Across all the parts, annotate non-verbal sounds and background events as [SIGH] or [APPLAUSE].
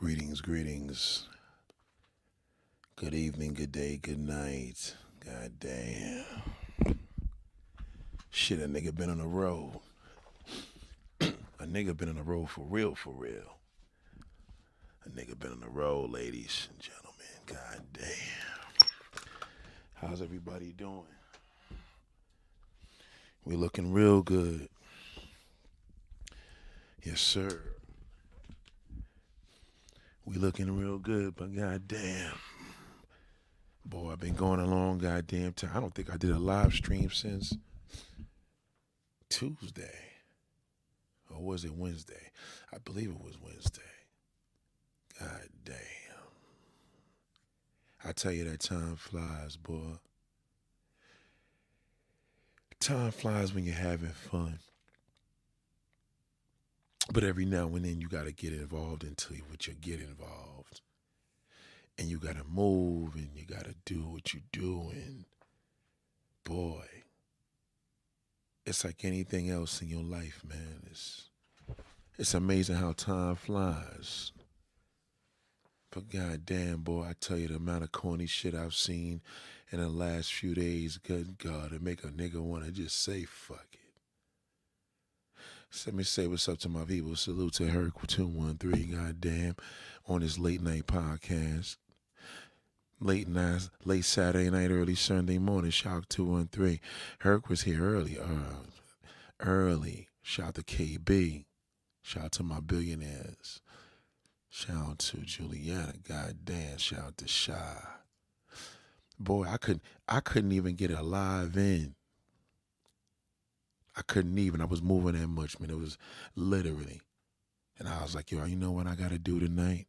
Greetings, greetings. Good evening, good day, good night. God damn. Shit, a nigga been on the road. a nigga been on the road for real, for real. A nigga been on the road, ladies and gentlemen. God damn. How's everybody doing? We looking real good. Yes, sir. We looking real good, but goddamn. Boy, I've been going a long goddamn time. I don't think I did a live stream since Tuesday. Or was it Wednesday? I believe it was Wednesday. God damn. I tell you that time flies, boy. Time flies when you're having fun. But every now and then you got to get involved into what you get involved. And you got to move and you got to do what you do. And boy, it's like anything else in your life, man. It's, it's amazing how time flies. But goddamn, boy, I tell you the amount of corny shit I've seen in the last few days, good God, it make a nigga want to just say fuck Let me say what's up to my people. Salute to Herc 213, goddamn, on this late night podcast. Late night, late Saturday night, early Sunday morning. Shout 213. Herc was here early, uh, early. Shout to KB. Shout to my billionaires. Shout out to Juliana. Goddamn. Shout out to Shy. Boy, I couldn't I couldn't even get a live in. I couldn't even. I was moving that much, man. It was literally. And I was like, yo, you know what I gotta do tonight?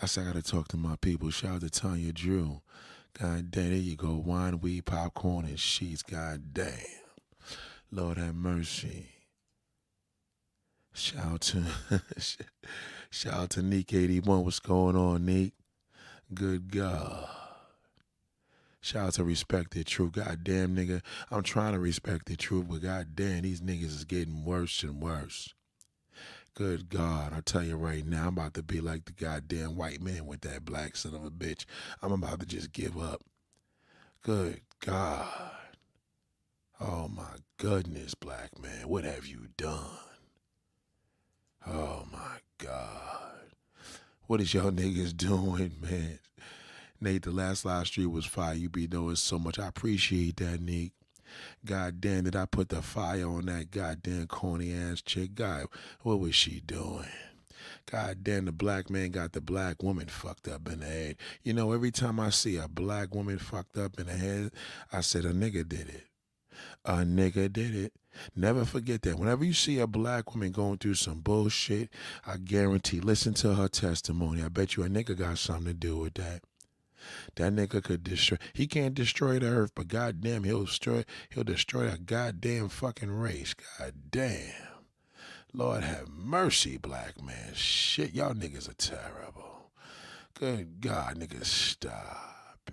I said I gotta talk to my people. Shout out to Tanya Drew. God damn, there you go. Wine, weed, popcorn, and sheets. God damn. Lord have mercy. Shout out to [LAUGHS] shout out to Neek 81. What's going on, Neek? Good God. Shout out to Respect the Truth. God damn, nigga. I'm trying to respect the truth, but god damn, these niggas is getting worse and worse. Good God, I tell you right now, I'm about to be like the goddamn white man with that black son of a bitch. I'm about to just give up. Good God. Oh my goodness, black man, what have you done? Oh my God. What is y'all niggas [LAUGHS] doing, man? Nate, the last live stream was fire. You be doing so much. I appreciate that, Nick. God damn, did I put the fire on that goddamn corny ass chick? God, what was she doing? God damn, the black man got the black woman fucked up in the head. You know, every time I see a black woman fucked up in the head, I said, a nigga did it. A nigga did it. Never forget that. Whenever you see a black woman going through some bullshit, I guarantee, listen to her testimony. I bet you a nigga got something to do with that. That nigga could destroy. He can't destroy the earth, but goddamn, he'll destroy. He'll destroy a goddamn fucking race. Goddamn. Lord have mercy, black man. Shit, y'all niggas are terrible. Good God, niggas, stop.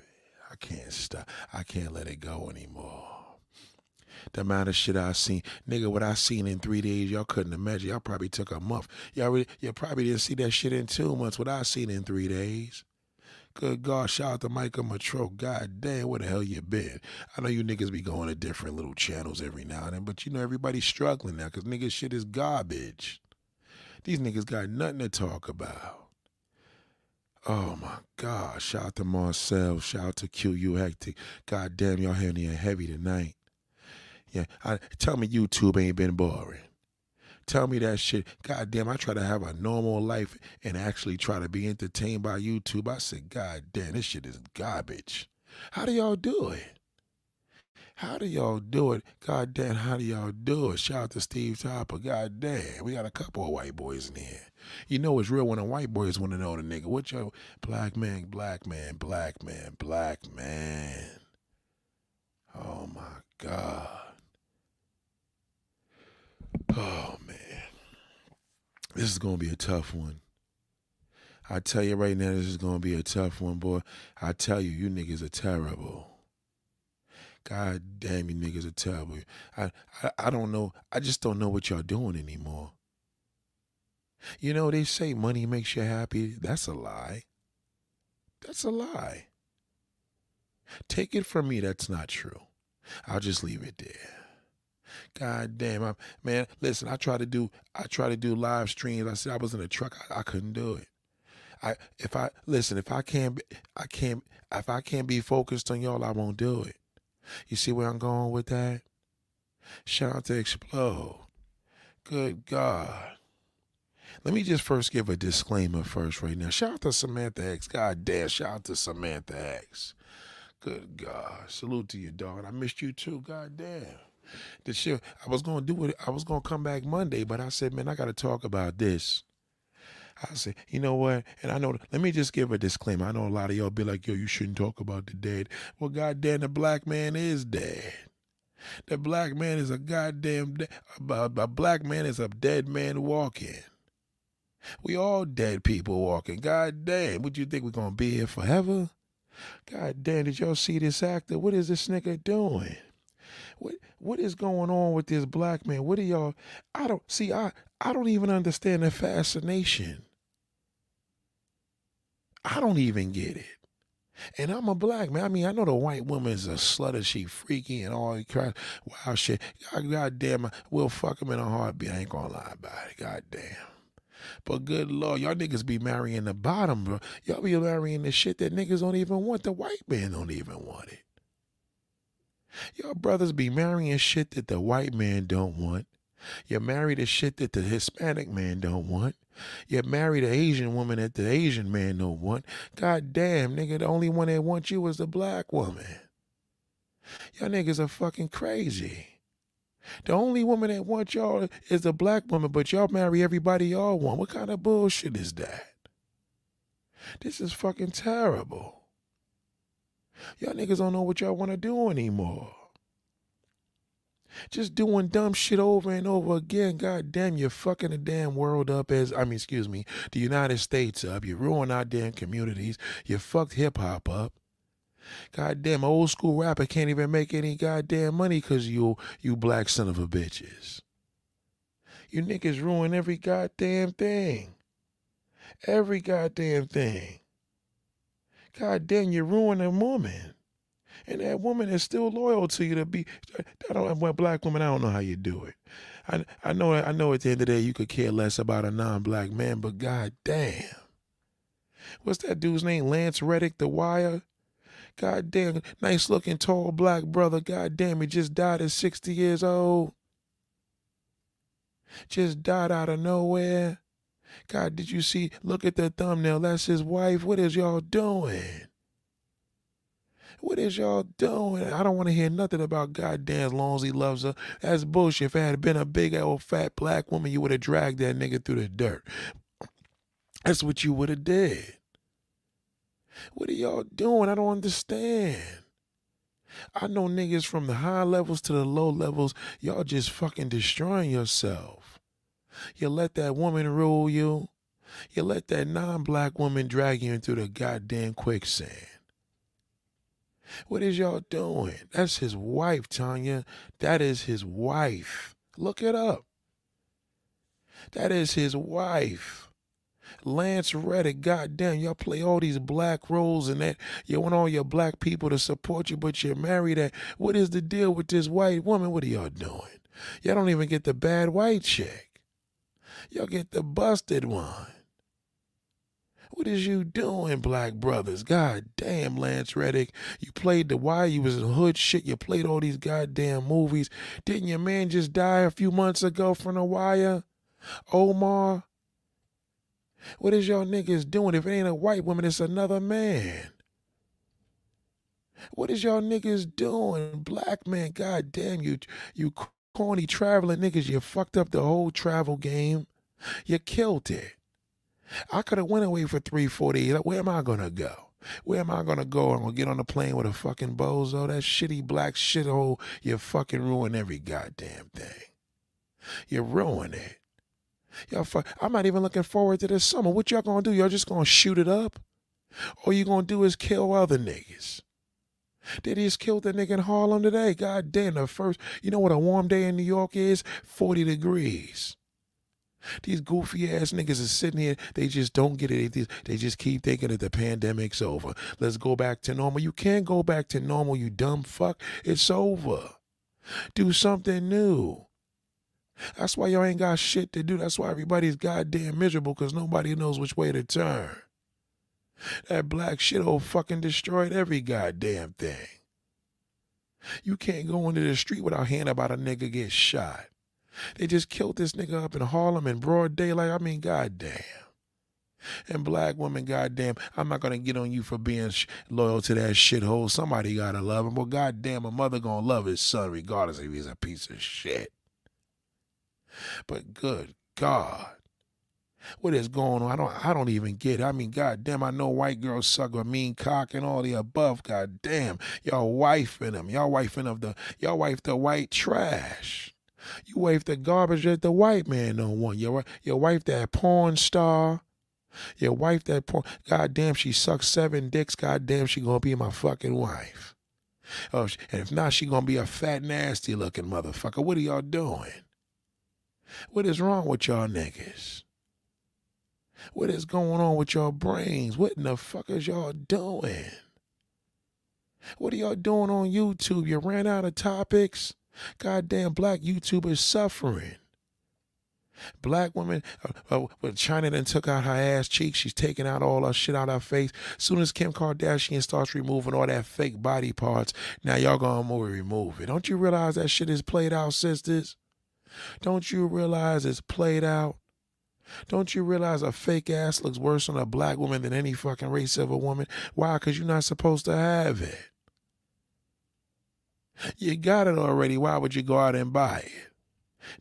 I can't stop. I can't let it go anymore. The amount of shit I seen, nigga, what I seen in three days, y'all couldn't imagine. Y'all probably took a month. Y'all, you probably didn't see that shit in two months. What I seen in three days. Good God, shout out to Micah Matro. God damn, where the hell you been? I know you niggas be going to different little channels every now and then, but you know everybody's struggling now because niggas shit is garbage. These niggas got nothing to talk about. Oh my God. Shout out to Marcel. Shout out to QU Hectic. God damn, y'all hitting heavy tonight. Yeah. I, tell me YouTube ain't been boring tell me that shit. God damn, I try to have a normal life and actually try to be entertained by YouTube. I said, God damn, this shit is garbage. How do y'all do it? How do y'all do it? God damn, how do y'all do it? Shout out to Steve Topper. God damn, we got a couple of white boys in here. You know it's real when the white boys want to know the nigga. What your black man, black man, black man, black man. Oh my God. Oh man. This is gonna be a tough one. I tell you right now, this is gonna be a tough one, boy. I tell you, you niggas are terrible. God damn, you niggas are terrible. I, I, I don't know. I just don't know what y'all doing anymore. You know, they say money makes you happy. That's a lie. That's a lie. Take it from me, that's not true. I'll just leave it there. God damn, I'm, man. Listen, I try to do, I try to do live streams. I said I was in a truck, I, I couldn't do it. I if I listen, if I can't, I can't, if I can't be focused on y'all, I won't do it. You see where I'm going with that? Shout out to Explode. Good God. Let me just first give a disclaimer first right now. Shout out to Samantha X. God damn, shout out to Samantha X. Good God. Salute to you, dog. I missed you too. God damn. The shit I was gonna do it. I was gonna come back Monday, but I said, man, I gotta talk about this. I said, you know what? And I know, let me just give a disclaimer. I know a lot of y'all be like, yo, you shouldn't talk about the dead. Well, goddamn, the black man is dead. The black man is a goddamn, de- a, a black man is a dead man walking. We all dead people walking. God damn, what you think we're gonna be here forever? God damn, did y'all see this actor? What is this nigga doing? What what is going on with this black man? What are y'all I don't see I I don't even understand the fascination. I don't even get it. And I'm a black man. I mean, I know the white woman's a slut and she freaky and all that crap. Wow, shit. God, God damn, we'll fuck him in a heartbeat. I ain't gonna lie about it. God damn. But good lord, y'all niggas be marrying the bottom, bro. Y'all be marrying the shit that niggas don't even want. The white man don't even want it. Y'all brothers be marrying shit that the white man don't want. You marry the shit that the Hispanic man don't want. You marry the Asian woman that the Asian man don't want. God damn, nigga, the only one that wants you is the black woman. Y'all niggas are fucking crazy. The only woman that wants y'all is the black woman, but y'all marry everybody y'all want. What kind of bullshit is that? This is fucking terrible. Y'all niggas don't know what y'all want to do anymore. Just doing dumb shit over and over again. God damn, you're fucking the damn world up as, I mean, excuse me, the United States up. You ruin our damn communities. You fucked hip hop up. Goddamn, old school rapper can't even make any goddamn money because you, you black son of a bitches. You niggas ruin every goddamn thing. Every goddamn thing. Goddamn, you ruin a woman. And that woman is still loyal to you to be I don't well, black woman, I don't know how you do it. I I know I know at the end of the day you could care less about a non black man, but god damn. What's that dude's name? Lance Reddick, The Wire? God damn, nice looking tall black brother. God damn, he just died at 60 years old. Just died out of nowhere. God, did you see? Look at the thumbnail. That's his wife. What is y'all doing? What is y'all doing? I don't want to hear nothing about goddamn as long as he loves her. That's bullshit. If it had been a big old fat black woman, you would have dragged that nigga through the dirt. That's what you would have did. What are y'all doing? I don't understand. I know niggas from the high levels to the low levels, y'all just fucking destroying yourself. You let that woman rule you. You let that non black woman drag you into the goddamn quicksand. What is y'all doing? That's his wife, Tanya. That is his wife. Look it up. That is his wife. Lance Reddick, goddamn, y'all play all these black roles and that you want all your black people to support you, but you're married at what is the deal with this white woman? What are y'all doing? Y'all don't even get the bad white chick. Y'all get the busted one. What is you doing, Black Brothers? God damn, Lance Reddick. You played the why You was in hood shit. You played all these goddamn movies. Didn't your man just die a few months ago from the wire? Omar? What is y'all niggas doing? If it ain't a white woman, it's another man. What is y'all niggas doing? Black man, god damn you, you corny traveling niggas, you fucked up the whole travel game. You killed it. I could have went away for three, four days. Where am I gonna go? Where am I gonna go? I'm gonna get on the plane with a fucking bozo. That shitty black shithole. You fucking ruin every goddamn thing. You ruin it. Y'all fuck, I'm not even looking forward to this summer. What y'all gonna do? Y'all just gonna shoot it up? All you gonna do is kill other niggas. They just killed that nigga in Harlem today. God damn, the first, you know what a warm day in New York is? 40 degrees. These goofy ass niggas is sitting here. They just don't get it. They they just keep thinking that the pandemic's over. Let's go back to normal. You can't go back to normal, you dumb fuck. It's over. Do something new. That's why y'all ain't got shit to do. That's why everybody's goddamn miserable because nobody knows which way to turn. That black shithole fucking destroyed every goddamn thing. You can't go into the street without hearing about a nigga get shot. They just killed this nigga up in Harlem in broad daylight. I mean, goddamn. And black woman, goddamn, I'm not gonna get on you for being sh- loyal to that shithole. Somebody gotta love him. Well, goddamn, a mother gonna love his son regardless if he's a piece of shit. But good God, what is going on? I don't I don't even get it. I mean, goddamn, I know white girls suck a mean cock and all the above. Goddamn, y'all wifing them. Y'all wifing of the y'all wife the white trash. You wife the garbage that the white man don't want. Your your wife that porn star. Your wife that porn. God damn, she sucks seven dicks. God damn, she gonna be my fucking wife. Oh, and if not, she gonna be a fat, nasty looking motherfucker. What are y'all doing? What is wrong with y'all niggas? What is going on with y'all brains? What in the fuck is y'all doing? What are y'all doing on YouTube? You ran out of topics? Goddamn black YouTubers suffering. Black women, uh, uh, when China then took out her ass cheeks, she's taking out all her shit out her face. Soon as Kim Kardashian starts removing all that fake body parts, now y'all gonna remove it. Don't you realize that shit is played out, sisters? Don't you realize it's played out? Don't you realize a fake ass looks worse on a black woman than any fucking race of a woman? Why? Because you're not supposed to have it. You got it already. Why would you go out and buy it?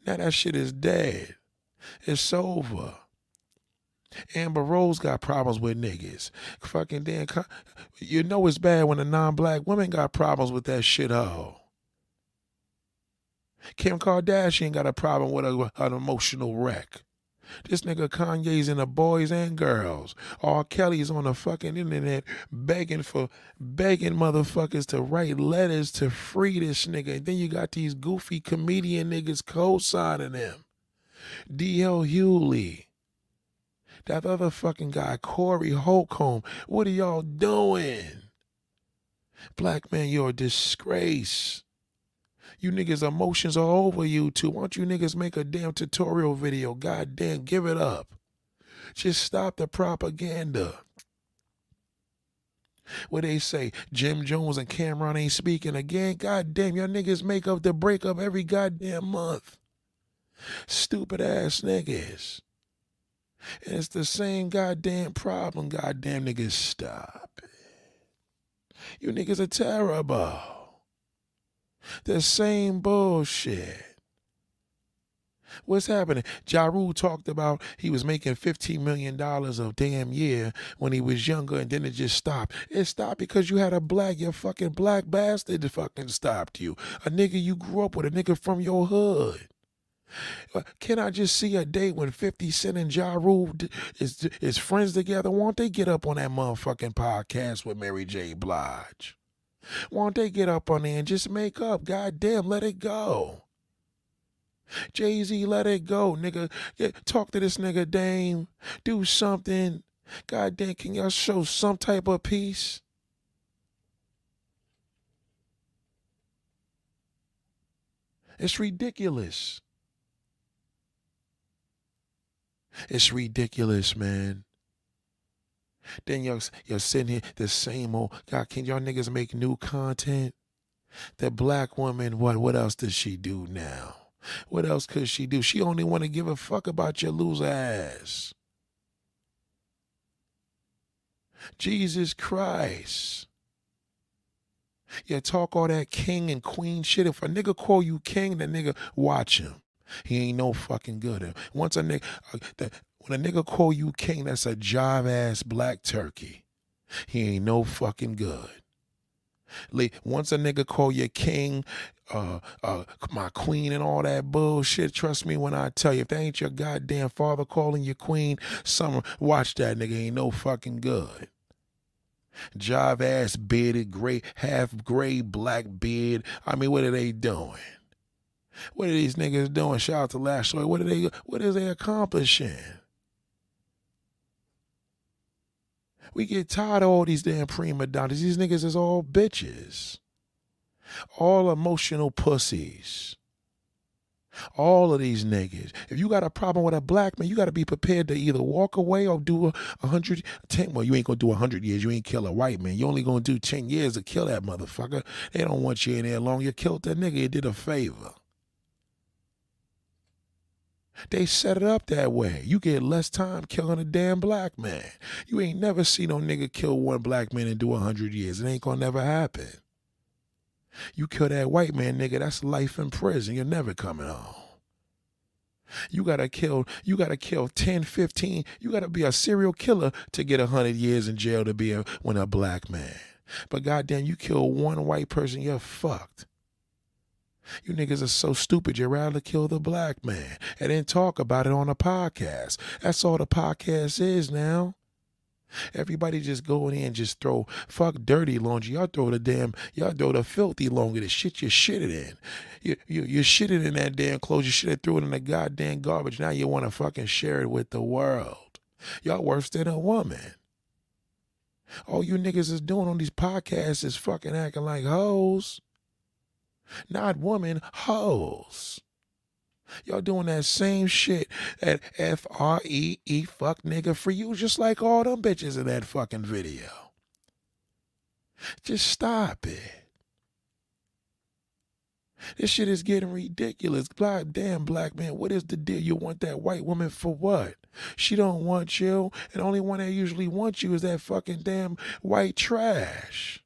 Now that shit is dead. It's over. Amber Rose got problems with niggas. Fucking Dan, you know it's bad when a non-black woman got problems with that shit hoe. Kim Kardashian got a problem with a, an emotional wreck. This nigga Kanye's in the boys and girls. R. Kelly's on the fucking internet begging for begging motherfuckers to write letters to free this nigga. And then you got these goofy comedian niggas co-signing him. D.L. Hughley. That other fucking guy, Corey Holcomb. What are y'all doing? Black man, you're a disgrace. You niggas' emotions are over YouTube. Why don't you niggas make a damn tutorial video? God damn, give it up. Just stop the propaganda. What they say, Jim Jones and Cam'ron ain't speaking again. God damn, y'all niggas make up the breakup every goddamn month. Stupid ass niggas. And it's the same goddamn problem. Goddamn niggas, stop. You niggas are terrible. The same bullshit. What's happening? Ja Rule talked about he was making $15 million a damn year when he was younger and then it just stopped. It stopped because you had a black, your fucking black bastard fucking stopped you. A nigga you grew up with, a nigga from your hood. Uh, can I just see a day when 50 Cent and Ja Rule is, is friends together? Won't they get up on that motherfucking podcast with Mary J. Blige? Won't they get up on there and just make up? God damn, let it go. Jay Z, let it go, nigga. Talk to this nigga Dame. Do something. God damn, can y'all show some type of peace? It's ridiculous. It's ridiculous, man. Then you're, you're sitting here, the same old, God, can y'all niggas make new content? The black woman, what, what else does she do now? What else could she do? She only want to give a fuck about your loser ass. Jesus Christ. You talk all that king and queen shit. If a nigga call you king, that nigga watch him. He ain't no fucking good. Once a nigga, uh, the, when a nigga call you king, that's a jive ass black turkey. He ain't no fucking good. Once a nigga call you king, uh, uh, my queen and all that bullshit, trust me when I tell you, if that ain't your goddamn father calling you queen, summer, watch that nigga ain't no fucking good. Jive ass bearded, gray, half gray, black beard. I mean, what are they doing? What are these niggas doing? Shout out to Last. What are they what is they accomplishing? We get tired of all these damn prima donnas. These niggas is all bitches. All emotional pussies. All of these niggas. If you got a problem with a black man, you got to be prepared to either walk away or do a, a hundred, ten. Well, you ain't gonna do a hundred years. You ain't kill a white man. You only gonna do ten years to kill that motherfucker. They don't want you in there long. You killed that nigga. You did a favor. They set it up that way. You get less time killing a damn black man. You ain't never seen no nigga kill one black man and do a hundred years. It ain't gonna never happen. You kill that white man, nigga, that's life in prison. You're never coming home. You gotta kill, you gotta kill 10, 15, you gotta be a serial killer to get a hundred years in jail to be a when a black man. But goddamn, you kill one white person, you're fucked. You niggas are so stupid, you'd rather kill the black man and then talk about it on a podcast. That's all the podcast is now. Everybody just go in and just throw fuck dirty laundry. Y'all throw the damn y'all throw the filthy laundry, the shit you shitted in. You you you shitted in that damn clothes. You should have threw it in the goddamn garbage. Now you want to fucking share it with the world. Y'all worse than a woman. All you niggas is doing on these podcasts is fucking acting like hoes. Not women, hoes. Y'all doing that same shit at F R E E fuck nigga for you, just like all them bitches in that fucking video. Just stop it. This shit is getting ridiculous. God damn black man, what is the deal? You want that white woman for what? She don't want you, and only one that usually wants you is that fucking damn white trash.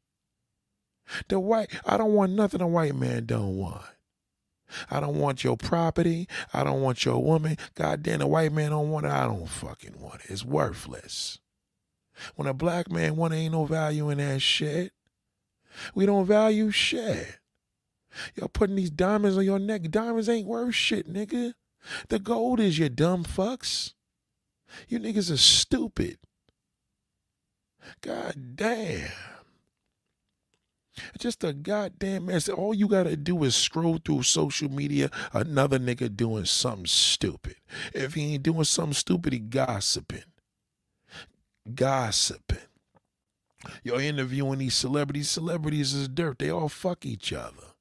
The white I don't want nothing a white man don't want. I don't want your property. I don't want your woman. God damn, a white man don't want it. I don't fucking want it. It's worthless. When a black man want it, ain't no value in that shit. We don't value shit. Y'all putting these diamonds on your neck. Diamonds ain't worth shit, nigga. The gold is your dumb fucks. You niggas are stupid. God damn. Just a goddamn mess. All you gotta do is scroll through social media, another nigga doing something stupid. If he ain't doing something stupid, he gossiping. Gossiping. You're interviewing these celebrities. Celebrities is dirt. They all fuck each other.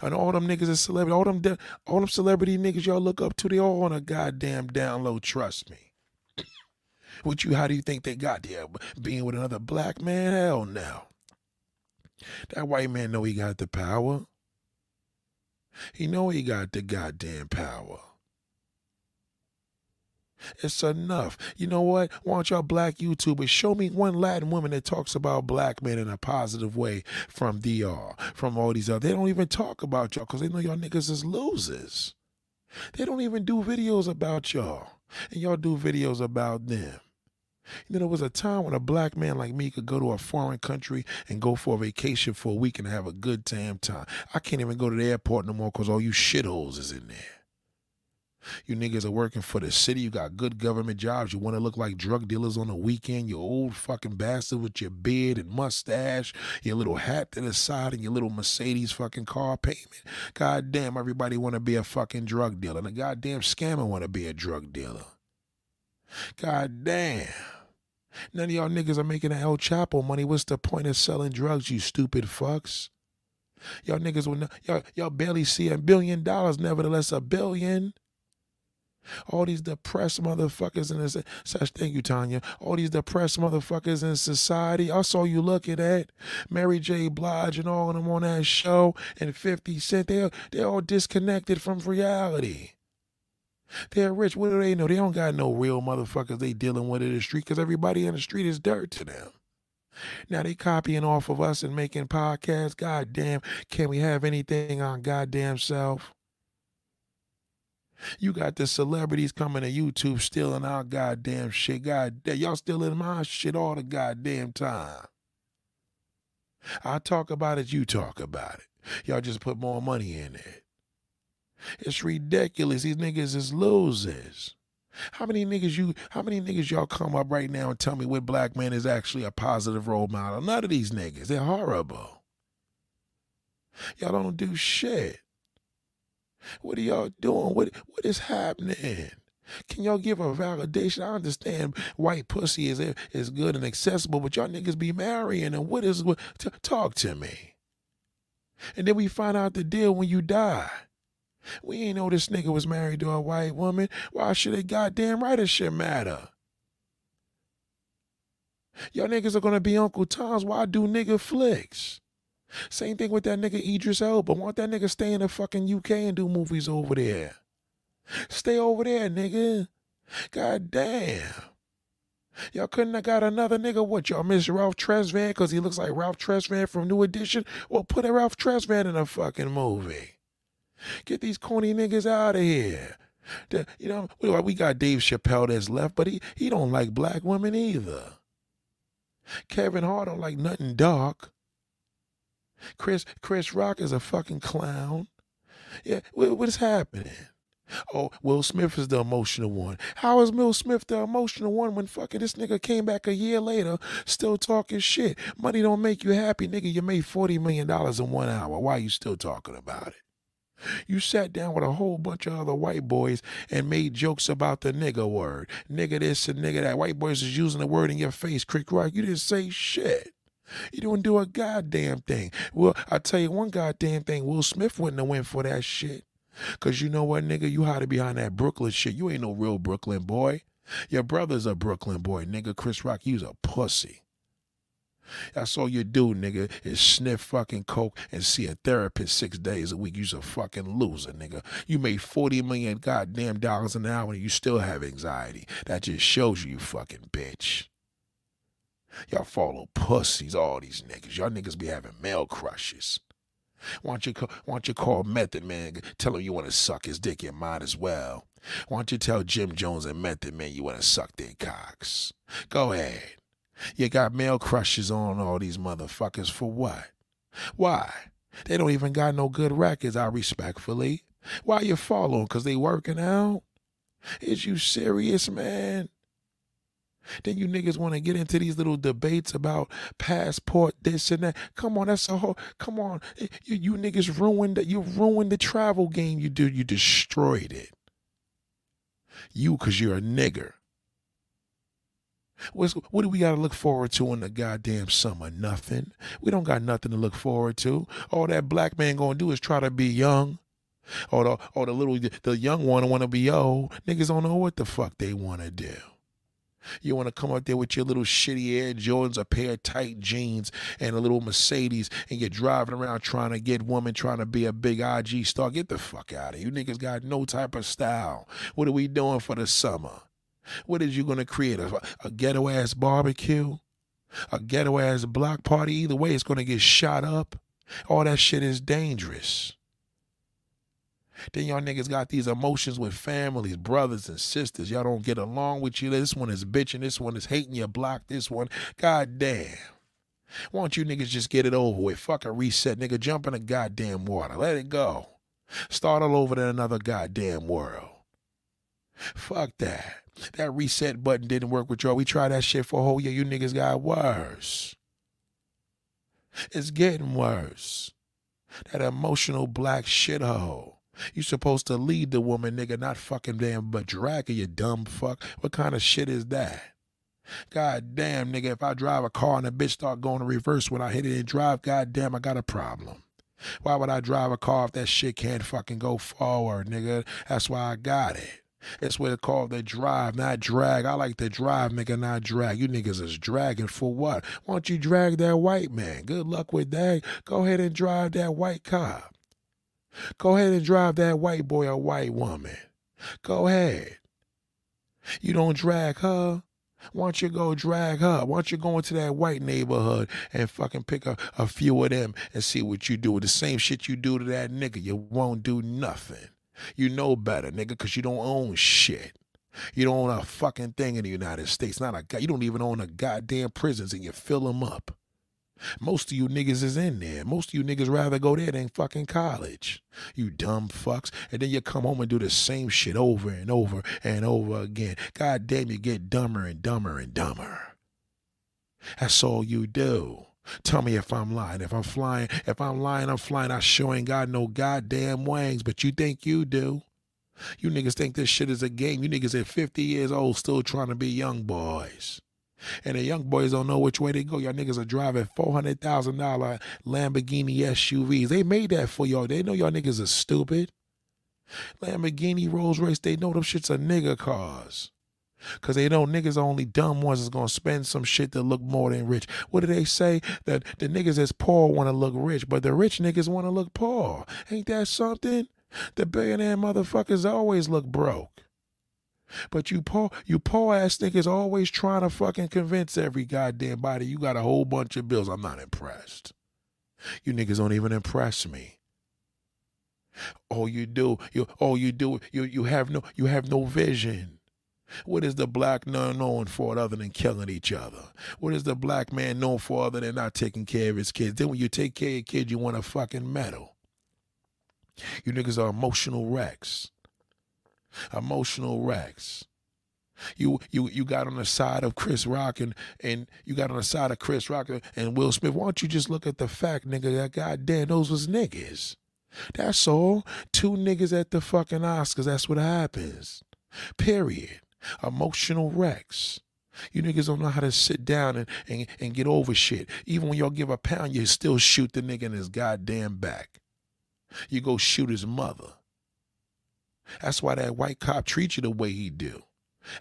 And all them niggas is celebrity. All them, all them celebrity niggas y'all look up to, they all on a goddamn down low. Trust me. What you? How do you think they got there? Being with another black man? Hell no. That white man know he got the power. He know he got the goddamn power. It's enough. You know what? Why don't y'all black YouTubers show me one Latin woman that talks about black men in a positive way from DR, from all these other. They don't even talk about y'all because they know y'all niggas is losers. They don't even do videos about y'all. And y'all do videos about them. You know, there was a time when a black man like me could go to a foreign country and go for a vacation for a week and have a good damn time. I can't even go to the airport no more because all you shitholes is in there. You niggas are working for the city. You got good government jobs. You want to look like drug dealers on the weekend. You old fucking bastard with your beard and mustache, your little hat to the side, and your little Mercedes fucking car payment. God damn, everybody want to be a fucking drug dealer. And a goddamn scammer want to be a drug dealer. God damn. None of y'all niggas are making El Chapo money. What's the point of selling drugs, you stupid fucks? Y'all niggas will not, y'all, y'all barely see a billion dollars, nevertheless a billion. All these depressed motherfuckers in this such thank you, Tanya. All these depressed motherfuckers in society. I saw you looking at Mary J. Blige and all of them on that show and 50 Cent. They they're all disconnected from reality. They're rich. What do they know? They don't got no real motherfuckers they dealing with in the street because everybody in the street is dirt to them. Now they copying off of us and making podcasts. God damn, can we have anything on goddamn self? You got the celebrities coming to YouTube stealing our goddamn shit. God damn, y'all stealing my shit all the goddamn time. I talk about it, you talk about it. Y'all just put more money in it. It's ridiculous. These niggas is losers. How many niggas you how many niggas y'all come up right now and tell me what black man is actually a positive role model? None of these niggas. They're horrible. Y'all don't do shit. What are y'all doing? What what is happening? Can y'all give a validation? I understand white pussy is is good and accessible, but y'all niggas be marrying and what is what? T- talk to me. And then we find out the deal when you die. We ain't know this nigga was married to a white woman. Why should it goddamn right it should matter? Y'all niggas are gonna be Uncle Tom's. Why do nigga flicks? Same thing with that nigga Idris Elba. Want that nigga stay in the fucking UK and do movies over there? Stay over there, nigga. God damn. Y'all couldn't have got another nigga. What, y'all miss Ralph Tresvant because he looks like Ralph Tresvant from New Edition? Well, put a Ralph Tresvant in a fucking movie. Get these corny niggas out of here. The, you know, we got Dave Chappelle that's left, but he, he don't like black women either. Kevin Hart don't like nothing dark. Chris Chris Rock is a fucking clown. Yeah, what, what is happening? Oh, Will Smith is the emotional one. How is Will Smith the emotional one when fucking this nigga came back a year later still talking shit? Money don't make you happy, nigga. You made $40 million in one hour. Why are you still talking about it? You sat down with a whole bunch of other white boys and made jokes about the nigga word. Nigga this and nigga that. White boys is using the word in your face, Chris Rock. You didn't say shit. You didn't do a goddamn thing. Well, I tell you one goddamn thing. Will Smith wouldn't have went for that shit. Cause you know what, nigga, you hiding behind that Brooklyn shit. You ain't no real Brooklyn boy. Your brother's a Brooklyn boy, nigga. Chris Rock, you's a pussy. That's all you do, nigga, is sniff fucking coke and see a therapist six days a week. You's a fucking loser, nigga. You made 40 million goddamn dollars an hour and you still have anxiety. That just shows you, you fucking bitch. Y'all follow pussies, all these niggas. Y'all niggas be having male crushes. Why don't you call, why don't you call Method Man, tell him you want to suck his dick, you might as well. Why don't you tell Jim Jones and Method Man you want to suck their cocks? Go ahead. You got male crushes on all these motherfuckers for what? Why? They don't even got no good records, I respectfully. Why you following? Cause they working out? Is you serious, man? Then you niggas want to get into these little debates about passport, this and that. Come on, that's a whole. Come on, eh, you, you niggas ruined that. You ruined the travel game. You do. You destroyed it. You, cause you're a nigger. What's, what do we got to look forward to in the goddamn summer? Nothing. We don't got nothing to look forward to. All that black man gonna do is try to be young. Or the, or the little, the young one want to be old. Niggas don't know what the fuck they want to do. You want to come out there with your little shitty Air Jordans, a pair of tight jeans, and a little Mercedes, and you're driving around trying to get women, trying to be a big IG star. Get the fuck out of here. You niggas got no type of style. What are we doing for the summer? What is you going to create? A, a ghetto ass barbecue? A ghetto ass block party? Either way, it's going to get shot up. All that shit is dangerous. Then y'all niggas got these emotions with families, brothers and sisters. Y'all don't get along with you. This one is bitching. This one is hating your block. This one, god damn. Why don't you niggas just get it over with? Fuck a reset, nigga. Jump in the goddamn water. Let it go. Start all over in another goddamn world. Fuck that. That reset button didn't work with y'all. We tried that shit for a whole year. You niggas got worse. It's getting worse. That emotional black shithole. You supposed to lead the woman, nigga, not fucking damn but drag her, you dumb fuck. What kind of shit is that? God damn, nigga, if I drive a car and a bitch start going to reverse when I hit it and drive, god damn, I got a problem. Why would I drive a car if that shit can't fucking go forward, nigga? That's why I got it. It's what it's called the drive, not drag. I like to drive, nigga, not drag. You niggas is dragging for what? Why don't you drag that white man? Good luck with that. Go ahead and drive that white car. Go ahead and drive that white boy or white woman. Go ahead. You don't drag her. Why don't you go drag her? Why don't you go into that white neighborhood and fucking pick a, a few of them and see what you do? With the same shit you do to that nigga. You won't do nothing. You know better, nigga, because you don't own shit. You don't own a fucking thing in the United States. Not a guy. You don't even own a goddamn prisons and you fill them up. Most of you niggas is in there. Most of you niggas rather go there than fucking college. You dumb fucks. And then you come home and do the same shit over and over and over again. God damn, you get dumber and dumber and dumber. That's all you do. Tell me if I'm lying. If I'm flying, if I'm lying, I'm flying. I sure ain't got no goddamn wings, but you think you do. You niggas think this shit is a game. You niggas at 50 years old still trying to be young boys. And the young boys don't know which way they go. Y'all niggas are driving $400,000 Lamborghini SUVs. They made that for y'all. They know y'all niggas are stupid. Lamborghini, Rolls Royce, they know them shits are nigga cars. Cause they know niggas only dumb ones is gonna spend some shit to look more than rich. What do they say? That the niggas that's poor wanna look rich, but the rich niggas wanna look poor. Ain't that something? The billionaire motherfuckers always look broke. But you poor, you poor ass niggas always trying to fucking convince every goddamn body you got a whole bunch of bills. I'm not impressed. You niggas don't even impress me. All you do, you all you do, you you have no you have no vision. What is the black man known for other than killing each other? What is the black man known for other than not taking care of his kids? Then when you take care of kids, you want a fucking medal. You niggas are emotional wrecks. Emotional wrecks. You you you got on the side of Chris Rock and, and you got on the side of Chris Rock and Will Smith. Why don't you just look at the fact, nigga, that goddamn those was niggas. That's all. Two niggas at the fucking Oscars. That's what happens. Period. Emotional wrecks. You niggas don't know how to sit down and, and, and get over shit. Even when y'all give a pound, you still shoot the nigga in his goddamn back. You go shoot his mother. That's why that white cop treats you the way he do.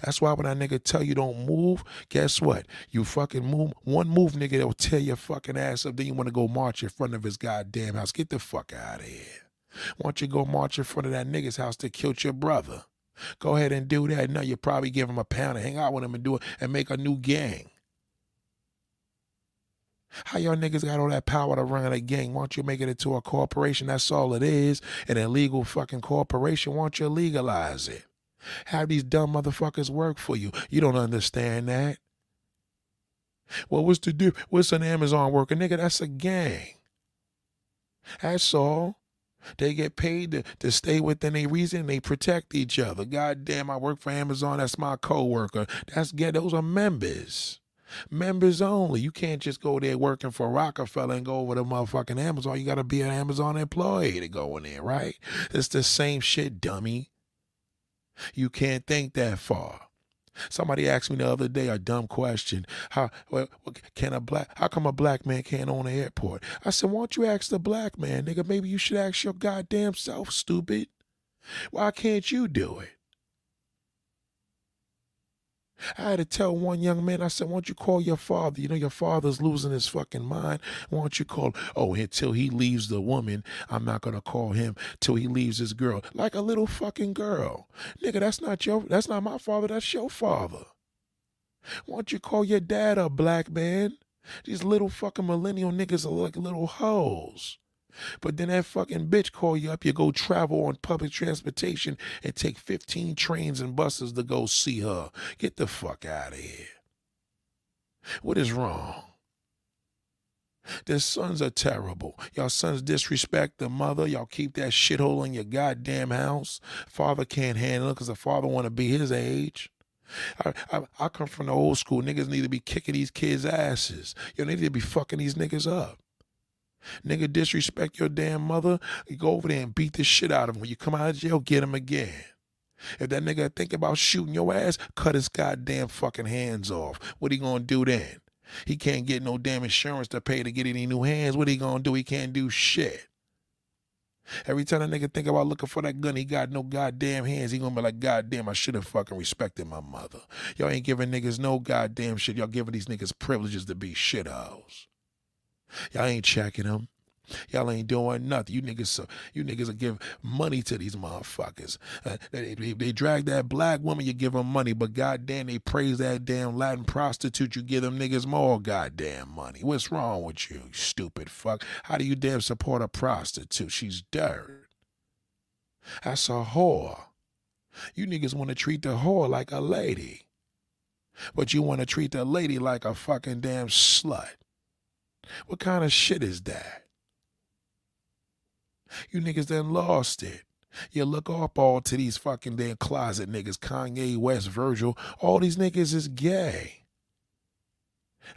That's why when that nigga tell you don't move, guess what? You fucking move. One move, nigga, that'll tear your fucking ass up. Then you want to go march in front of his goddamn house. Get the fuck out of here. Why don't you go march in front of that nigga's house that killed your brother? Go ahead and do that. No, you probably give him a pound and hang out with him and do it and make a new gang. How y'all niggas got all that power to run a gang? Why don't you make it into a corporation? That's all it is. An illegal fucking corporation. Why don't you legalize it? Have these dumb motherfuckers work for you. You don't understand that. Well, what's to do? What's an Amazon worker? Nigga, that's a gang. That's all. They get paid to, to stay within a reason. They protect each other. God damn, I work for Amazon. That's my co-worker. That's get those are members. Members only. You can't just go there working for Rockefeller and go over to motherfucking Amazon. You got to be an Amazon employee to go in there, right? It's the same shit, dummy. You can't think that far. Somebody asked me the other day a dumb question. How well, can a black? How come a black man can't own an airport? I said, why don't you ask the black man, nigga? Maybe you should ask your goddamn self, stupid. Why can't you do it? I had to tell one young man, I said, why don't you call your father? You know, your father's losing his fucking mind. Why don't you call, oh, until he leaves the woman, I'm not going to call him till he leaves his girl. Like a little fucking girl. Nigga, that's not your, that's not my father, that's your father. Why don't you call your dad a black man? These little fucking millennial niggas are like little hoes. But then that fucking bitch call you up, you go travel on public transportation and take 15 trains and buses to go see her. Get the fuck out of here. What is wrong? Their sons are terrible. Y'all sons disrespect the mother. Y'all keep that shithole in your goddamn house. Father can't handle it because the father want to be his age. I, I, I come from the old school. Niggas need to be kicking these kids' asses. You need to be fucking these niggas up. Nigga, disrespect your damn mother, you go over there and beat the shit out of him. When you come out of jail, get him again. If that nigga think about shooting your ass, cut his goddamn fucking hands off. What he gonna do then? He can't get no damn insurance to pay to get any new hands. What he gonna do? He can't do shit. Every time that nigga think about looking for that gun, he got no goddamn hands. He gonna be like, goddamn, I should have fucking respected my mother. Y'all ain't giving niggas no goddamn shit. Y'all giving these niggas privileges to be shitholes. Y'all ain't checking them. Y'all ain't doing nothing. You niggas, so you niggas give money to these motherfuckers. Uh, they, they, they, drag that black woman, you give them money, but goddamn, they praise that damn Latin prostitute. You give them niggas more goddamn money. What's wrong with you stupid fuck? How do you damn support a prostitute? She's dirt. That's a whore. You niggas want to treat the whore like a lady, but you want to treat the lady like a fucking damn slut. What kind of shit is that? You niggas done lost it. You look up all to these fucking damn closet niggas, Kanye West, Virgil. All these niggas is gay.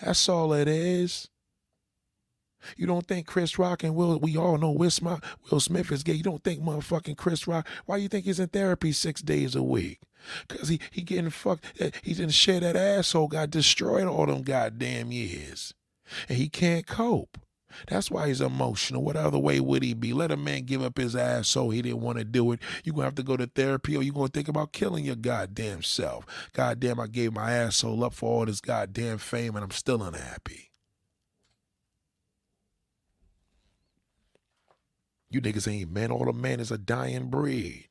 That's all it is. You don't think Chris Rock and Will, we all know Will Smith, Will Smith is gay. You don't think motherfucking Chris Rock, why you think he's in therapy six days a week? Cause he, he getting fucked, eh, he didn't share that asshole got destroyed all them goddamn years. And he can't cope. That's why he's emotional. What other way would he be? Let a man give up his ass so he didn't want to do it. You're going to have to go to therapy or you're going to think about killing your goddamn self. Goddamn, I gave my asshole up for all this goddamn fame and I'm still unhappy. You niggas ain't men. All the men is a dying breed.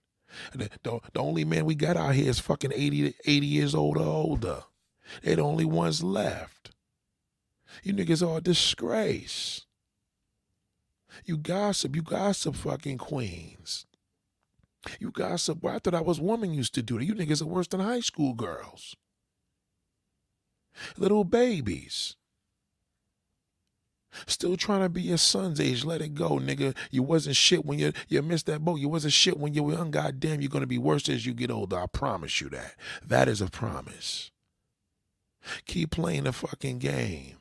The, the, the, only man we got out here is fucking 80, 80 years old or older. They're the only ones left. You niggas are a disgrace. You gossip. You gossip fucking queens. You gossip. Well, I thought I was woman used to do that. You niggas are worse than high school girls. Little babies. Still trying to be your son's age. Let it go, nigga. You wasn't shit when you you missed that boat. You wasn't shit when you were young. Goddamn, you're gonna be worse as you get older. I promise you that. That is a promise. Keep playing the fucking game.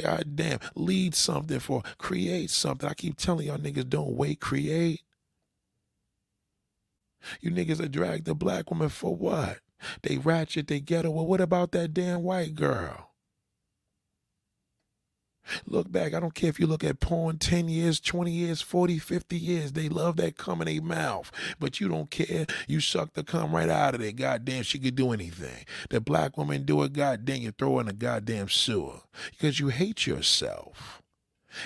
God damn, lead something for, create something. I keep telling y'all niggas, don't wait, create. You niggas are drag the black woman for what? They ratchet, they ghetto. Well, what about that damn white girl? Look back. I don't care if you look at porn 10 years, 20 years, 40, 50 years. They love that cum in their mouth. But you don't care. You suck the cum right out of there. Goddamn, she could do anything. The black woman do it, goddamn, you throw her in a goddamn sewer. Because you hate yourself.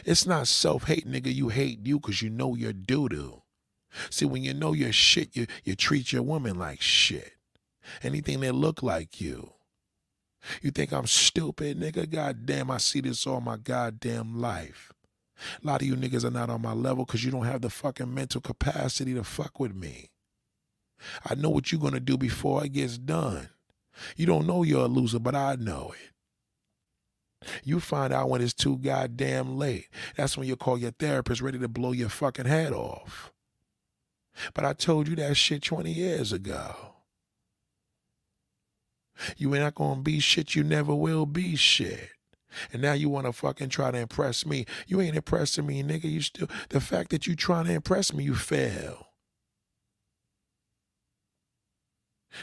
It's not self-hate, nigga. You hate you because you know you're doo-doo. See, when you know your shit, you, you treat your woman like shit. Anything that look like you. You think I'm stupid, nigga? God damn, I see this all my goddamn life. A lot of you niggas are not on my level because you don't have the fucking mental capacity to fuck with me. I know what you're gonna do before it gets done. You don't know you're a loser, but I know it. You find out when it's too goddamn late. That's when you call your therapist ready to blow your fucking head off. But I told you that shit 20 years ago. You ain't not gonna be shit. You never will be shit. And now you want to fucking try to impress me. You ain't impressing me, nigga. You still the fact that you trying to impress me, you fail.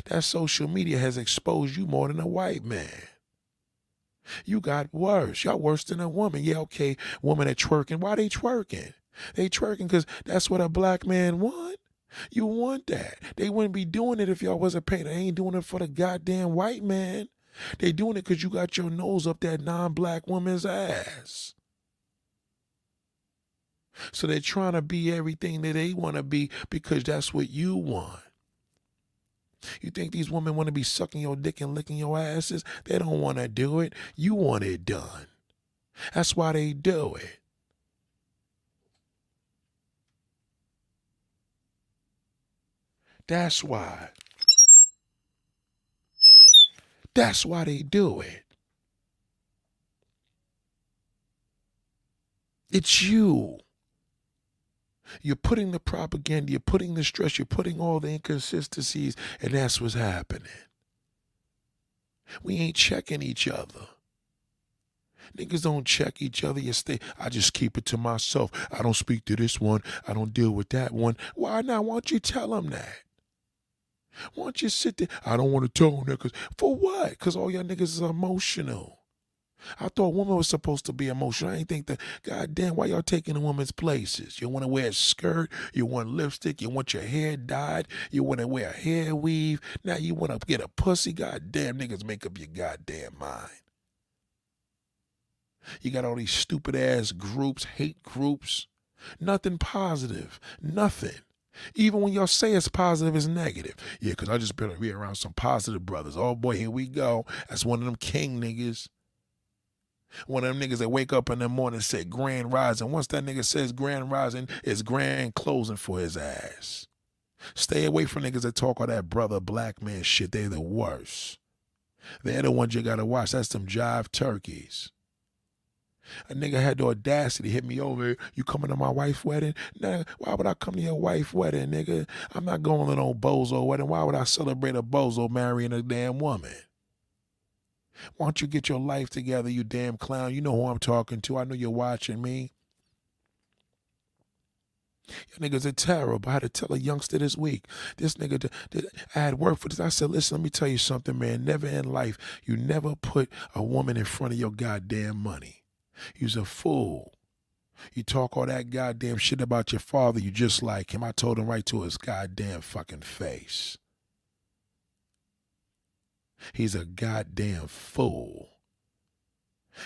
That social media has exposed you more than a white man. You got worse. Y'all worse than a woman. Yeah, okay, woman that twerking. Why they twerking? They twerking because that's what a black man want. You want that. They wouldn't be doing it if y'all wasn't paying. They ain't doing it for the goddamn white man. They doing it because you got your nose up that non-black woman's ass. So they're trying to be everything that they want to be because that's what you want. You think these women want to be sucking your dick and licking your asses? They don't want to do it. You want it done. That's why they do it. That's why. That's why they do it. It's you. You're putting the propaganda, you're putting the stress, you're putting all the inconsistencies, and that's what's happening. We ain't checking each other. Niggas don't check each other. You stay. I just keep it to myself. I don't speak to this one. I don't deal with that one. Why not? Why don't you tell them that? Why don't you sit there? I don't want to tell niggas. For what? Because all y'all niggas is emotional. I thought woman was supposed to be emotional. I ain't think that, God damn, why y'all taking a woman's places? You want to wear a skirt, you want lipstick, you want your hair dyed, you want to wear a hair weave. Now you want to get a pussy. God damn, niggas make up your goddamn mind. You got all these stupid ass groups, hate groups. Nothing positive. Nothing. Even when y'all say it's positive, it's negative. Yeah, because I just better be around some positive brothers. Oh boy, here we go. That's one of them king niggas. One of them niggas that wake up in the morning and say grand rising. Once that nigga says grand rising, it's grand closing for his ass. Stay away from niggas that talk all that brother black man shit. They're the worst. They're the ones you gotta watch. That's them jive turkeys. A nigga had the audacity to hit me over. You coming to my wife's wedding? Nah, why would I come to your wife's wedding, nigga? I'm not going to no bozo wedding. Why would I celebrate a bozo marrying a damn woman? Why don't you get your life together, you damn clown? You know who I'm talking to. I know you're watching me. You niggas are terrible. I had to tell a youngster this week. This nigga, did, did, I had work for this. I said, listen, let me tell you something, man. Never in life, you never put a woman in front of your goddamn money. You's a fool. You talk all that goddamn shit about your father, you just like him. I told him right to his goddamn fucking face. He's a goddamn fool.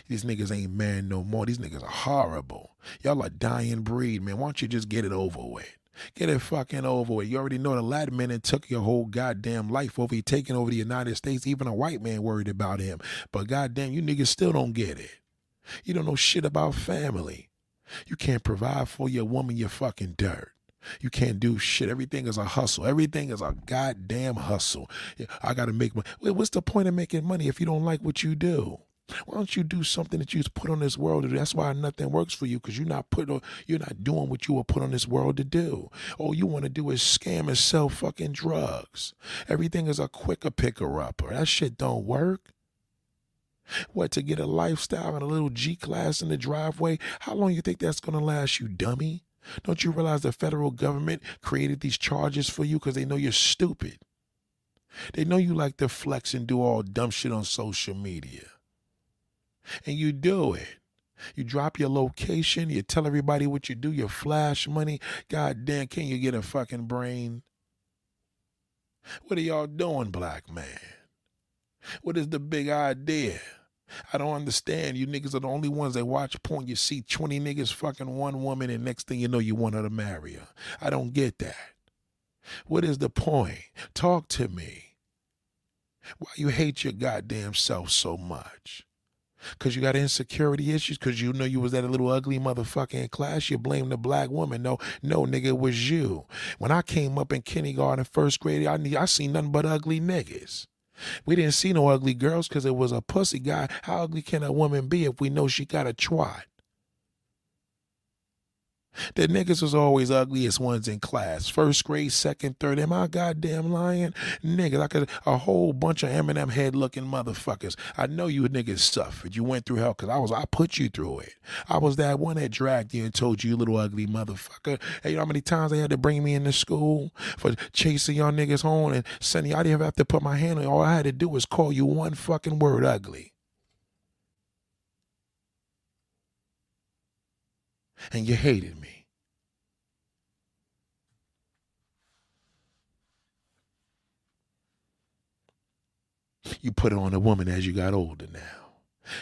These niggas ain't man no more. These niggas are horrible. Y'all are dying breed, man. Why don't you just get it over with? Get it fucking over with. You already know the Latin man took your whole goddamn life over. He taking over the United States. Even a white man worried about him. But goddamn, you niggas still don't get it. You don't know shit about family. You can't provide for your woman your fucking dirt. You can't do shit. Everything is a hustle. Everything is a goddamn hustle. I got to make money. What's the point of making money if you don't like what you do? Why don't you do something that you put on this world to do? That's why nothing works for you because you're not put on, you're not doing what you were put on this world to do. All you want to do is scam and sell fucking drugs. Everything is a quicker picker upper. That shit don't work. What to get a lifestyle and a little G class in the driveway? How long you think that's gonna last, you dummy? Don't you realize the federal government created these charges for you because they know you're stupid? They know you like to flex and do all dumb shit on social media and you do it. You drop your location, you tell everybody what you do, you flash money. God damn, can you get a fucking brain? What are y'all doing, black man? What is the big idea? I don't understand. You niggas are the only ones that watch porn. You see 20 niggas fucking one woman, and next thing you know, you want her to marry her. I don't get that. What is the point? Talk to me. Why you hate your goddamn self so much? Cause you got insecurity issues, cause you know you was that a little ugly motherfucker in class. You blame the black woman. No, no, nigga, it was you. When I came up in kindergarten, first grade, I I seen nothing but ugly niggas. We didn't see no ugly girls because it was a pussy guy. How ugly can a woman be if we know she got a twat? The niggas was always ugliest ones in class. First grade, second, third. Am I goddamn lying? Niggas, I could a whole bunch of Eminem head looking motherfuckers. I know you niggas suffered. You went through hell because I was I put you through it. I was that one that dragged you and told you, you little ugly motherfucker. Hey, you know how many times they had to bring me into school for chasing y'all niggas home and sending I didn't have to put my hand on you. All I had to do was call you one fucking word ugly. And you hated me. You put it on a woman as you got older now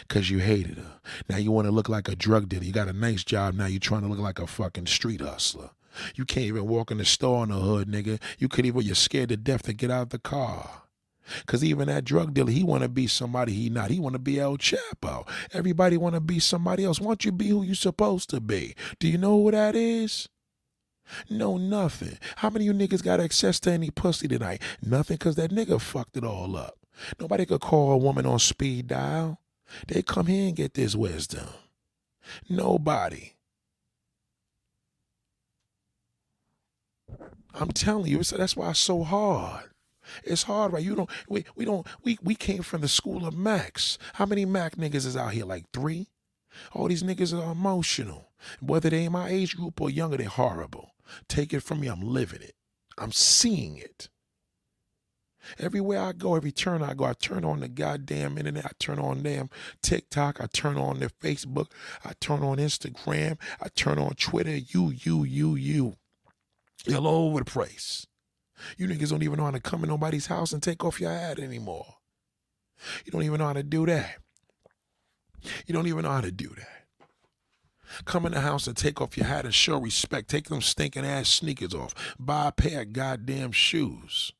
because you hated her. Now you want to look like a drug dealer. You got a nice job. Now you're trying to look like a fucking street hustler. You can't even walk in the store in the hood, nigga. You could even, you're scared to death to get out of the car. Cause even that drug dealer, he want to be somebody he not. He want to be El Chapo. Everybody want to be somebody else. Why don't you be who you supposed to be? Do you know who that is? No, nothing. How many of you niggas got access to any pussy tonight? Nothing, cause that nigga fucked it all up. Nobody could call a woman on speed dial. They come here and get this wisdom. Nobody. I'm telling you, that's why it's so hard. It's hard, right? You don't we we don't we we came from the school of Max. How many Mac niggas is out here? Like three? All these niggas are emotional. Whether they in my age group or younger, they're horrible. Take it from me, I'm living it. I'm seeing it. Everywhere I go, every turn I go, I turn on the goddamn internet. I turn on damn TikTok. I turn on their Facebook. I turn on Instagram. I turn on Twitter. You, you, you, you. All over the place. You niggas don't even know how to come in nobody's house and take off your hat anymore. You don't even know how to do that. You don't even know how to do that. Come in the house and take off your hat and show respect. Take them stinking ass sneakers off. Buy a pair of goddamn shoes.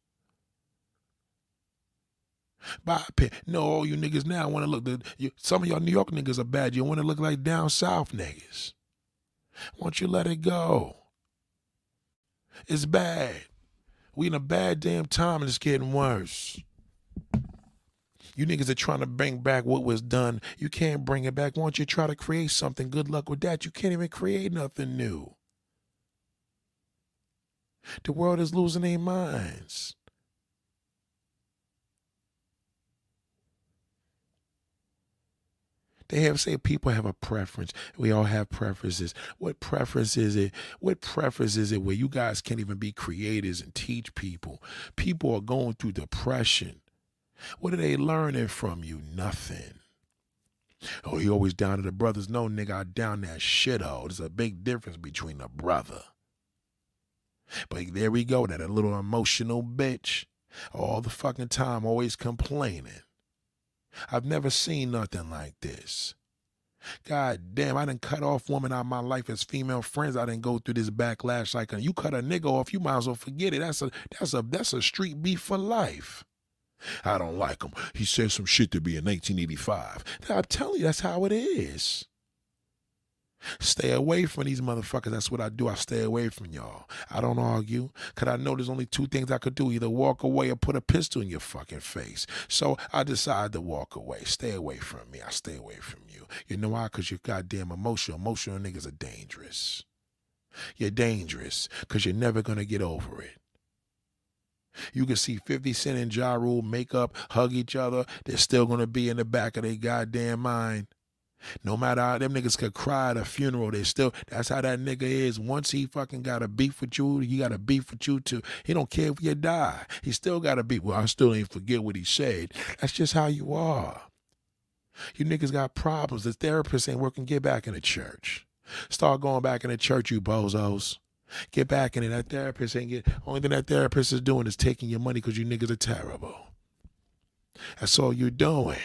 Buy a pair. No, all you niggas now want to look. The, you, some of y'all New York niggas are bad. You want to look like down south niggas. Why don't you let it go? It's bad. We in a bad damn time and it's getting worse. You niggas are trying to bring back what was done. You can't bring it back. Once you try to create something, good luck with that. You can't even create nothing new. The world is losing their minds. They have say people have a preference. We all have preferences. What preference is it? What preference is it where you guys can't even be creators and teach people? People are going through depression. What are they learning from you? Nothing. Oh, he always down to the brothers. No, nigga, I down that shithole. There's a big difference between a brother. But there we go, that a little emotional bitch. All the fucking time, always complaining. I've never seen nothing like this. God damn, I didn't cut off women out of my life as female friends. I didn't go through this backlash like you cut a nigga off, you might as well forget it. That's a that's a that's a street beef for life. I don't like him. He said some shit to me in 1985. I'm telling you, that's how it is. Stay away from these motherfuckers. That's what I do. I stay away from y'all. I don't argue. Cause I know there's only two things I could do. Either walk away or put a pistol in your fucking face. So I decide to walk away. Stay away from me. I stay away from you. You know why? Cause you're goddamn emotional. Emotional niggas are dangerous. You're dangerous. Cause you're never gonna get over it. You can see 50 Cent and Ja Rule make up, hug each other. They're still gonna be in the back of their goddamn mind. No matter how them niggas could cry at a funeral, they still that's how that nigga is. Once he fucking got a beef with you, he got a beef with you too. He don't care if you die. He still got a beef. Well, I still ain't forget what he said. That's just how you are. You niggas got problems. The therapist ain't working. Get back in the church. Start going back in the church, you bozos. Get back in it. That therapist ain't get. Only thing that therapist is doing is taking your money because you niggas are terrible. That's all you're doing.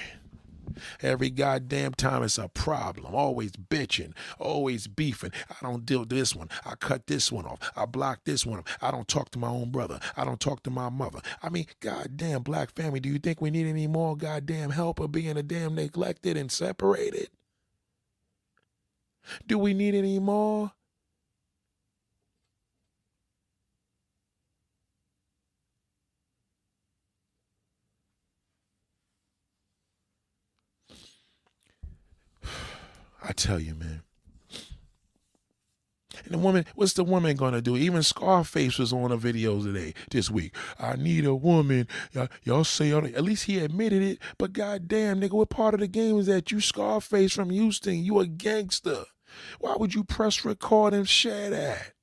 Every goddamn time it's a problem. Always bitching, always beefing. I don't deal with this one. I cut this one off. I block this one off. I don't talk to my own brother. I don't talk to my mother. I mean, goddamn black family, do you think we need any more goddamn help of being a damn neglected and separated? Do we need any more? I tell you, man. And the woman, what's the woman gonna do? Even Scarface was on a video today, this week. I need a woman. Y'all, y'all say, at least he admitted it. But goddamn, nigga, what part of the game is that? You Scarface from Houston. You a gangster. Why would you press record and share that?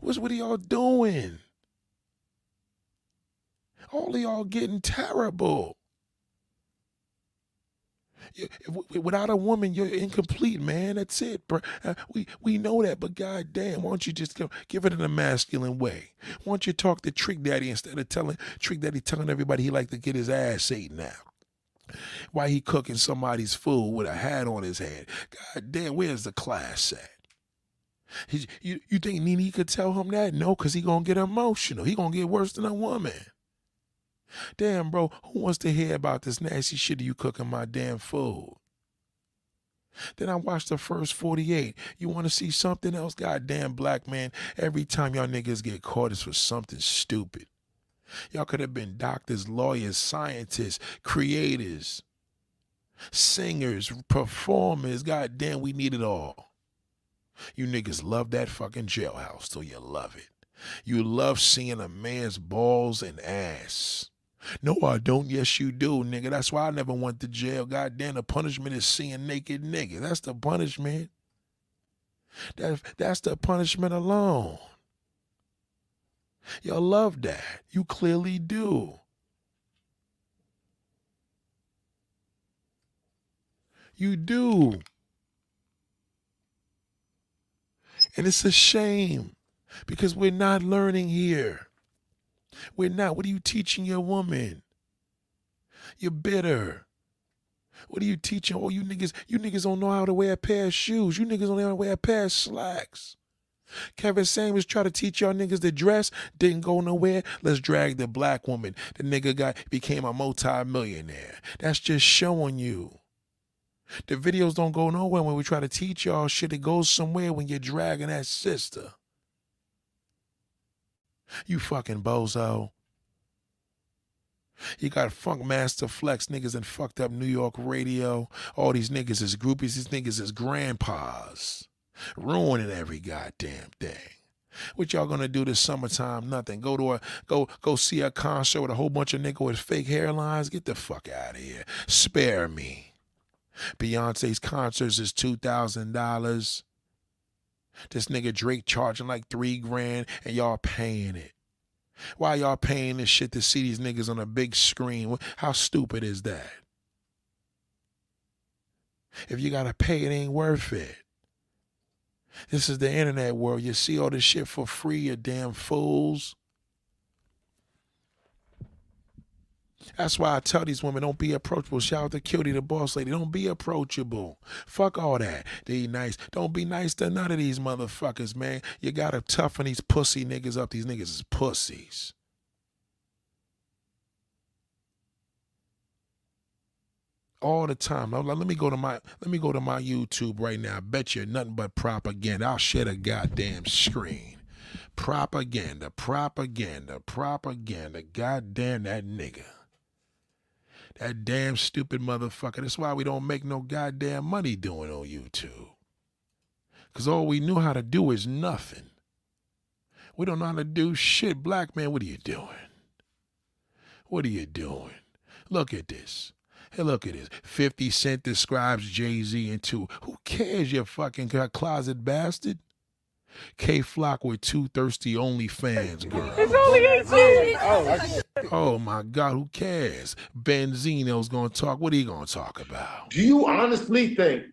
What's what are y'all doing? All of y'all getting terrible without a woman, you're incomplete, man. That's it, bro. Uh, we we know that, but goddamn, why don't you just give, give it in a masculine way? Why don't you talk to Trick Daddy instead of telling Trick Daddy telling everybody he like to get his ass ate now? Why he cooking somebody's food with a hat on his head? God damn, where's the class at? He, you you think Nene could tell him that? No, cause he gonna get emotional. He gonna get worse than a woman. Damn, bro, who wants to hear about this nasty shit you cooking my damn food? Then I watched the first 48. You want to see something else? Goddamn black man, every time y'all niggas get caught, it's for something stupid. Y'all could have been doctors, lawyers, scientists, creators, singers, performers. Goddamn, we need it all. You niggas love that fucking jailhouse, so you love it. You love seeing a man's balls and ass. No, I don't. Yes, you do, nigga. That's why I never went to jail. Goddamn, the punishment is seeing naked niggas. That's the punishment. That, that's the punishment alone. Y'all love that. You clearly do. You do. And it's a shame because we're not learning here. We're not. What are you teaching your woman? You're bitter. What are you teaching? Oh, you niggas, you niggas don't know how to wear a pair of shoes. You niggas don't know how to wear a pair of slacks. Kevin Samuels tried to teach y'all niggas to dress, didn't go nowhere. Let's drag the black woman. The nigga got became a multi-millionaire. That's just showing you. The videos don't go nowhere when we try to teach y'all shit. It goes somewhere when you're dragging that sister. You fucking bozo. You got Funkmaster Flex niggas and fucked up New York radio. All these niggas is groupies. These niggas is grandpas. Ruining every goddamn thing. What y'all gonna do this summertime? Nothing. Go to a go go see a concert with a whole bunch of niggas with fake hairlines. Get the fuck out of here. Spare me. Beyonce's concerts is two thousand dollars. This nigga Drake charging like three grand and y'all paying it. Why y'all paying this shit to see these niggas on a big screen? How stupid is that? If you gotta pay, it ain't worth it. This is the internet world. You see all this shit for free, you damn fools. That's why I tell these women don't be approachable. Shout out to Cutie, the boss lady. Don't be approachable. Fuck all that. They nice. Don't be nice to none of these motherfuckers, man. You gotta toughen these pussy niggas up. These niggas is pussies. all the time. let me go to my let me go to my YouTube right now. I bet you nothing but propaganda. I'll share the goddamn screen. Propaganda, propaganda, propaganda. Goddamn that nigga. That damn stupid motherfucker. That's why we don't make no goddamn money doing on YouTube. Cause all we knew how to do is nothing. We don't know how to do shit. Black man, what are you doing? What are you doing? Look at this. Hey, look at this. 50 Cent describes Jay Z into who cares, you fucking closet bastard? Kay Flock with two thirsty only fans, girl. It's only 18. Oh my God, who cares? Benzino's gonna talk. What are you gonna talk about? Do you honestly think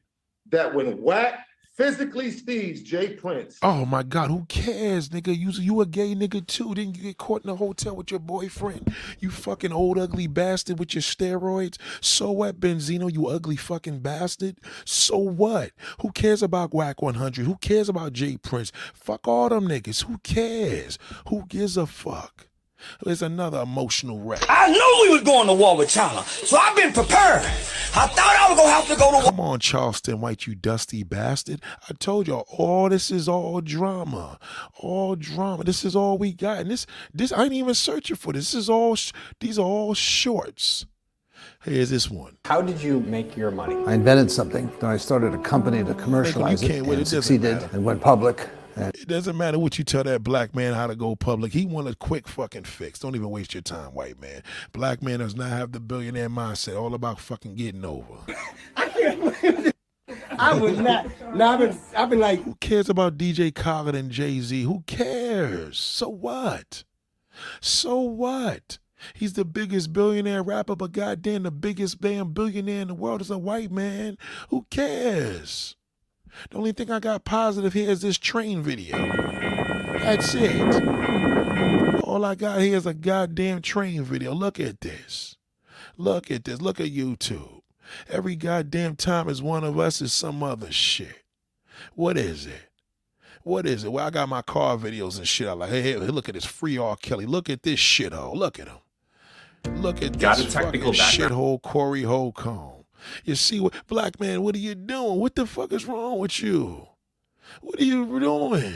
that when Wack physically sees J. Prince. Oh my God, who cares, nigga? You you a gay nigga too? Didn't you get caught in a hotel with your boyfriend? You fucking old ugly bastard with your steroids. So what, Benzino? You ugly fucking bastard. So what? Who cares about Wack 100? Who cares about J. Prince? Fuck all them niggas. Who cares? Who gives a fuck? There's another emotional wreck. I knew we was going to war with China, so I've been prepared. I thought I was gonna have to go to war. Come on, Charleston White, you dusty bastard. I told y'all, all this is all drama. All drama. This is all we got. And this this I ain't even searching for this. This is all these are all shorts. Here's this one. How did you make your money? I invented something. Then I started a company to commercialize it and it succeeded and went public. It doesn't matter what you tell that black man how to go public. He want a quick fucking fix. Don't even waste your time, white man. Black man does not have the billionaire mindset. All about fucking getting over. I can't I would not. No, I've been, I've been like. Who cares about DJ Khaled and Jay Z? Who cares? So what? So what? He's the biggest billionaire rapper, but goddamn, the biggest damn billionaire in the world is a white man. Who cares? The only thing I got positive here is this train video. That's it. All I got here is a goddamn train video. Look at this. Look at this. Look at YouTube. Every goddamn time is one of us is some other shit. What is it? What is it? Well, I got my car videos and shit. I'm like, hey, hey, look at this free R. Kelly. Look at this shithole. Look at him. Look at got this fucking shithole Corey Holcomb. You see what black man, what are you doing? What the fuck is wrong with you? What are you doing?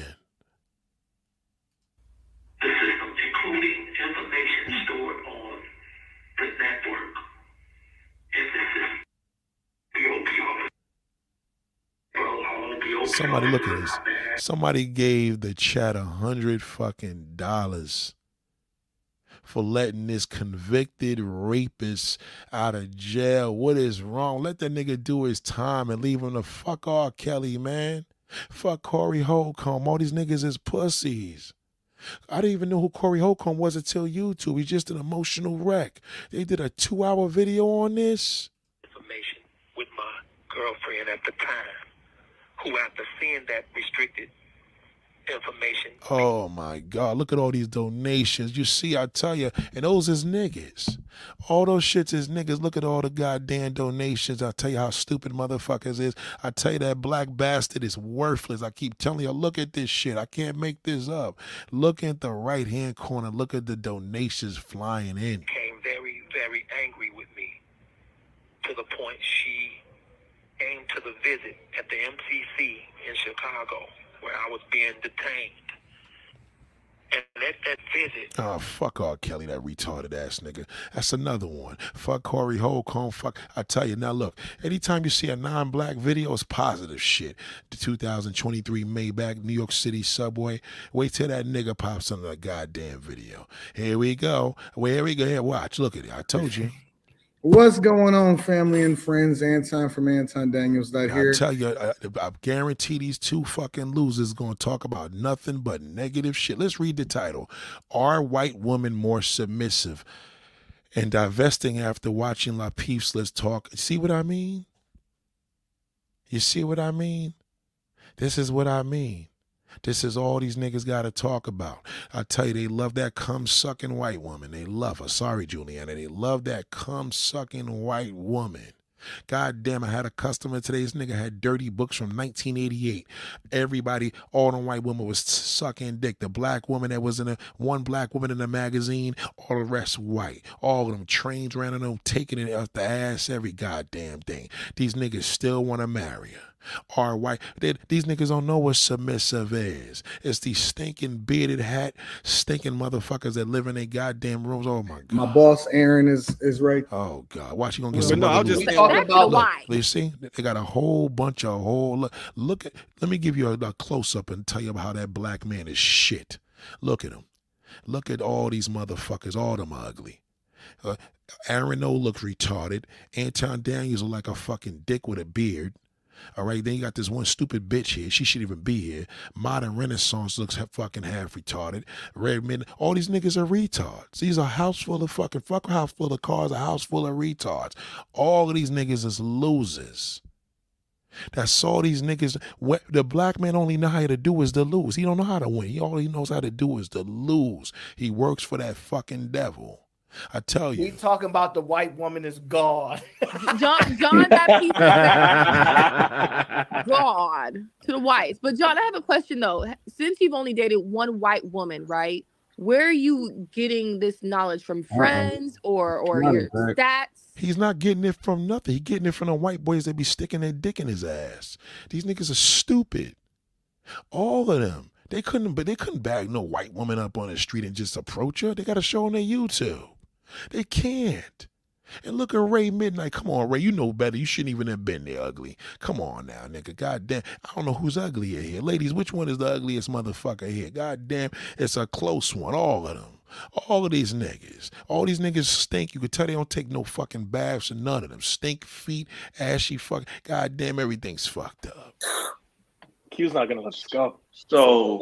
Somebody look at this. Somebody gave the chat a hundred fucking dollars for letting this convicted rapist out of jail. What is wrong? Let that nigga do his time and leave him the fuck R. Kelly, man. Fuck Corey Holcomb. All these niggas is pussies. I didn't even know who Corey Holcomb was until YouTube. He's just an emotional wreck. They did a two hour video on this. Information with my girlfriend at the time, who after seeing that restricted information. Oh my God! Look at all these donations. You see, I tell you, and those is niggas. All those shits is niggas. Look at all the goddamn donations. I tell you how stupid motherfuckers is. I tell you that black bastard is worthless. I keep telling you, look at this shit. I can't make this up. Look at the right hand corner. Look at the donations flying in. Came very, very angry with me to the point she came to the visit at the MCC in Chicago where I was being detained. And at that visit. Oh, fuck R. Kelly, that retarded ass nigga. That's another one. Fuck Corey Holcomb. Fuck. I tell you, now look, anytime you see a non black video, it's positive shit. The 2023 Maybach, New York City subway. Wait till that nigga pops on the goddamn video. Here we go. Where we go. Here, watch. Look at it. I told you. What's going on, family and friends? Anton from Anton Daniels that here. I tell you, I, I guarantee these two fucking losers going to talk about nothing but negative shit. Let's read the title: Are white women more submissive? And divesting after watching La Peeps. Let's talk. See what I mean? You see what I mean? This is what I mean. This is all these niggas got to talk about. I tell you, they love that cum sucking white woman. They love her. Sorry, Juliana. They love that cum sucking white woman. God damn, I had a customer today. This nigga had dirty books from 1988. Everybody, all the white women was sucking dick. The black woman that was in a one black woman in the magazine, all the rest white. All of them trains ran on them, taking it out the ass, every goddamn thing. These niggas still want to marry her are white. They, these niggas don't know what submissive is. It's these stinking bearded hat, stinking motherfuckers that live in their goddamn rooms. Oh my god. My boss Aaron is is right. Oh god. Watch you gonna get some. No, I'll just talking about why. You see, they got a whole bunch of whole look. Look at. Let me give you a, a close up and tell you about how that black man is shit. Look at him. Look at all these motherfuckers. All them ugly. Uh, Aaron O looks retarded. Anton Daniels look like a fucking dick with a beard. All right, then you got this one stupid bitch here. She shouldn't even be here. Modern Renaissance looks fucking half retarded. Redman, all these niggas are retards. These are house full of fucking fuck house full of cars, a house full of retards. All of these niggas is losers. That's all these niggas. What the black man only know how to do is to lose. He don't know how to win. He all he knows how to do is to lose. He works for that fucking devil. I tell you. We talking about the white woman is God. [LAUGHS] John, John, [LAUGHS] that piece God to the whites. But John, I have a question though. Since you've only dated one white woman, right? Where are you getting this knowledge from? Uh-uh. Friends or or your stats? He's not getting it from nothing. He's getting it from the white boys that be sticking their dick in his ass. These niggas are stupid. All of them. They couldn't, but they couldn't bag no white woman up on the street and just approach her. They got to show on their YouTube. They can't. And look at Ray Midnight. Come on, Ray. You know better. You shouldn't even have been there ugly. Come on now, nigga. God damn. I don't know who's uglier here. Ladies, which one is the ugliest motherfucker here? God damn. It's a close one. All of them. All of these niggas. All these niggas stink. You could tell they don't take no fucking baths and none of them. Stink feet, ashy fuck. God damn, everything's fucked up. Q's not gonna let us go. So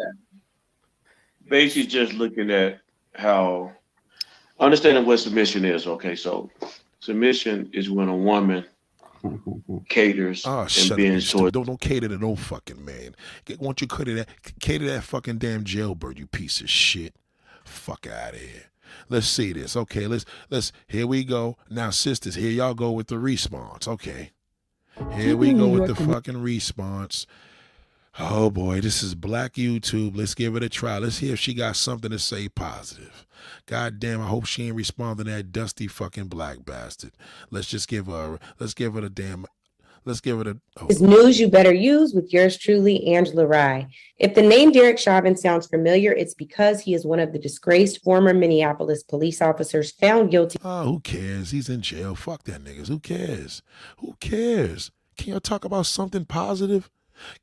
basically just looking at how understanding what submission is. Okay, so submission is when a woman caters oh, and bends towards. Don't don't cater to no fucking man. Get once you cater that cater that fucking damn jailbird, you piece of shit. Fuck out of here. Let's see this. Okay, let's let's here we go. Now, sisters, here y'all go with the response. Okay. Here we go with the fucking response. Oh boy, this is black YouTube. Let's give it a try. Let's hear if she got something to say positive. God damn, I hope she ain't responding to that dusty fucking black bastard. Let's just give her let's give it a damn let's give it a oh. News you better use with yours truly, Angela Rye. If the name Derek Chauvin sounds familiar, it's because he is one of the disgraced former Minneapolis police officers found guilty. Oh, who cares? He's in jail. Fuck that niggas. Who cares? Who cares? Can y'all talk about something positive?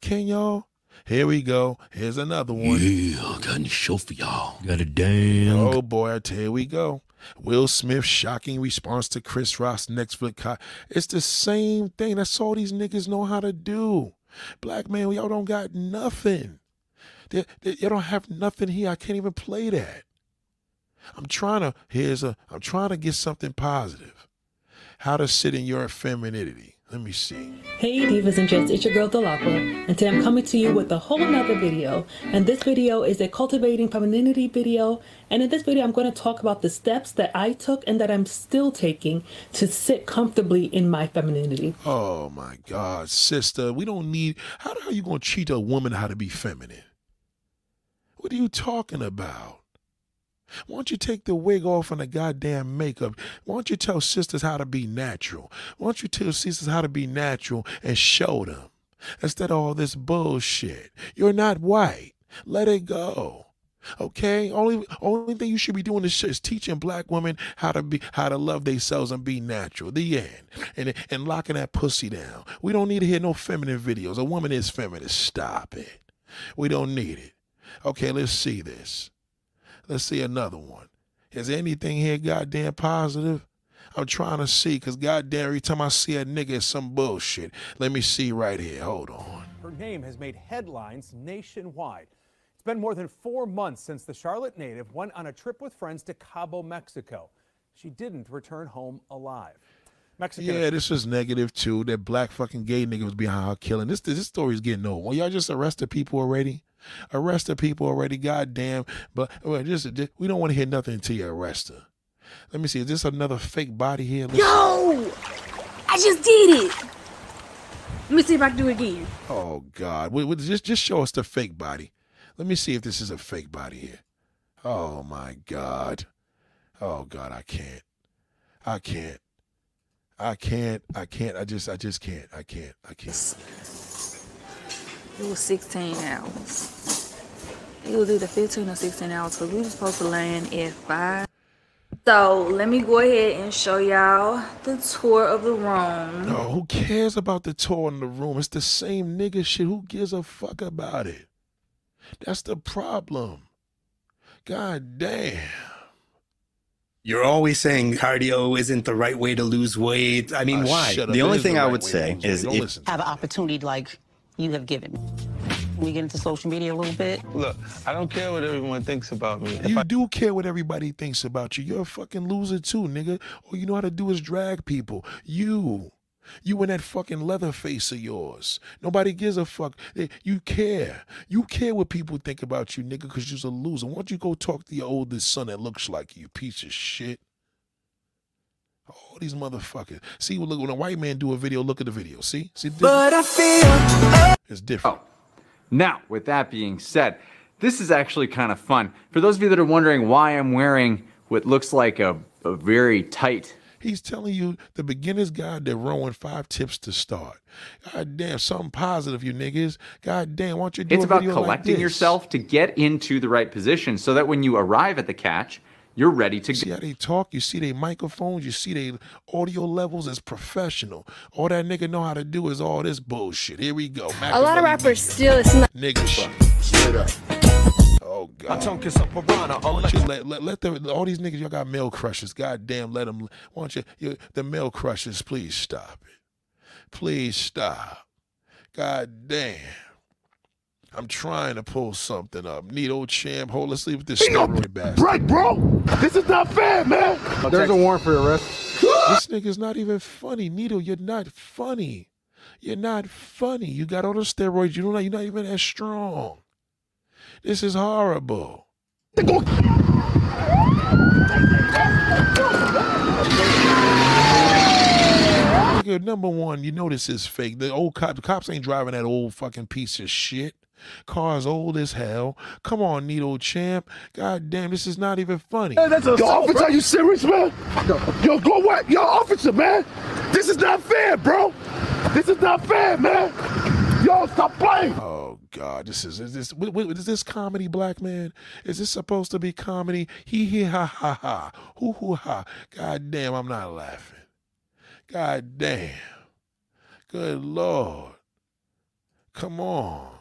Can y'all? Here we go. Here's another one. Yeah, got a show for y'all. Got a damn. Oh boy, here we go. Will Smith shocking response to Chris Rock's Netflix. It's the same thing. That's all these niggas know how to do. Black man, y'all don't got nothing. They, they, y'all don't have nothing here. I can't even play that. I'm trying to. Here's a. I'm trying to get something positive. How to sit in your femininity. Let me see. Hey divas and gents, it's your girl Thalapa, and today I'm coming to you with a whole nother video. And this video is a cultivating femininity video. And in this video, I'm going to talk about the steps that I took and that I'm still taking to sit comfortably in my femininity. Oh my God, sister, we don't need. How the hell are you going to treat a woman how to be feminine? What are you talking about? Why don't you take the wig off and the goddamn makeup? Why don't you tell sisters how to be natural? Why don't you tell sisters how to be natural and show them? Instead of all this bullshit. You're not white. Let it go. Okay? Only only thing you should be doing is, is teaching black women how to be how to love themselves and be natural. The end. And and locking that pussy down. We don't need to hear no feminine videos. A woman is feminine. Stop it. We don't need it. Okay, let's see this. Let's see another one. Is anything here goddamn positive? I'm trying to see, cause goddamn, every time I see a nigga, it's some bullshit. Let me see right here. Hold on. Her name has made headlines nationwide. It's been more than four months since the Charlotte native went on a trip with friends to Cabo, Mexico. She didn't return home alive. Mexican. Yeah, this was negative too. That black fucking gay nigga was behind her killing. This this story's getting old. Well, y'all just arrested people already. Arrested people already. Goddamn. But well, just, just we don't want to hear nothing until you arrest her. Let me see. Is this another fake body here? Let's Yo, I just did it. Let me see if I can do it again. Oh God! Wait, wait, just just show us the fake body. Let me see if this is a fake body here. Oh my God! Oh God! I can't. I can't. I can't. I can't. I just. I just can't. I can't. I can't. It was 16 hours. It was either 15 or 16 hours because we were supposed to land at 5. So let me go ahead and show y'all the tour of the room. No, who cares about the tour in the room? It's the same nigga shit. Who gives a fuck about it? That's the problem. God damn. You're always saying cardio isn't the right way to lose weight. I mean, uh, why? The only thing the I right would say is if have an opportunity to like you have given. Me. We get into social media a little bit. Look, I don't care what everyone thinks about me. You I... do care what everybody thinks about you. You're a fucking loser too, nigga. All you know how to do is drag people. You. You and that fucking leather face of yours. Nobody gives a fuck. Eh, you care. You care what people think about you, nigga, because you're a loser. Why don't you go talk to your oldest son that looks like you, piece of shit? All these motherfuckers. See, look when a white man do a video, look at the video. See, see. But I feel it's different. Oh. Now, with that being said, this is actually kind of fun. For those of you that are wondering why I'm wearing what looks like a, a very tight He's telling you the beginner's guide to rowing five tips to start. God damn, something positive, you niggas. God damn, why don't you do It's about collecting like yourself to get into the right position so that when you arrive at the catch, you're ready to see how they talk. You see their microphones. You see their audio levels. It's professional. All that nigga know how to do is all this bullshit. Here we go. Machiavelli. A lot of rappers still it's not nigga shit. Oh God! I tongue kiss a piranha. Why let let, let the, all these niggas y'all got male crushes? God damn, let them. Why don't you, you the male crushes? Please stop it. Please stop. God damn. I'm trying to pull something up. Need old champ. Hold. Let's leave with this steroid bastard. Right, bro. This is not fair, man. There's a warrant for your arrest. this nigga's not even funny. Needle, you're not funny. You're not funny. You got all the steroids. You don't. You're not even as strong. This is horrible. Number one, you know this is fake. The old cop, the cops ain't driving that old fucking piece of shit. Car's old as hell. Come on, Needle Champ. God damn, this is not even funny. Hey, that's a Yo, officer, are you serious, man? Yo, go what? Yo, officer, man. This is not fair, bro. This is not fair, man. Yo, stop playing. Oh God, this is is this is this comedy, black man? Is this supposed to be comedy? He he ha ha ha, hoo hoo ha. God damn, I'm not laughing. God damn. Good Lord. Come on.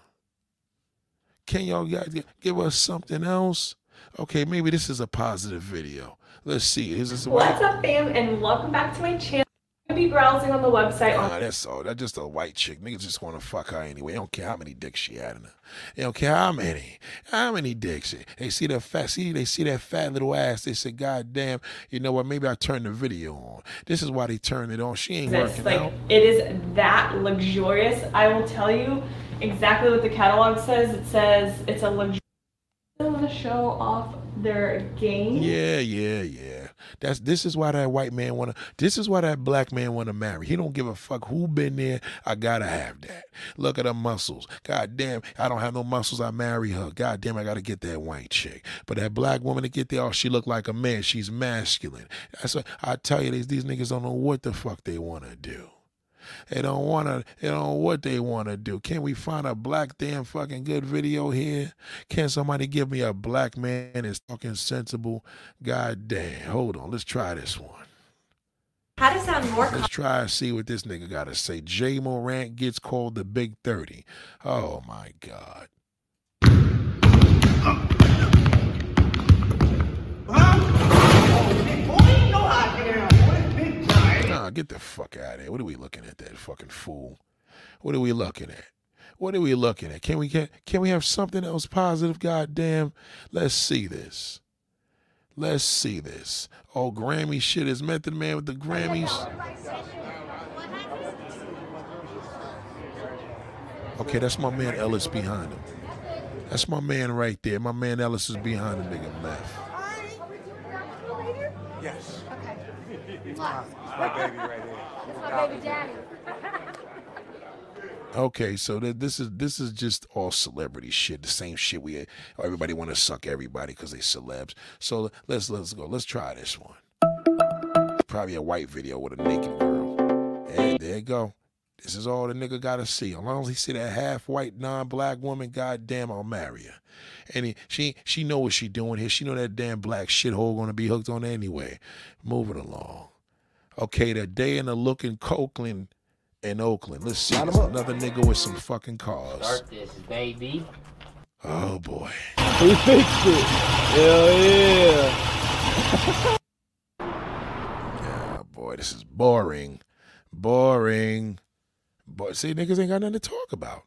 Can y'all guys give us something else? Okay, maybe this is a positive video. Let's see. Is this What's up, fam, and welcome back to my channel. I'll be browsing on the website. Nah, that's all. That's just a white chick. Niggas just want to fuck her anyway. They don't care how many dicks she had in her. They don't care how many. How many dicks. They see that fat. See, they see that fat little ass. They say, God damn. You know what? Maybe I turn the video on. This is why they turned it on. She ain't working like, out. It is that luxurious. I will tell you exactly what the catalog says. It says it's a luxurious. They want to show off their game. Yeah, yeah, yeah. That's this is why that white man wanna. This is why that black man wanna marry. He don't give a fuck who been there. I gotta have that. Look at her muscles. God damn, I don't have no muscles. I marry her. God damn, I gotta get that white chick. But that black woman to get there, oh, she look like a man. She's masculine. That's what I tell you. These these niggas don't know what the fuck they wanna do. They don't want to, they don't know what they want to do. Can we find a black damn fucking good video here? Can somebody give me a black man that's talking sensible? God damn. Hold on. Let's try this one. How to sound more. Let's try and see what this nigga got to say. Ja Morant gets called the Big 30. Oh my God. Huh? Get the fuck out of here. What are we looking at? That fucking fool. What are we looking at? What are we looking at? Can we get? Can we have something else positive? God damn. Let's see this. Let's see this. Oh, Grammy shit is Method Man with the Grammys. Okay, that's my man Ellis behind him. That's my man right there. My man Ellis is behind the nigga meth. Yes. Okay. My baby right here. That's my baby daddy. [LAUGHS] Okay, so th- this is this is just all celebrity shit. The same shit we uh, everybody want to suck everybody because they celebs. So let's let's go. Let's try this one. Probably a white video with a naked girl. And there you go. This is all the nigga gotta see. As long as he see that half white, non-black woman, goddamn, I'll marry her. And he, she she know what she doing here. She know that damn black shithole gonna be hooked on anyway. Moving along. Okay, the day in the look in Copeland in Oakland. Let's see. There's another nigga with some fucking cars. Start this, baby. Oh boy. We fixed it. Hell yeah. Yeah, boy, this is boring. Boring. Boy, see, niggas ain't got nothing to talk about.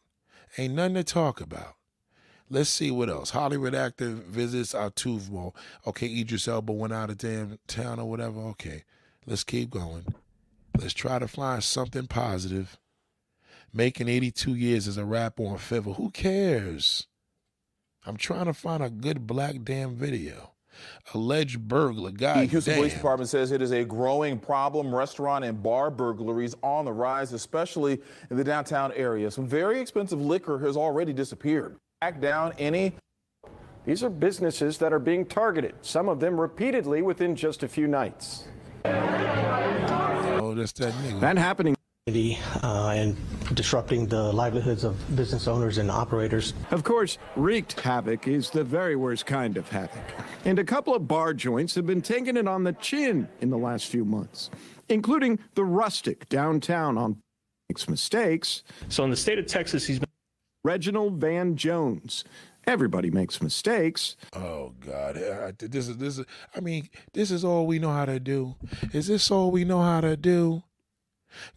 Ain't nothing to talk about. Let's see what else. Hollywood actor visits Altuve. Okay, Idris Elba went out of damn town or whatever. Okay, let's keep going. Let's try to find something positive. Making 82 years as a rapper on Fiverr. Who cares? I'm trying to find a good black damn video. Alleged burglar. God The Houston damn. Police Department says it is a growing problem. Restaurant and bar burglaries on the rise, especially in the downtown area. Some very expensive liquor has already disappeared. Back down any. These are businesses that are being targeted, some of them repeatedly within just a few nights. Oh, that's that nigga. That happening. Uh, and disrupting the livelihoods of business owners and operators. Of course, wreaked havoc is the very worst kind of havoc. And a couple of bar joints have been taking it on the chin in the last few months, including the Rustic downtown on makes mistakes. So in the state of Texas, he's been Reginald Van Jones. Everybody makes mistakes. Oh God, uh, I- this is this is. I mean, this is all we know how to do. Is this all we know how to do?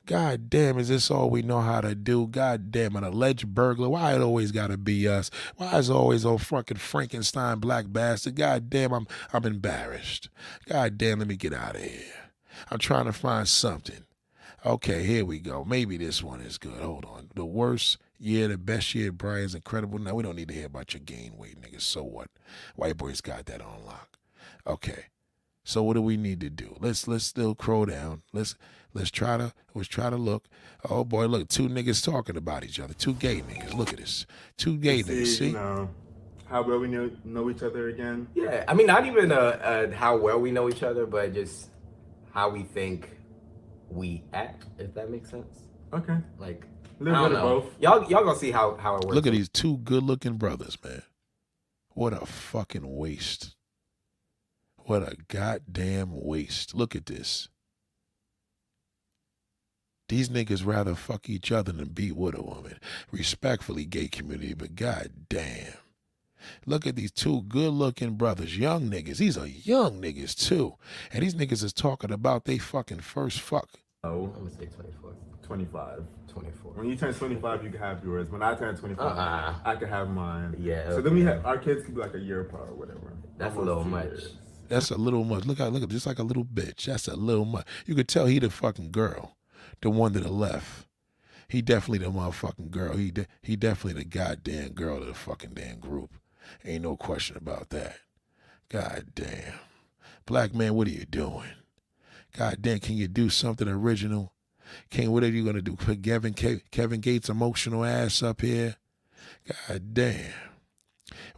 God damn, is this all we know how to do? God damn, an alleged burglar. Why it always gotta be us? Why is always old fucking Frankenstein black bastard? God damn, I'm I'm embarrassed. God damn, let me get out of here. I'm trying to find something. Okay, here we go. Maybe this one is good. Hold on. The worst year, the best year, Brian's incredible. Now we don't need to hear about your gain weight, niggas. So what? White boys got that on lock. Okay. So what do we need to do? Let's let's still crow down. Let's let's try to let's try to look. Oh boy, look, two niggas talking about each other. Two gay niggas. Look at this. Two gay see, niggas. See? You know, how well we know, know each other again. Yeah, I mean, not even uh, uh, how well we know each other, but just how we think we act. If that makes sense. Okay. Like, A little I don't bit of both. Y'all, y'all gonna see how how it works. Look at these two good looking brothers, man. What a fucking waste. What a goddamn waste. Look at this. These niggas rather fuck each other than be with a woman. Respectfully, gay community, but goddamn. Look at these two good looking brothers, young niggas. These are young niggas too. And these niggas is talking about they fucking first fuck. Oh. I'm gonna say 24. 25. 24. When you turn 25, you can have yours. When I turn 25, Uh-uh. I can have mine. Yeah, So then we have our kids could be like a year apart or whatever. That's a little much. years. That's a little much. Look at look at just like a little bitch. That's a little much. You could tell he the fucking girl, the one to the left. He definitely the motherfucking girl. He de- he definitely the goddamn girl of the fucking damn group. Ain't no question about that. God damn. Black man, what are you doing? God damn, can you do something original? Can what are you gonna do? Put Kevin Kevin Gates emotional ass up here? God damn.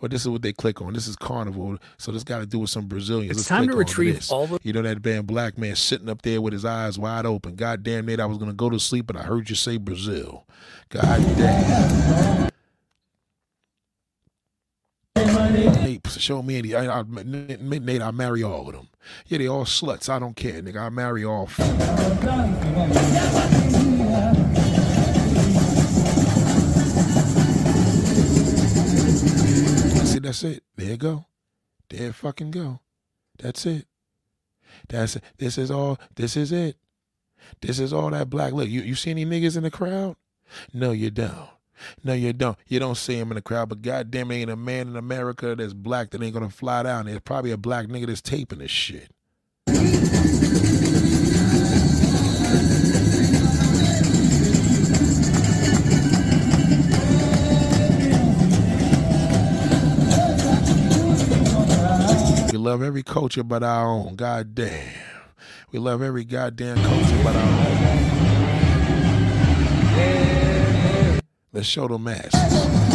Well, this is what they click on. This is Carnival, so this got to do with some Brazilians. It's Let's time to retrieve all the- You know that damn black man sitting up there with his eyes wide open. God damn, Nate, I was gonna go to sleep, but I heard you say Brazil. God damn. Nate, show me any. I, I, Nate, I marry all of them. Yeah, they all sluts. I don't care, nigga. I marry all. See, that's it. There you go. There fucking go. That's it. That's it. This is all. This is it. This is all that black. Look, you, you see any niggas in the crowd? No, you don't. No, you don't. You don't see him in the crowd, but goddamn, ain't a man in America that's black that ain't gonna fly down. There's probably a black nigga that's taping this shit. We love every culture but our own. God damn. We love every goddamn culture but our own. Let's show them masses.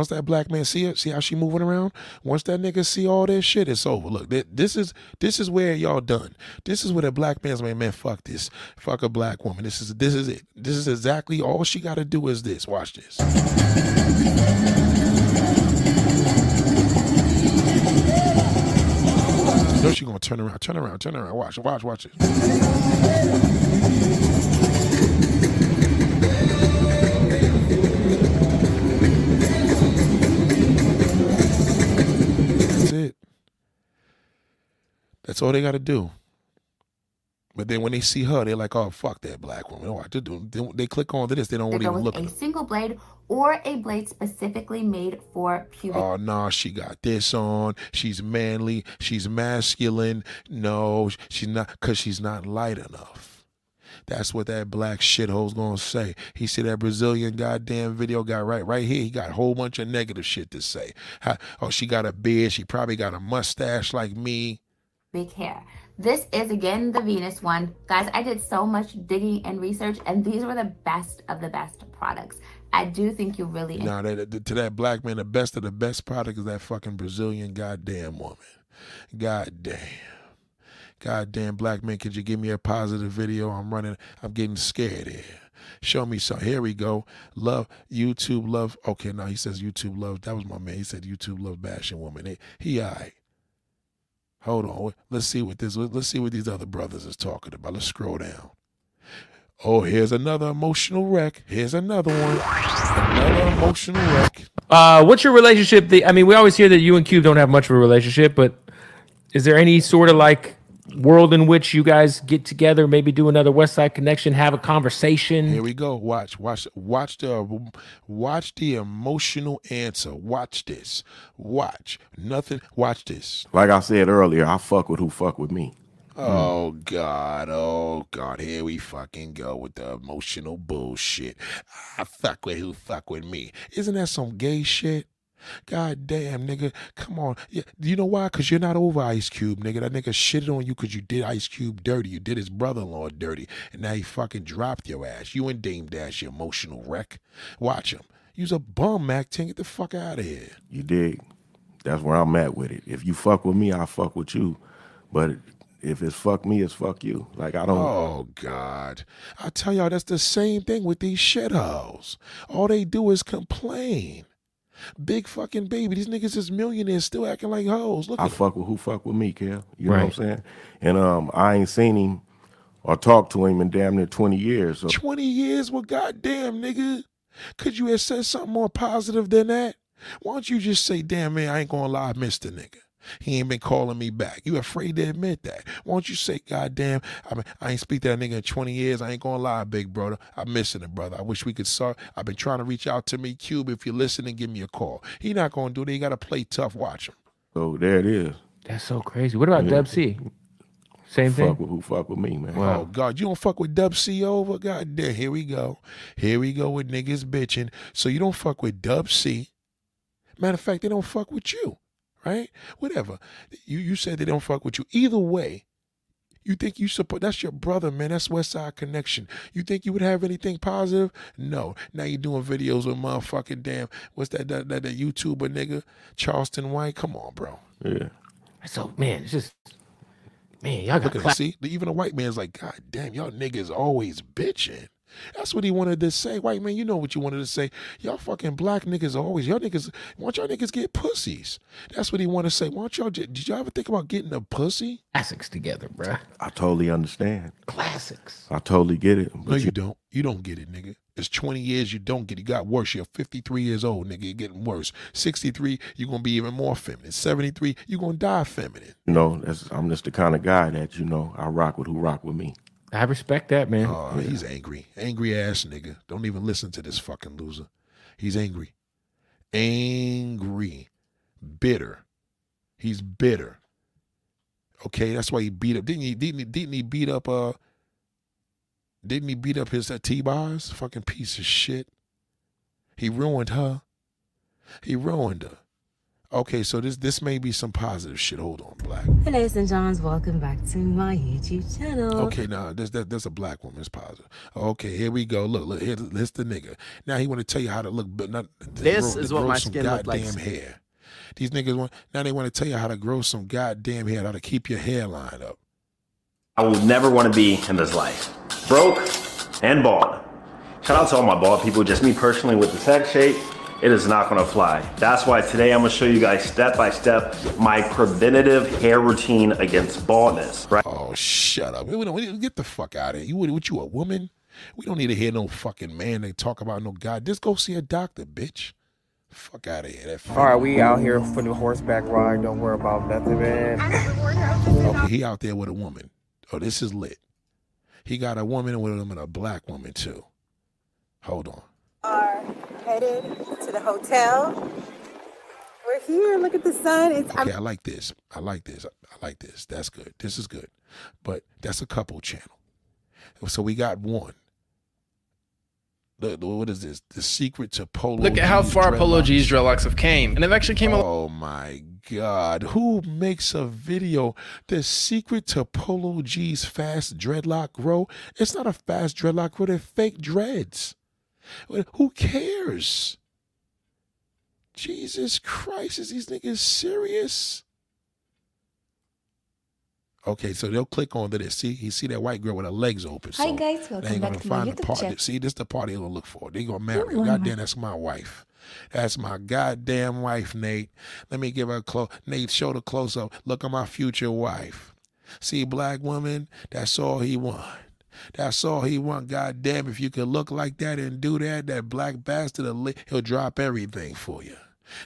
Once that black man see it, see how she moving around. Once that nigga see all this shit, it's over. Look, this is this is where y'all done. This is where the black man's man, man, fuck this, fuck a black woman. This is this is it. This is exactly all she got to do is this. Watch this. Know she gonna turn around, turn around, turn around. Watch, watch, watch it. That's it. That's all they got to do. But then when they see her, they're like, "Oh, fuck that black woman." Oh, they, do- they, they click on this. They don't want to even look. a single blade or a blade specifically made for pubic Oh no, she got this on. She's manly. She's masculine. No, she's not because she's not light enough. That's what that black shithole's gonna say. He said that Brazilian goddamn video got right right here. He got a whole bunch of negative shit to say. How, oh, she got a beard. She probably got a mustache like me. big hair. This is again the Venus one. Guys, I did so much digging and research, and these were the best of the best products. I do think you really Now that- to that black man, the best of the best product is that fucking Brazilian goddamn woman. Goddamn. Goddamn black man, could you give me a positive video? I'm running, I'm getting scared here. Show me some. Here we go. Love YouTube love. Okay, now he says YouTube love. That was my man. He said YouTube love bashing woman. He, he. Hold on. Let's see what this. Let's see what these other brothers is talking about. Let's scroll down. Oh, here's another emotional wreck. Here's another one. Another emotional wreck. Uh, what's your relationship? The, I mean, we always hear that you and Cube don't have much of a relationship, but is there any sort of like world in which you guys get together, maybe do another Westside Connection, have a conversation? Here we go. Watch, watch, watch the, watch the emotional answer. Watch this. Watch nothing. Watch this. Like I said earlier, I fuck with who fuck with me. Oh God, oh God, here we fucking go with the emotional bullshit. I fuck with who fuck with me. Isn't that some gay shit? God damn, nigga, come on. Yeah, you know why? Cause you're not over Ice Cube, nigga. That nigga shitted on you cause you did Ice Cube dirty. You did his brother-in-law dirty, and now he fucking dropped your ass. You and Dame Dash, you emotional wreck. Watch him. You's a bum, Mack 10. Get the fuck out of here. You dig? That's where I'm at with it. If you fuck with me, I fuck with you. But if it's fuck me, it's fuck you. Like I don't. Oh God! I tell y'all, that's the same thing with these shitholes. All they do is complain. Big fucking baby. These niggas is millionaires still acting like hoes. Look I at fuck with who fuck with me, Kel. You know what I'm saying? And um, I ain't seen him or talked to him in damn near 20 years. So 20 years. Well, goddamn, nigga. Could you have said something more positive than that? Why don't you just say, damn, man, I ain't gonna lie, I missed the nigga. He ain't been calling me back. You afraid to admit that? Why don't you say, goddamn, I mean, I ain't speak to that nigga in 20 years. I ain't gonna lie, big brother. I'm missing it, brother. I wish we could start. I've been trying to reach out to me, Cube. If you're listening, give me a call. He not gonna do that. He gotta play tough. Watch him. Oh, there it is. That's so crazy. What about Yeah. Dub C? Same thing. Fuck with who fuck with me, man. Oh God, you don't fuck with Dub C over? God damn, here we go. Here we go with niggas bitching. So you don't fuck with Dub C. Matter of fact, they don't fuck with you, right? Whatever. You you said they don't fuck with you. Either way, you think you support that's your brother, man. That's Westside Connection. You think you would have anything positive? No. Now you're doing videos with motherfucking damn what's that that, that, that YouTuber nigga? Charleston White? Come on, bro. Yeah. So man, it's just man, y'all got Look at clap- see, even a white man's like, God damn, y'all niggas always bitching. That's what he wanted to say. White man, you know what you wanted to say. Y'all fucking black niggas are always, y'all niggas, why don't y'all niggas get pussies? That's what he wanted to say. Why don't y'all, did y'all ever think about getting a pussy? Classics together, bruh. I totally understand. Classics. I totally get it. No, you don't. You don't get it, nigga. It's 20 years you don't get it. You got worse. You're 53 years old, nigga. You're getting worse. 63, you're going to be even more feminine. 73, you're going to die feminine. You know, that's, I'm just the kind of guy that, you know, I rock with who rock with me. I respect that, man. Oh, he's angry. Angry ass nigga. Don't even listen to this fucking loser. He's angry. Angry. Bitter. He's bitter. Okay, that's why he beat up. Didn't he? Didn't he? Didn't he beat up? Uh, didn't he beat up his uh, T-Boz? Fucking piece of shit. He ruined her. He ruined her. Okay, so this this may be some positive shit. Hold on, black. Hello, St. John's. Welcome back to my YouTube channel. Okay, now there's that there's a black woman. It's positive. Okay, here we go. Look, look, here, here's the nigga. Now he want to tell you how to look, but not This grow- is what my skin looked like. goddamn hair. These niggas want now they want to tell you how to grow some goddamn hair, how to keep your hairline up. I will never want to be in this life. Broke and bald. Shout out to all my bald people. Just me personally with the sex shape, it is not going to fly. That's why today I'm going to show you guys step by step my preventative hair routine against baldness. Right? Oh, shut up. We don't, we don't- get the fuck out of here. You what, what you a woman? We don't need to hear no fucking man they talk about no god. Just go see a doctor, bitch. Fuck out of here. That All right, we out here for the horseback ride. Don't worry about nothing, man. Okay, he out there with a woman. Oh, this is lit. He got a woman with him and a black woman too. Hold on. Are headed to the hotel. We're here. Look at the sun. It's Okay, I like this. I like this. I like this. That's good. This is good. But that's a couple channel. So we got one. The, the- what is this? The secret to Polo. Look at how G's far Polo dreadlocks. G's dreadlocks have came, and they've actually came a Oh my God. Who makes a video? The secret to Polo G's fast dreadlock grow? It's not a fast dreadlock grow, they're fake dreads. Who cares? Jesus Christ, is these niggas serious? Okay, so they'll click on to this. See, you see that white girl with her legs open. Hi so guys, they welcome ain't back gonna to my find the YouTube part. See, this the party they're gonna look for. They gonna marry her. Ooh, God damn, that's my wife. That's my goddamn wife, Nate. Let me give her a close. Nate, show the close up. Look at my future wife. See, black woman, that's all he want. That's all he want. God damn, if you could look like that and do that, that black bastard, he'll drop everything for you.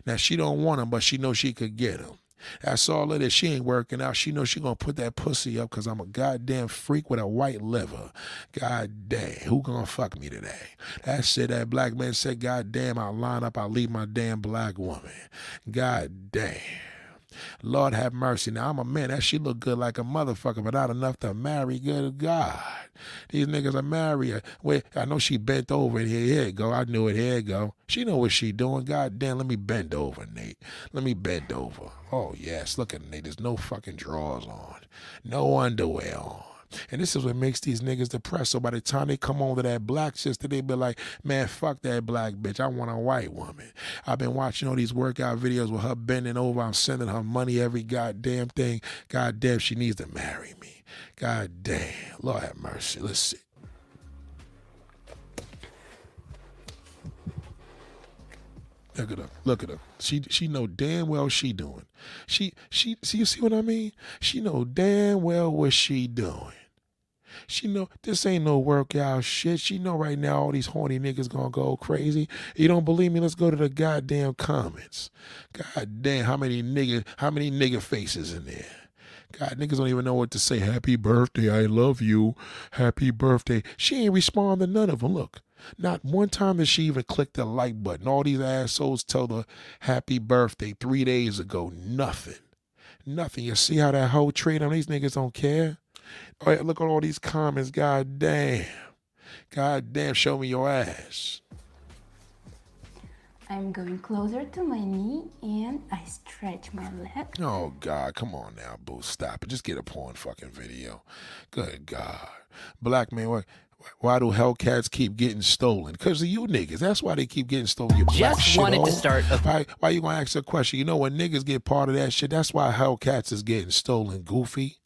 Now she don't want him, but she knows she could get him. That's all it is. She ain't working out. She knows she gonna put that pussy up because I'm a goddamn freak with a white liver. God damn, who gonna fuck me today? That shit that black man said, God damn, I'll line up, I'll leave my damn black woman. God damn. Lord have mercy. Now I'm a man. That she look good like a motherfucker, but not enough to marry. Good God. These niggas are marry her. Wait, I know she bent over and here, here it go. I knew it. Here it go. She know what she doing. God damn, let me bend over, Nate. Let me bend over. Oh yes, look at Nate. There's no fucking drawers on. No underwear on. And this is what makes these niggas depressed. So by the time they come on to that black sister, they be like, man, fuck that black bitch. I want a white woman. I've been watching all these workout videos with her bending over. I'm sending her money every goddamn thing. God damn, she needs to marry me. God damn. Lord have mercy. Let's see. Look at her. Look at her. She she know damn well she doing. She she see you see what I mean? She know damn well what she doing. She know this ain't no workout shit. She know right now all these horny niggas gonna go crazy. You don't believe me? Let's go to the goddamn comments. God damn, how many nigga how many nigga faces in there? God, niggas don't even know what to say. Happy birthday, I love you. Happy birthday. She ain't respond to none of them. Look, not one time did she even click the like button. All these assholes tell her happy birthday three days ago. Nothing. Nothing. You see how that whole trade on these niggas don't care? All right, look at all these comments. God damn. God damn, show me your ass. I'm going closer to my knee and I stretch my leg. Oh God, come on now, boo. Stop it. Just get a porn fucking video. Good God. Black man, why, why do Hellcats keep getting stolen? Because of you niggas. That's why they keep getting stolen. You black Just wanted to oh. start a- Why, why you gonna ask a question? You know when niggas get part of that shit, that's why Hellcats is getting stolen, goofy.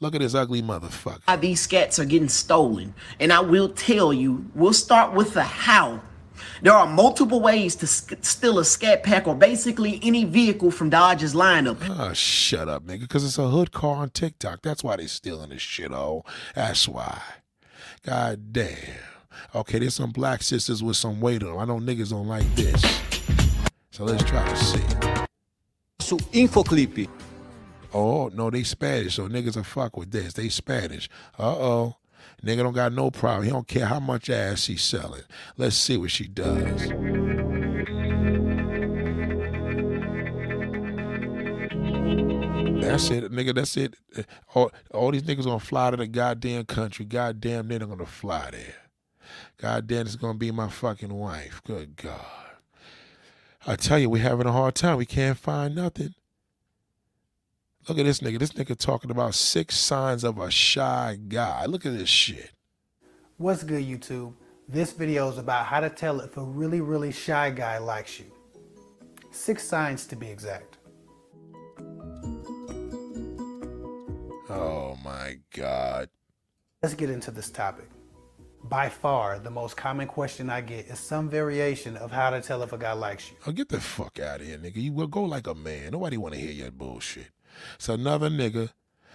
Look at this ugly motherfucker. These scats are getting stolen. And I will tell you, we'll start with the how. There are multiple ways to sk- steal a scat pack or basically any vehicle from Dodge's lineup. Oh, shut up, nigga. Because it's a hood car on TikTok. That's why they stealing this shit, oh. That's why. God damn. Okay, there's some black sisters with some weight on 'em. I know niggas don't like this. So let's try to see. Su Infoclip. Oh, no, they Spanish, so niggas will fuck with this. They Spanish. Uh-oh. Nigga don't got no problem. He don't care how much ass she's selling. Let's see what she does. That's it, nigga. That's it. All, all these niggas gonna fly to the goddamn country. Goddamn, they're gonna fly there. Goddamn, it's gonna be my fucking wife. Good God. I tell you, we're having a hard time. We can't find nothing. Look at this nigga. This nigga talking about six signs of a shy guy. Look at this shit. What's good, YouTube? This video is about how to tell if a really, really shy guy likes you. Six signs to be exact. Oh my God. Let's get into this topic. By far, the most common question I get is some variation of how to tell if a guy likes you. Oh, get the fuck out of here, nigga. You will go like a man. Nobody want to hear your bullshit. It's another nigga.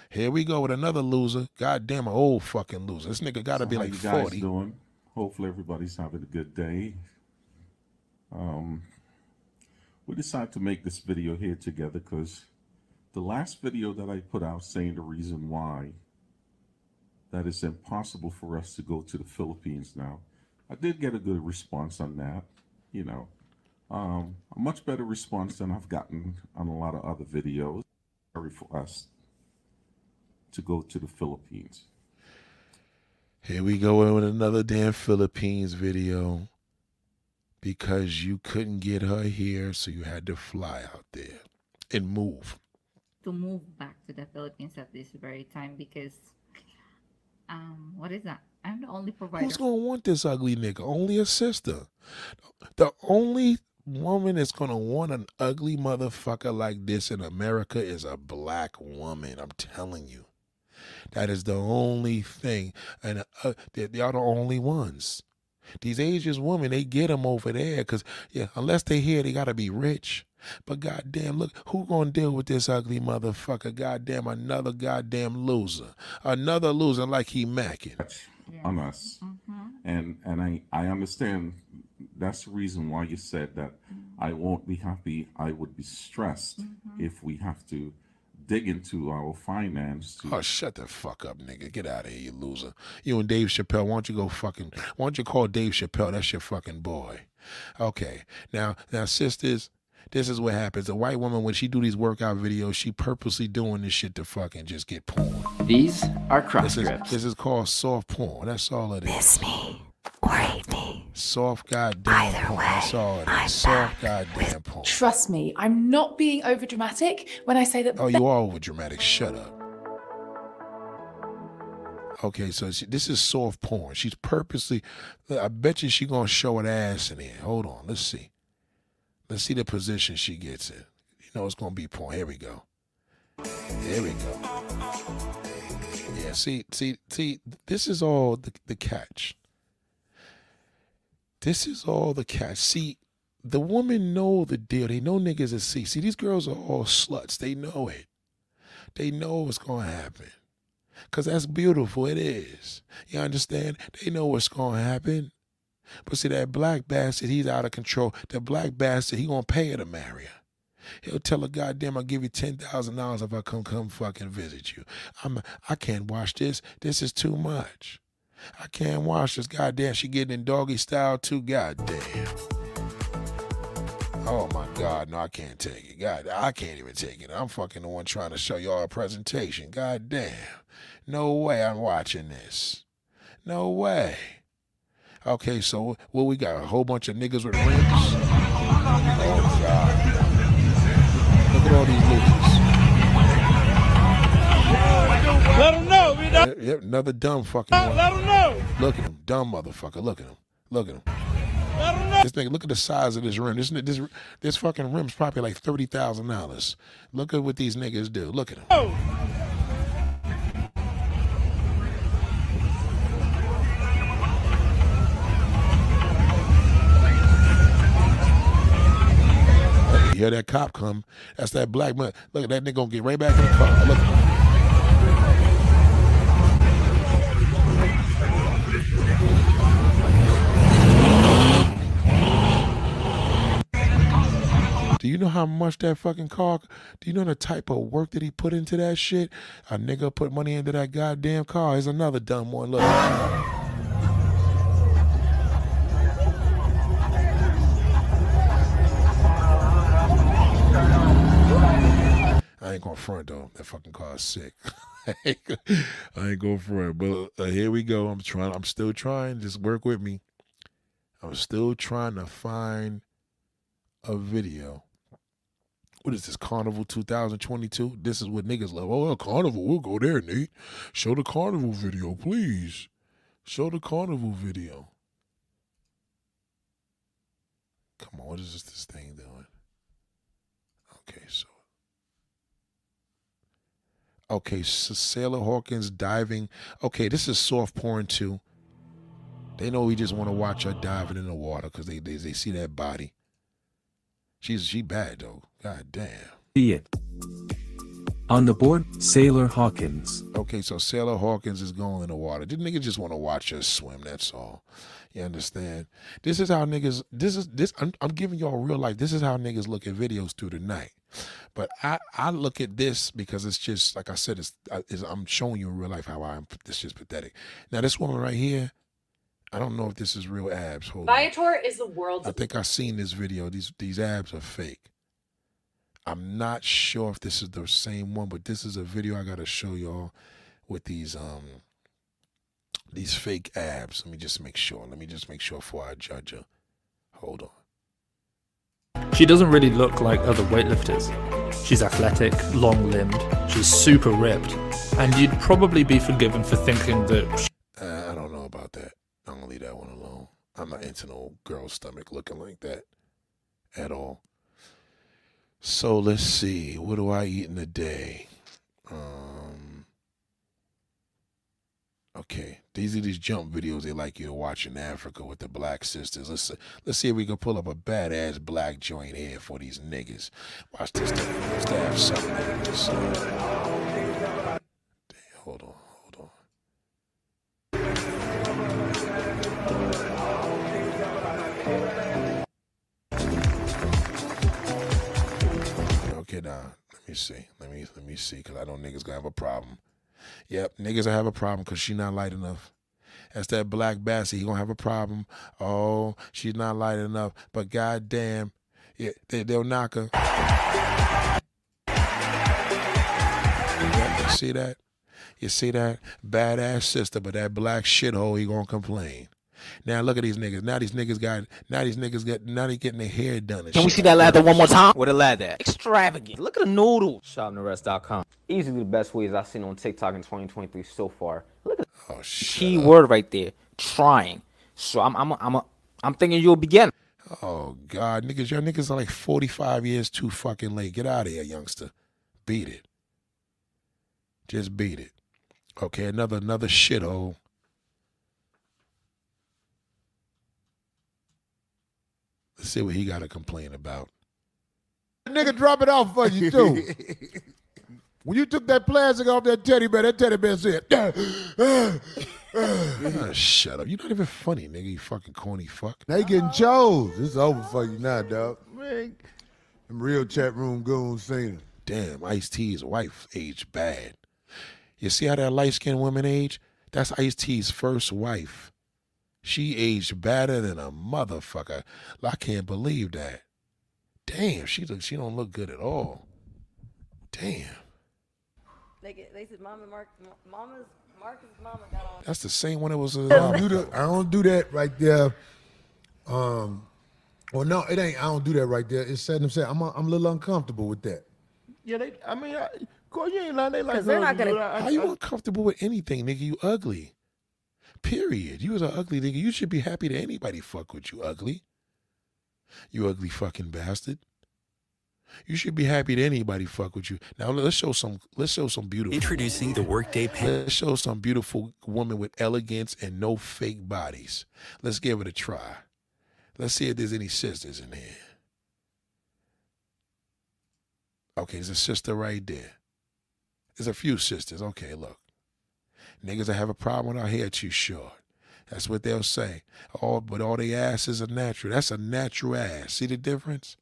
Here we go with another loser. Goddamn, an old fucking loser. This nigga got to So be how like you guys 40. doing? Hopefully everybody's having a good day. Um, we decided to make this video here together because the last video that I put out saying the reason why that it's impossible for us to go to the Philippines now, I did get a good response on that. You know, um, a much better response than I've gotten on a lot of other videos. Sorry for us to go to the Philippines. Here we go in with another damn Philippines video because you couldn't get her here, so you had to fly out there and move. to move back to the Philippines at this very time because um what is that? I'm the only provider. Who's gonna want this ugly nigga? Only a sister. The only woman that's gonna want an ugly motherfucker like this in America is a black woman. I'm telling you. That is the only thing, and uh, they, they are the only ones. These Asian women, they get them over there because yeah, unless they here, they gotta be rich. But goddamn, look, who gonna deal with this ugly motherfucker? Goddamn, another goddamn loser, another loser like he macking. on us. And and I, I understand that's the reason why you said that I mm-hmm. won't be happy, I would be stressed mm-hmm. if we have to dig into our finance to Oh, shut the fuck up, nigga. Get out of here, you loser. You and Dave Chappelle, why don't you go fucking, why don't you call Dave Chappelle? That's your fucking boy. Okay. Now, now, sisters, this is what happens. A white woman, when she do these workout videos, she purposely doing this shit to fucking just get porn. These are cross This is, grips. this is called soft porn. That's all it is. Miss me or hate me. Soft goddamn Either porn. That's all it is. Soft goddamn porn. Trust me, I'm not being overdramatic when I say that. Oh, you are over dramatic. Shut up. Okay, so she, this is soft porn. She's purposely. I bet you she gonna show an ass in here. Hold on, let's see. Let's see the position she gets in. You know it's gonna be porn. Here we go. Here we go. Yeah, see, see, see. This is all the the catch. This is all the catch. See, the women know the deal. They know niggas is see. See, these girls are all sluts. They know it. They know what's gonna happen. Cause that's beautiful. It is. You understand? They know what's gonna happen. But see that black bastard, he's out of control. That black bastard, he gonna pay her to marry her. He'll tell her, goddamn, I'll give you ten thousand dollars if I come come fucking visit you. I'm I can't watch this. This is too much. I can't watch this. Goddamn, she getting in doggy style too. Goddamn. Oh my God, no, I can't take it. God, I can't even take it. I'm fucking the one trying to show y'all a presentation. God damn. No way I'm watching this. No way. Okay, so what we got? A whole bunch of niggas with rims? Oh God. Yep, another dumb fucking. Let him know. Look at him, dumb motherfucker. Look at him. Look at him. Let him know. This thing, look at the size of this rim. This this this fucking rim's probably like thirty thousand dollars. Look at what these niggas do. Look at him. Oh. hear that cop come. That's that black man. Look at that nigga gonna get right back in the car. Look. Do you know how much that fucking car? Do you know the type of work that he put into that shit? A nigga put money into that goddamn car. Here's another dumb one. Look. I ain't gonna front though. That fucking car is sick. [LAUGHS] I ain't gonna front, but uh, here we go. I'm trying. I'm still trying. Just work with me. I'm still trying to find a video. What is this? Carnival 2022? This is what niggas love. Oh, well, Carnival. We'll go there, Nate. Show the Carnival video, please. Show the Carnival video. Come on, what is this, this thing doing? Okay, so. Okay, so Sailor Hawkins diving. Okay, this is soft porn too. They know we just want to watch her diving in the water because they, they they see that body. She's she bad though. God damn. See it. On the board, Sailor Hawkins. Okay, so Sailor Hawkins is going in the water. Did niggas just want to watch her swim? That's all. You understand? This is how niggas. This is this. I'm, I'm giving y'all real life. This is how niggas look at videos through the night. But I I look at this because it's just like I said. It's, it's I'm showing you in real life how I'm. This just pathetic. Now this woman right here. I don't know if this is real abs. Hold on. Viator is the world's I think I've seen this video. These these abs are fake. I'm not sure if this is the same one, but this is a video I gotta show y'all with these um these fake abs. Let me just make sure. Let me just make sure before I judge her. Hold on. She doesn't really look like other weightlifters. She's athletic, long limbed, she's super ripped, and you'd probably be forgiven for thinking that. Uh, I don't know about that. I'm gonna leave that one alone. I'm not into no girl's stomach looking like that at all. So let's see. What do I eat in a day? Um. Okay, these are these jump videos they like you to watch in Africa with the black sisters. Let's let's see if we can pull up a badass black joint here for these niggas. Watch this. Let's have something. Uh, damn, hold on. Okay, now let me see. Let me let me see, cause I know niggas gonna have a problem. Yep, niggas will have a problem because she not light enough. That's that black Bassie. He gonna have a problem. Oh, she's not light enough. But goddamn, yeah, they, they'll knock her. You see that? You see that? Badass sister, but that black shithole, he gonna complain. Now look at these niggas. Now these niggas got. Now these niggas got. Now they getting their hair done. And Can we see that like lather one more time? Where the lather? Extravagant. Look at the noodles. ShopNarest.com. Easily the best ways I've seen on TikTok in 2023 so far. Look at oh, key word right there. Trying. So I'm I'm I'm a, I'm thinking you'll begin. Oh God, niggas, your niggas are like 45 years too fucking late. Get out of here, youngster. Beat it. Just beat it. Okay, another another shithole. See what he got to complain about. Nigga, drop it off for you too. [LAUGHS] when you took that plastic off that teddy bear, that teddy bear said, Ah, shut up. You're not even funny, nigga. You fucking corny fuck. Now you getting chose. It's over for you now, dog. Man, them real chat room goons seen it. Damn, Ice T's wife aged bad. You see how that light skinned woman age? That's Ice T's first wife. She aged better than a motherfucker. I can't believe that. Damn, she look, she don't look good at all. Damn. They get, they said Mama Mark, Mama's Marcus' mama got on. That's the same one that was. I don't do that. I don't do that right there. Um, well, no, it ain't. I don't do that right there. It's said themselves. I'm a, I'm a little uncomfortable with that. Yeah, they. I mean, I, course you ain't lying. They like. 'Cause they're not gonna- that. I- How you uncomfortable with anything, nigga? You ugly. Period. You was an ugly nigga. You should be happy that anybody fuck with you, ugly. You ugly fucking bastard. You should be happy that anybody fuck with you. Now let's show some. Let's show some beautiful. Introducing the Workday Pen. Let's show some beautiful woman with elegance and no fake bodies. Let's give it a try. Let's see if there's any sisters in here. Okay, there's a sister right there. There's a few sisters. Okay, look. Niggas that have a problem with our hair too short. That's what they'll say. Oh, but all they asses are natural. That's a natural ass. See the difference?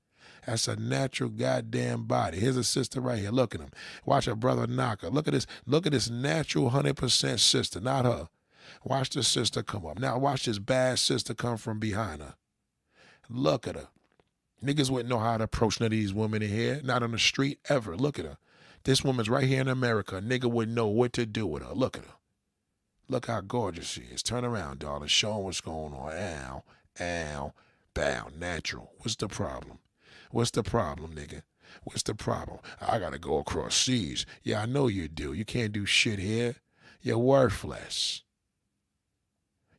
That's a natural goddamn body. Here's a sister right here. Look at him. Watch her brother knock her. Look at this. Look at this natural 100% sister, not her. Watch the sister come up. Now watch this bad sister come from behind her. Look at her. Niggas wouldn't know how to approach none of these women in here. Not on the street ever. Look at her. This woman's right here in America. Nigga wouldn't know what to do with her. Look at her. Look how gorgeous she is. Turn around, darling. Show 'em what's going on. Ow, ow, bow. Natural. What's the problem? What's the problem, nigga? What's the problem? I gotta go across seas. Yeah, I know you do. You can't do shit here. You're worthless.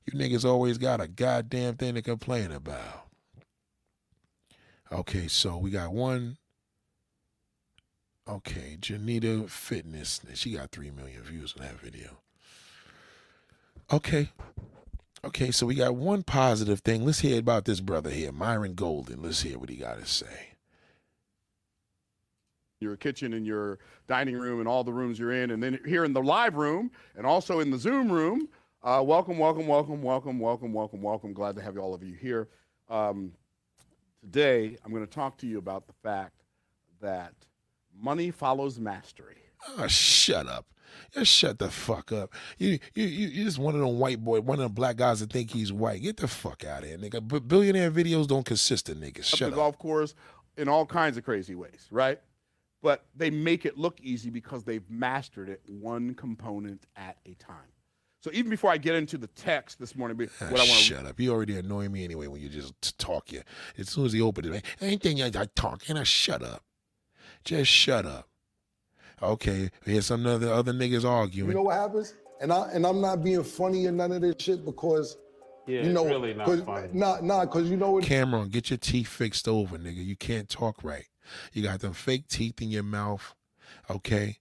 You niggas always got a goddamn thing to complain about. Okay, so we got one. Okay, Janita Fitness. She got 3 million views on that video. Okay. Okay, so we got one positive thing. Let's hear about this brother here, Myron Golden. Let's hear what he got to say. your kitchen and your dining room and all the rooms you're in, and then here in the live room and also in the Zoom room. Uh, welcome, welcome, welcome, welcome, welcome, welcome, welcome. Glad to have all of you here. Um, today, I'm going to talk to you about the fact that money follows mastery. Oh, shut up. Just shut the fuck up. You you you just one of them white boy, one of them black guys that think he's white. Get the fuck out of here, nigga. But billionaire videos don't consist of niggas. Up Shut the up. golf course in all kinds of crazy ways, right? But they make it look easy because they've mastered it one component at a time. So even before I get into the text this morning, what I Ah, want to shut up. You already annoy me anyway when you just talk. You as soon as he opens it, anything I, I talk, and I shut up. Just shut up. Okay, here's some other other niggas arguing. You know what happens? And I and I'm not being funny or none of this shit because Yeah, you know, it's really not 'cause- funny. Nah, nah, because you know what? Cam'ron, get your teeth fixed over, nigga. You can't talk right. You got them fake teeth in your mouth. Okay.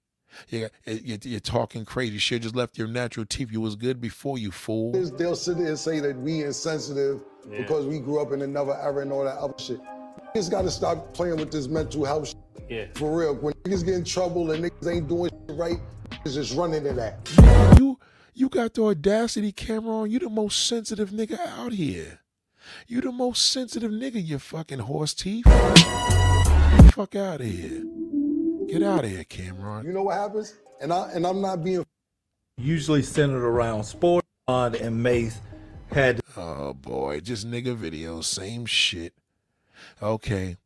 You got, you- you're talking crazy. You should just left your natural teeth. You was good before you fool. they'll sit there and say that we insensitive because we grew up in another era and all that other shit. Niggas gotta stop playing with this mental health shit. Yeah. For real. When niggas get in trouble and niggas ain't doing shit right, niggas just running to that. You you got the audacity, Cam'ron. You the most sensitive nigga out here. You the most sensitive nigga, you fucking horse teeth. Fuck out of here. Get out of here, Cam'ron. You know what happens? And I and I'm not being usually centered around sport. Bond and Mace had Oh boy, just nigga videos, same shit. Okay.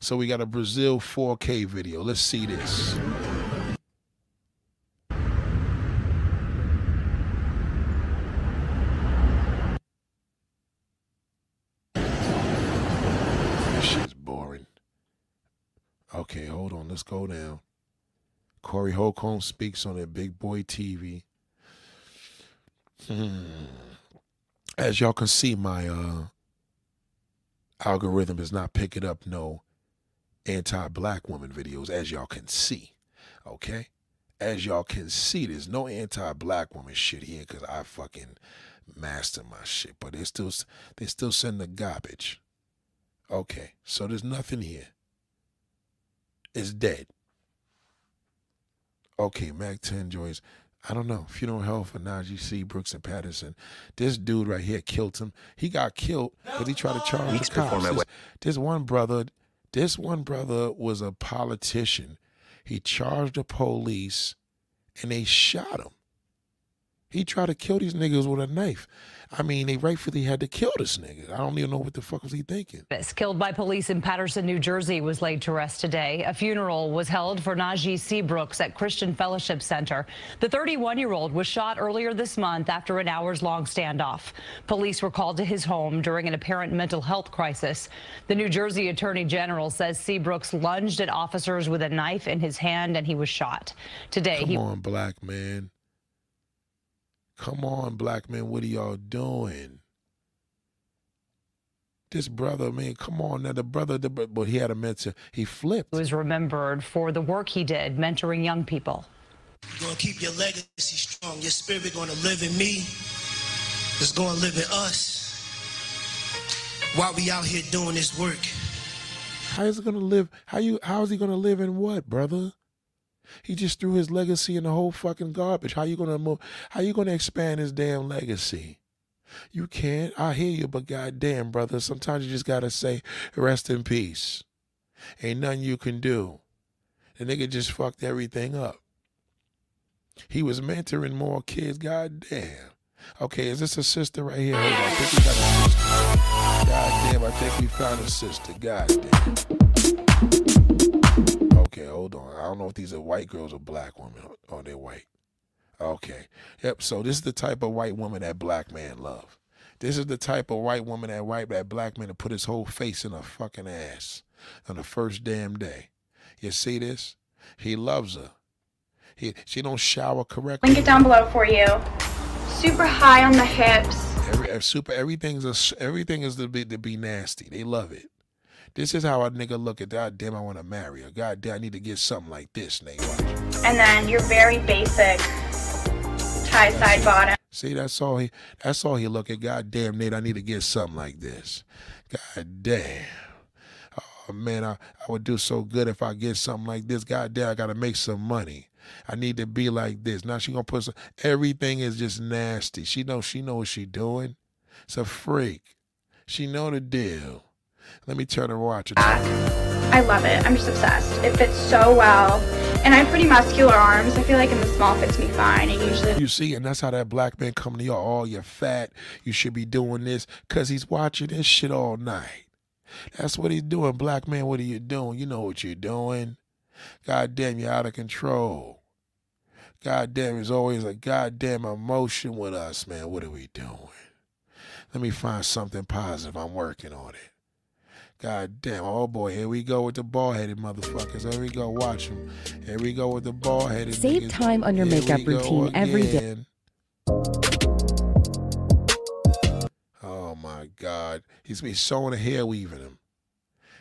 So we got a Brazil 4K video. Let's see this. Shit's boring. Okay, hold on. Let's go down. Corey Holcomb speaks on that big boy TV. Hmm. As y'all can see, my uh algorithm is not picking up no anti-black woman videos, as y'all can see. Okay? As y'all can see, there's no anti-black woman shit here because I fucking master my shit. But they still they still send the garbage. Okay, so there's nothing here. It's dead. Okay, Mack 10 Joyce. I don't know. Funeral Health for Najee Seabrooks and Paterson. This dude right here killed him. He got killed because he tried to charge the cops. This, this one brother, this one brother was a politician. He charged the police and they shot him. He tried to kill these niggas with a knife. I mean, they rightfully had to kill this nigga. I don't even know what the fuck was he thinking. This killed by police in Paterson, New Jersey, was laid to rest today. A funeral was held for Najee Seabrooks at Christian Fellowship Center. The 31-year-old was shot earlier this month after an hours-long standoff. Police were called to his home during an apparent mental health crisis. The New Jersey Attorney General says Seabrooks lunged at officers with a knife in his hand and he was shot. Today, Come he on, black man. Come on, black man. What are y'all doing? This brother, man, come on now. The brother, the, but he had a mentor. He flipped. He was remembered for the work he did mentoring young people. You're gonna keep your legacy strong. Your spirit gonna live in me. It's gonna live in us. While we out here doing this work. How is he gonna live? How you? How is he gonna live in what, brother? He just threw his legacy in the whole fucking garbage. How you gonna move? How you gonna expand his damn legacy? You can't. I hear you, but goddamn, brother, sometimes you just gotta say, rest in peace. Ain't nothing you can do. The nigga just fucked everything up. He was mentoring more kids. Goddamn. Okay, is this a sister right here? Hold on. I think we got a sister. Goddamn, I think we found a sister. Goddamn. Okay, hold on. I don't know if these are white girls or black women. Oh, they're white. Okay. Yep. So this is the type of white woman that black man love. This is the type of white woman that white that black man to put his whole face in her fucking ass on the first damn day. You see this? He loves her. He she don't shower correctly. Link it down below for you. Super high on the hips. Every- super everything's a, everything is to be to be nasty. They love it. This is how a nigga look at God damn I want to marry her. God damn I need to get something like this, Nate. Watch. And then your very basic tie side bottom. See, that's all he that's all he look at. God damn Nate, I need to get something like this. God damn. Oh man, I, I would do so good if I get something like this. God damn, I gotta make some money. I need to be like this. Now she gonna put some everything is just nasty. She know she know what she doing. It's a freak. She know the deal. Let me turn her watch it. I love it. I'm just obsessed. It fits so well. And I have pretty muscular arms. I feel like in the small fits me fine. And usually You see, and that's how that black man come to you. Oh, you're fat. You should be doing this because he's watching this shit all night. That's what he's doing. Black man, what are you doing? You know what you're doing. God damn, you're out of control. God damn, there's always a goddamn emotion with us, man. What are we doing? Let me find something positive. I'm working on it. God damn, oh boy, here we go with the ball headed motherfuckers. Here we go, watch them. Here we go with the ball headed Save time on your makeup routine every day. Oh my God. He's, he's showing a hair weaving him.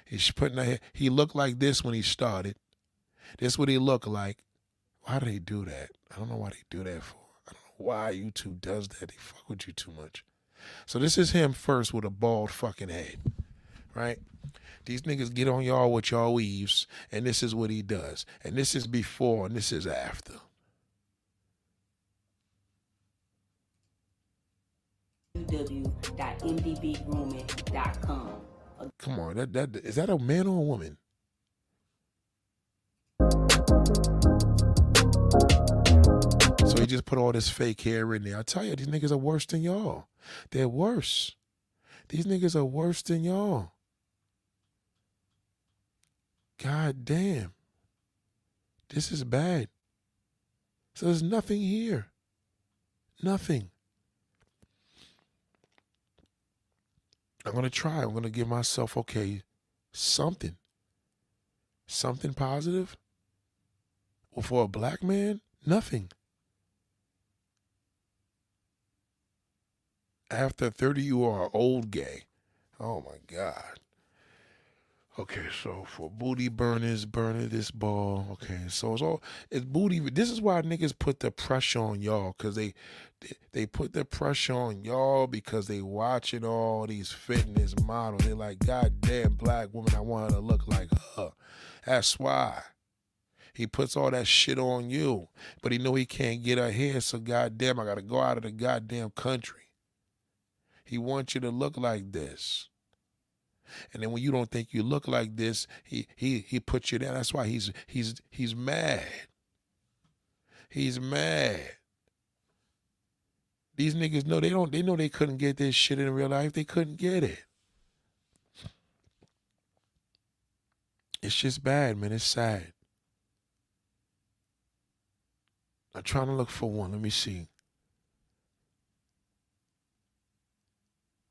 He's putting a hair. He looked like this when he started. This what he looked like. Why do they do that? I don't know why they do that for. I don't know why YouTube does that. They fuck with you too much. So this is him first with a bald fucking head. Right? These niggas get on y'all with y'all weaves, and this is what he does. And this is before and this is after. www.mdbgrooming.com. Come on, that that is that a man or a woman? So he just put all this fake hair in there. I tell you, these niggas are worse than y'all. They're worse. These niggas are worse than y'all. God damn. This is bad. So there's nothing here. Nothing. I'm gonna try. I'm gonna give myself okay, something, something positive. Well, for a black man, nothing. After 30, you are old gay. Oh my God. Okay, so for booty burners, burning this ball. Okay, so it's all it's booty. This is why niggas put the pressure on y'all, cause they they, they put the pressure on y'all because they watching all these fitness models. They like, God damn, black woman, I want her to look like her. That's why. He puts all that shit on you, but he know he can't get her here, so goddamn, I gotta go out of the goddamn country. He wants you to look like this. And then when you don't think you look like this, he he he puts you down. That's why he's he's he's mad. He's mad. These niggas know they don't they know they couldn't get this shit in real life. They couldn't get it. It's just bad, man. It's sad. I'm trying to look for one. Let me see.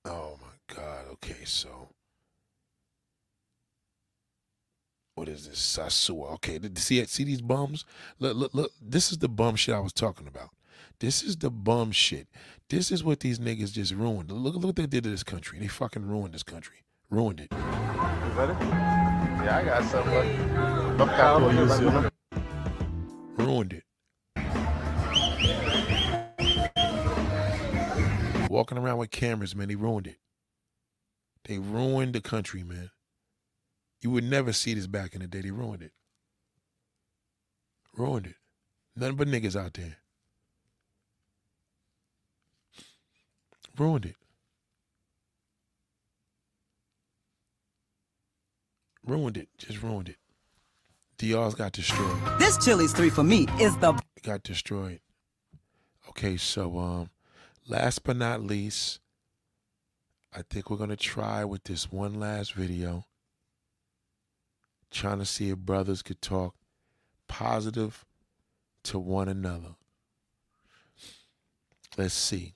Oh my God. Okay, so what is this? Sosúa. Okay, see see these bums? Look, look, look. This is the bum shit I was talking about. This is the bum shit. This is what these niggas just ruined. Look, look what they did to this country. They fucking ruined this country. Ruined it. Is that it? Yeah, I got something. You. Ruined it. Walking around with cameras, man, they ruined it. They ruined the country, man. You would never see this back in the day. They ruined it. Ruined it. Nothing but niggas out there. Ruined it. Ruined it. Just ruined it. DR's got destroyed. This Chili's three for me is the Got destroyed. Okay, so um, last but not least, I think we're gonna try with this one last video. Trying to see if brothers could talk positive to one another. Let's see.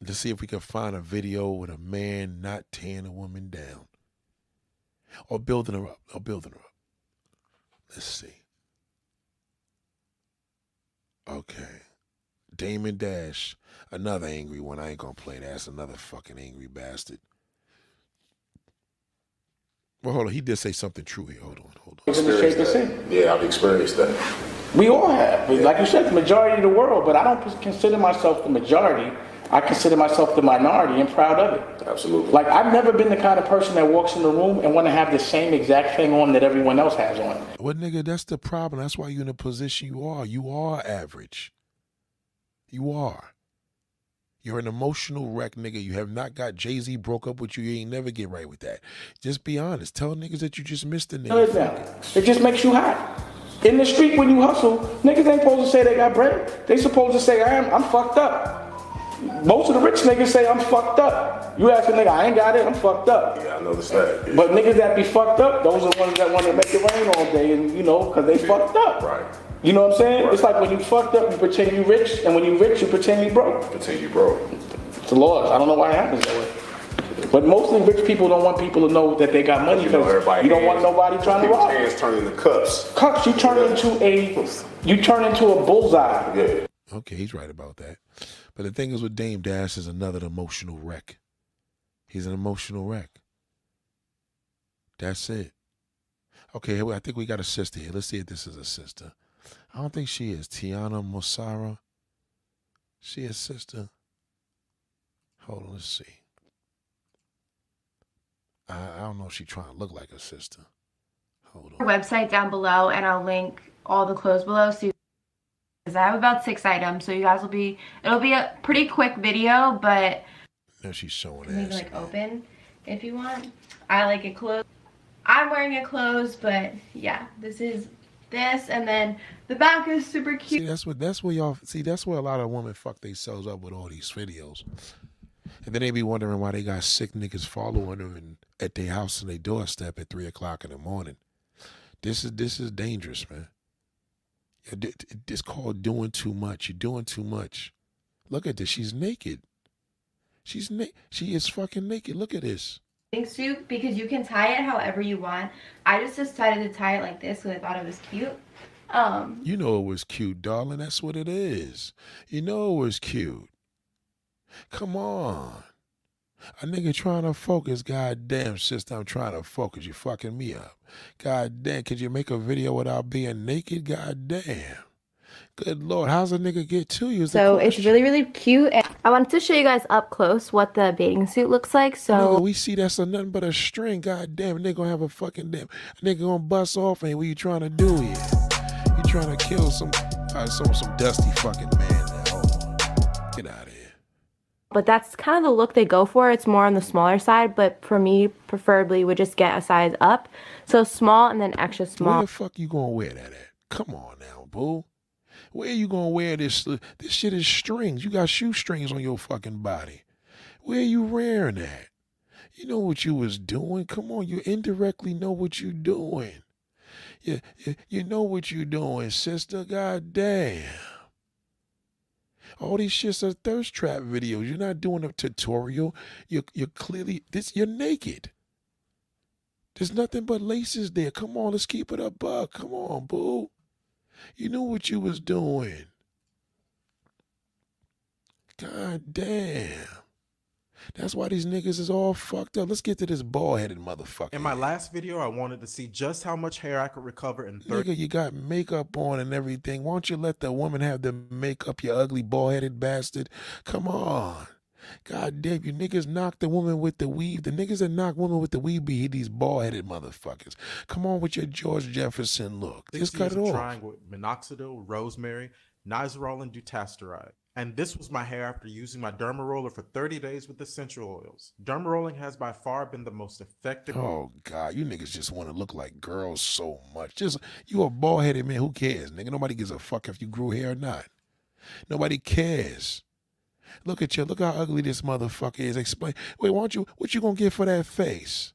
Let's see if we can find a video with a man not tearing a woman down. Or building her up. Or building her up. Let's see. Okay. Damon Dash. Another angry one. I ain't gonna play that. That's another fucking angry bastard. Well, hold on. He did say something true here. Hold on, hold on. in the shape of sin. Yeah, I've experienced that. We all have. But Like you said, the majority of the world, but I don't consider myself the majority. I consider myself the minority and proud of it. Absolutely. Like I've never been the kind of person that walks in the room and want to have the same exact thing on that everyone else has on. Well, nigga, that's the problem. That's why you're in the position you are. You are average. You are. You're an emotional wreck, nigga. You have not got Jay Z broke up with you. You ain't never get right with that. Just be honest. Tell niggas that you just missed a nigga. It just makes you hot. In the street when you hustle, niggas ain't supposed to say they got bread. They supposed to say I am I'm fucked up. Most of the rich niggas say I'm fucked up. You ask a nigga, I ain't got it, I'm fucked up. Yeah, I know the that. But niggas that be fucked up, those are the ones that want to make it rain all day, and you know, cause they fucked up. Right. You know what I'm saying? It's like when you fucked up, you pretend you rich, and when you rich, you pretend you broke. Pretend you broke. It's the laws. I don't know why it happens that way. But mostly rich people don't want people to know that they got money You know, everybody you don't want nobody trying to rob. you. hands turn into cups. Cups, you turn into a you turn into a bullseye. Yeah. Okay, he's right about that. But the thing is with Dame Dash is another emotional wreck. He's an emotional wreck. That's it. Okay, I think we got a sister here. Let's see if this is a sister. I don't think she is. Tiana Mosara. She a sister. Hold on, let's see. I, I don't know if she trying to look like a sister. Hold on. website down below and I'll link all the clothes below so because I have about six items so you guys will be it'll be a pretty quick video but Now she's showing maybe ass. like open if you want I like it closed I'm wearing it closed but yeah this is this and then the back is super cute See, that's what that's where y'all see. That's where a lot of women fuck themselves up with all these videos, and then they be wondering why they got sick niggas following them and at their house and their doorstep at three o'clock in the morning. This is this is dangerous, man. It's called doing too much. You're doing too much. Look at this. She's naked. She's na- She is fucking naked. Look at this. Suit because you can tie it however you want I just decided to tie it like this because I thought it was cute um You know it was cute, darling. That's what it is. You know it was cute. Come on. A nigga trying to focus. God damn, sister, I'm trying to focus. You fucking me up. God damn, could you make a video without being naked? God damn. Good lord, how's a nigga get to you? So it's really, really cute. And I wanted to show you guys up close what the bathing suit looks like. No, So we see that's a nothing but a string. God damn, nigga gonna have a fucking damn. Nigga gonna bust off. Ain't what you trying to do here? You trying to kill some, uh, some, some dusty fucking man. Now. Get out of here. but that's kind of the look they go for. It's more on the smaller side, but for me, preferably would just get a size up. So small and then extra Where small. the fuck you gonna wear that at? Come on now, boo. Where you gonna wear this? Uh, this shit is strings. You got shoestrings on your fucking body. Where you wearing that? You know what you was doing. Come on, you indirectly know what you doing. You, you, you know what you doing, sister. God damn. All these shits are thirst trap videos. You're not doing a tutorial. You're you're clearly this. You're naked. There's nothing but laces there. Come on, let's keep it a buck. Come on, boo. You knew what you was doing. God damn. That's why these niggas is all fucked up. Let's get to this bald headed motherfucker. In my last video, I wanted to see just how much hair I could recover in 30 Nigga, you got makeup on and everything. Why don't you let the woman have the makeup, you ugly bald headed bastard? Come on. God damn, you niggas knock the woman with the weave. The niggas that knock women with the weave be these bald headed motherfuckers. Come on with your George Jefferson look. Just cut it of off. Trying with minoxidil, rosemary, nizoral, and dutasteride. And this was my hair after using my derma roller for 30 days with the essential oils. Derma rolling has by far been the most effective. Oh God, you niggas just want to look like girls so much. Just you a bald headed man. Who cares, nigga? Nobody gives a fuck if you grew hair or not. Nobody cares. Look at you. Look how ugly this motherfucker is. Explain. Wait, why don't you? What you gonna get for that face?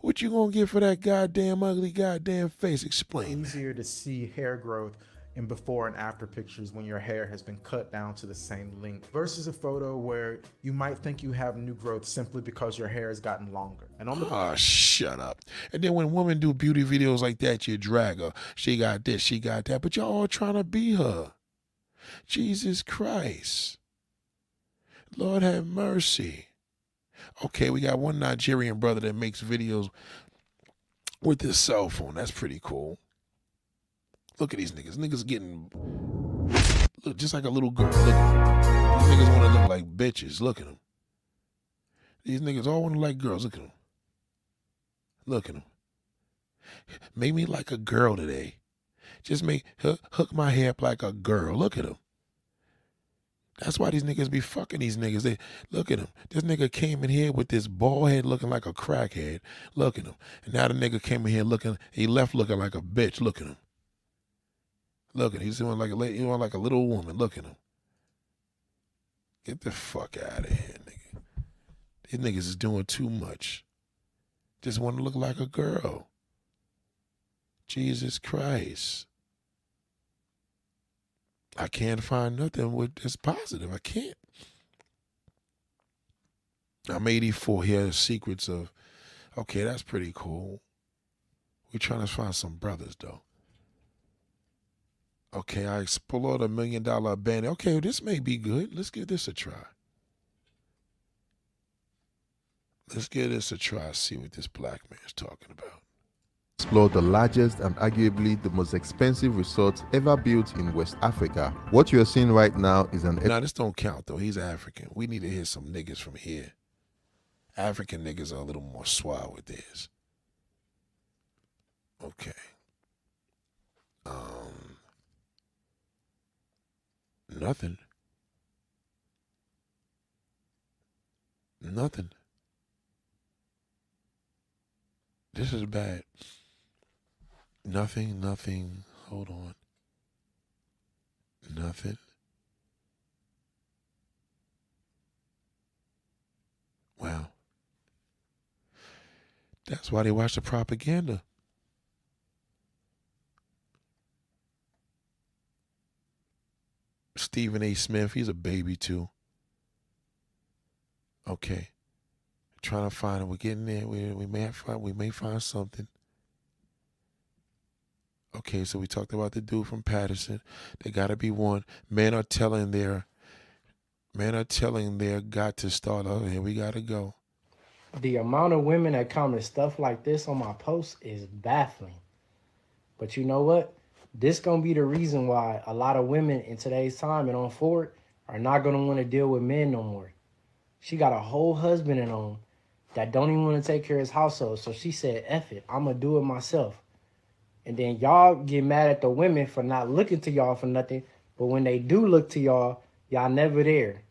What you gonna get for that goddamn ugly goddamn face? Explain. easier to see hair growth in before and after pictures when your hair has been cut down to the same length versus a photo where you might think you have new growth simply because your hair has gotten longer. And on the Oh, shut up. And then when women do beauty videos like that, you drag her. She got this, she got that, but y'all all trying to be her. Jesus Christ. Lord have mercy. Okay, we got one Nigerian brother that makes videos with his cell phone. That's pretty cool. Look at these niggas. Niggas getting look just like a little girl. Look, these niggas want to look like bitches. Look at them. These niggas all want to like girls. Look at them. Look at them. Make me like a girl today. Just make hook, hook my hair up like a girl. Look at them. That's why these niggas be fucking these niggas. They look at him. This nigga came in here with this bald head looking like a crackhead. Look at him. And now the nigga came in here looking. He left looking like a bitch. Look at him. Look at him. He's doing like a he like a little woman. Look at him. Get the fuck out of here, nigga. These niggas is doing too much. Just want to look like a girl. Jesus Christ. I can't find nothing with that's positive. I can't. I'm 84. Here are the secrets of. Okay, that's pretty cool. We're trying to find some brothers though. Okay, I explored a million dollar abandon. Okay, this may be good. Let's give this a try. Let's give this a try. See what this black man's talking about. Explore the largest and arguably the most expensive resort ever built in West Africa. What you're seeing right now is an Now this don't count though. He's African. We need to hear some niggas from here. African niggas are a little more suave with this. Okay. Um. Nothing. Nothing. This is bad. Nothing, nothing. Hold on. Nothing. Wow. That's why they watch the propaganda. Stephen A. Smith, he's a baby too. Okay. Trying to find it. We're getting there. We, we may find we may find something. Okay, so we talked about the dude from Paterson. They gotta be one. Men are telling their men are telling their got to start. Oh, here we gotta go. The amount of women that comment stuff like this on my posts is baffling. But you know what? This gonna be the reason why a lot of women in today's time and on forward are not gonna want to deal with men no more. She got a whole husband at home that don't even want to take care of his household. So she said, F it, I'm gonna do it myself. And then y'all get mad at the women for not looking to y'all for nothing. But when they do look to y'all, y'all never there.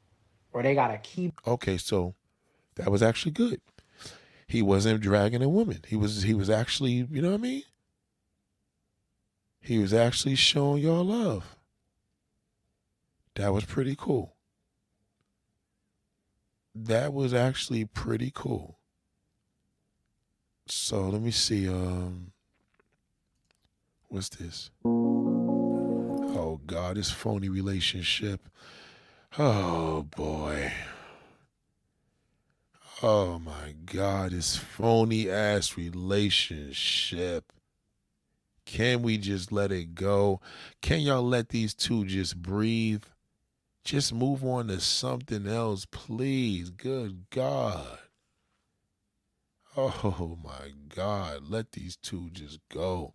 Or they gotta keep Okay, so that was actually good. He wasn't dragging a woman. He was he was actually, you know what I mean? He was actually showing y'all love. That was pretty cool. That was actually pretty cool. So let me see. Um what's this? Oh God, this phony relationship. Oh boy. Oh my God, this phony ass relationship. Can we just let it go? Can y'all let these two just breathe? Just move on to something else, please. Good God. Oh my God. Let these two just go.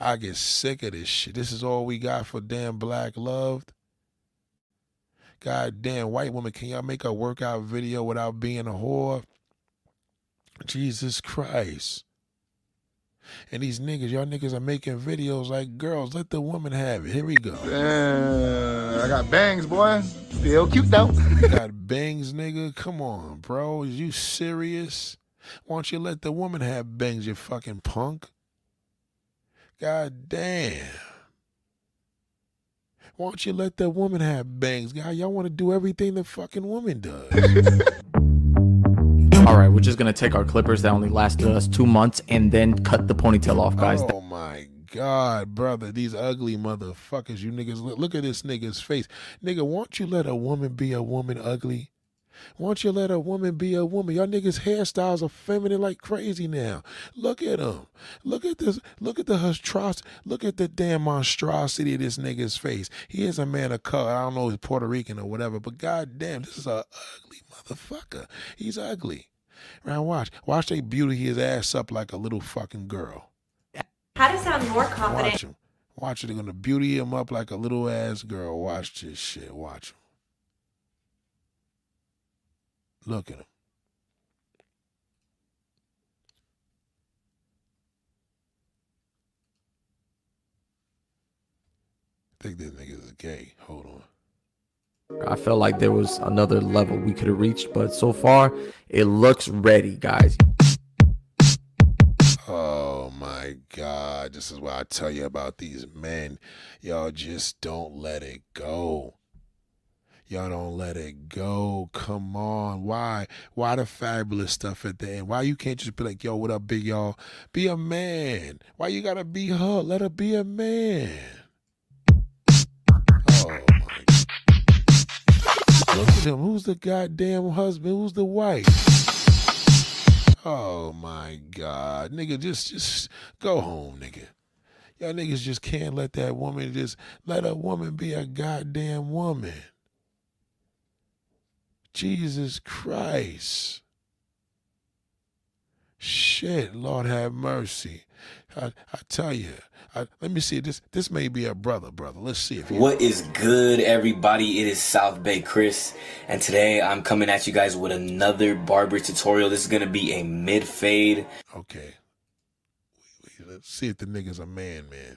I get sick of this shit. This is all we got for damn black loved. God damn, white woman, can y'all make a workout video without being a whore? Jesus Christ. And these niggas, y'all niggas are making videos like girls. Let the woman have it. Here we go. Uh, I got bangs, boy. Still cute though. You got bangs, nigga. Come on, bro. Is you serious? Why don't you let the woman have bangs, you fucking punk? God damn. Why don't you let that woman have bangs? God, y'all want to do everything the fucking woman does. [LAUGHS] All right, we're just gonna take our clippers that only lasted us two months and then cut the ponytail off, guys. Oh my God, brother, these ugly motherfuckers, you niggas. Look, look at this nigga's face. Nigga, won't you let a woman be a woman ugly? Won't you let a woman be a woman? Y'all niggas' hairstyles are feminine like crazy now. Look at them. Look at this. Look at the atrocity. Look at the damn monstrosity of this nigga's face. He is a man of color. I don't know if he's Puerto Rican or whatever, but goddamn, this is a ugly motherfucker. He's ugly. Now watch. Watch they beauty his ass up like a little fucking girl. How to sound more confident. Watch him. Watch it. They're gonna beauty him up like a little ass girl. Watch this shit. Watch him. Look at him. I think this nigga is gay. Hold on. I felt like there was another level we could have reached, but so far it looks ready, guys. Oh my God. This is why I tell you about these men. Y'all just don't let it go. Y'all don't let it go. Come on. Why? Why the fabulous stuff at the end? Why you can't just be like, yo, what up, big y'all? Be a man. Why you gotta be her? Let her be a man. Oh my Look at him. Who's the goddamn husband? Who's the wife? Oh my God. Nigga, just just go home, nigga. Y'all niggas just can't let that woman just let a woman be a goddamn woman. Jesus Christ. Shit, Lord have mercy. I, I tell you, I, let me see this. This may be a brother, brother. Let's see if What is good, everybody? It is South Bay Chris, and today I'm coming at you guys with another barber tutorial. This is gonna be a mid fade. Okay. Let's see if the nigga's a man, man.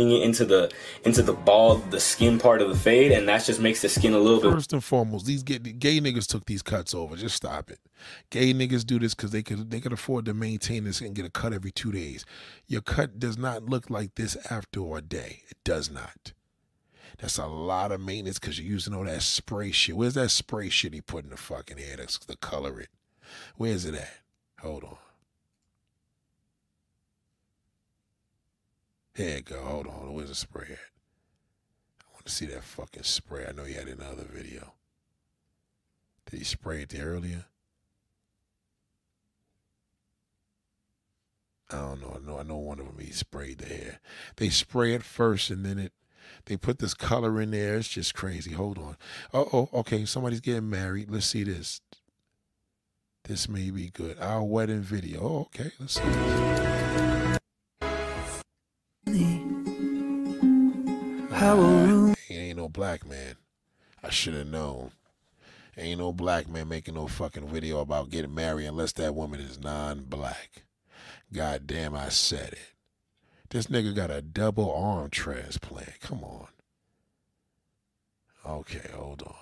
It into the into the bald, the skin part of the fade, and that just makes the skin a little bit. First and foremost, these get gay niggas took these cuts over. Just stop it. Gay niggas do this because they could they could afford to maintain this and get a cut every two days. Your cut does not look like this after a day. It does not. That's a lot of maintenance because you're using all that spray shit. Where's that spray shit he put in the fucking hair that's to color it? Where's it at? Hold on. Here you go. Hold on. Where's the spray at? I want to see that fucking spray. I know he had it in another video. Did he spray it there earlier? I don't know. I know. I know one of them he sprayed the hair. They spray it first, and then it. They put this color in there. It's just crazy. Hold on. Oh, oh. Okay. Somebody's getting married. Let's see this. This may be good. Our wedding video. Oh, okay. Let's see. He ain't no black man. I should have known. Ain't no black man making no fucking video about getting married unless that woman is non-black. God damn, I said it. This nigga got a double arm transplant. Come on. Okay, hold on.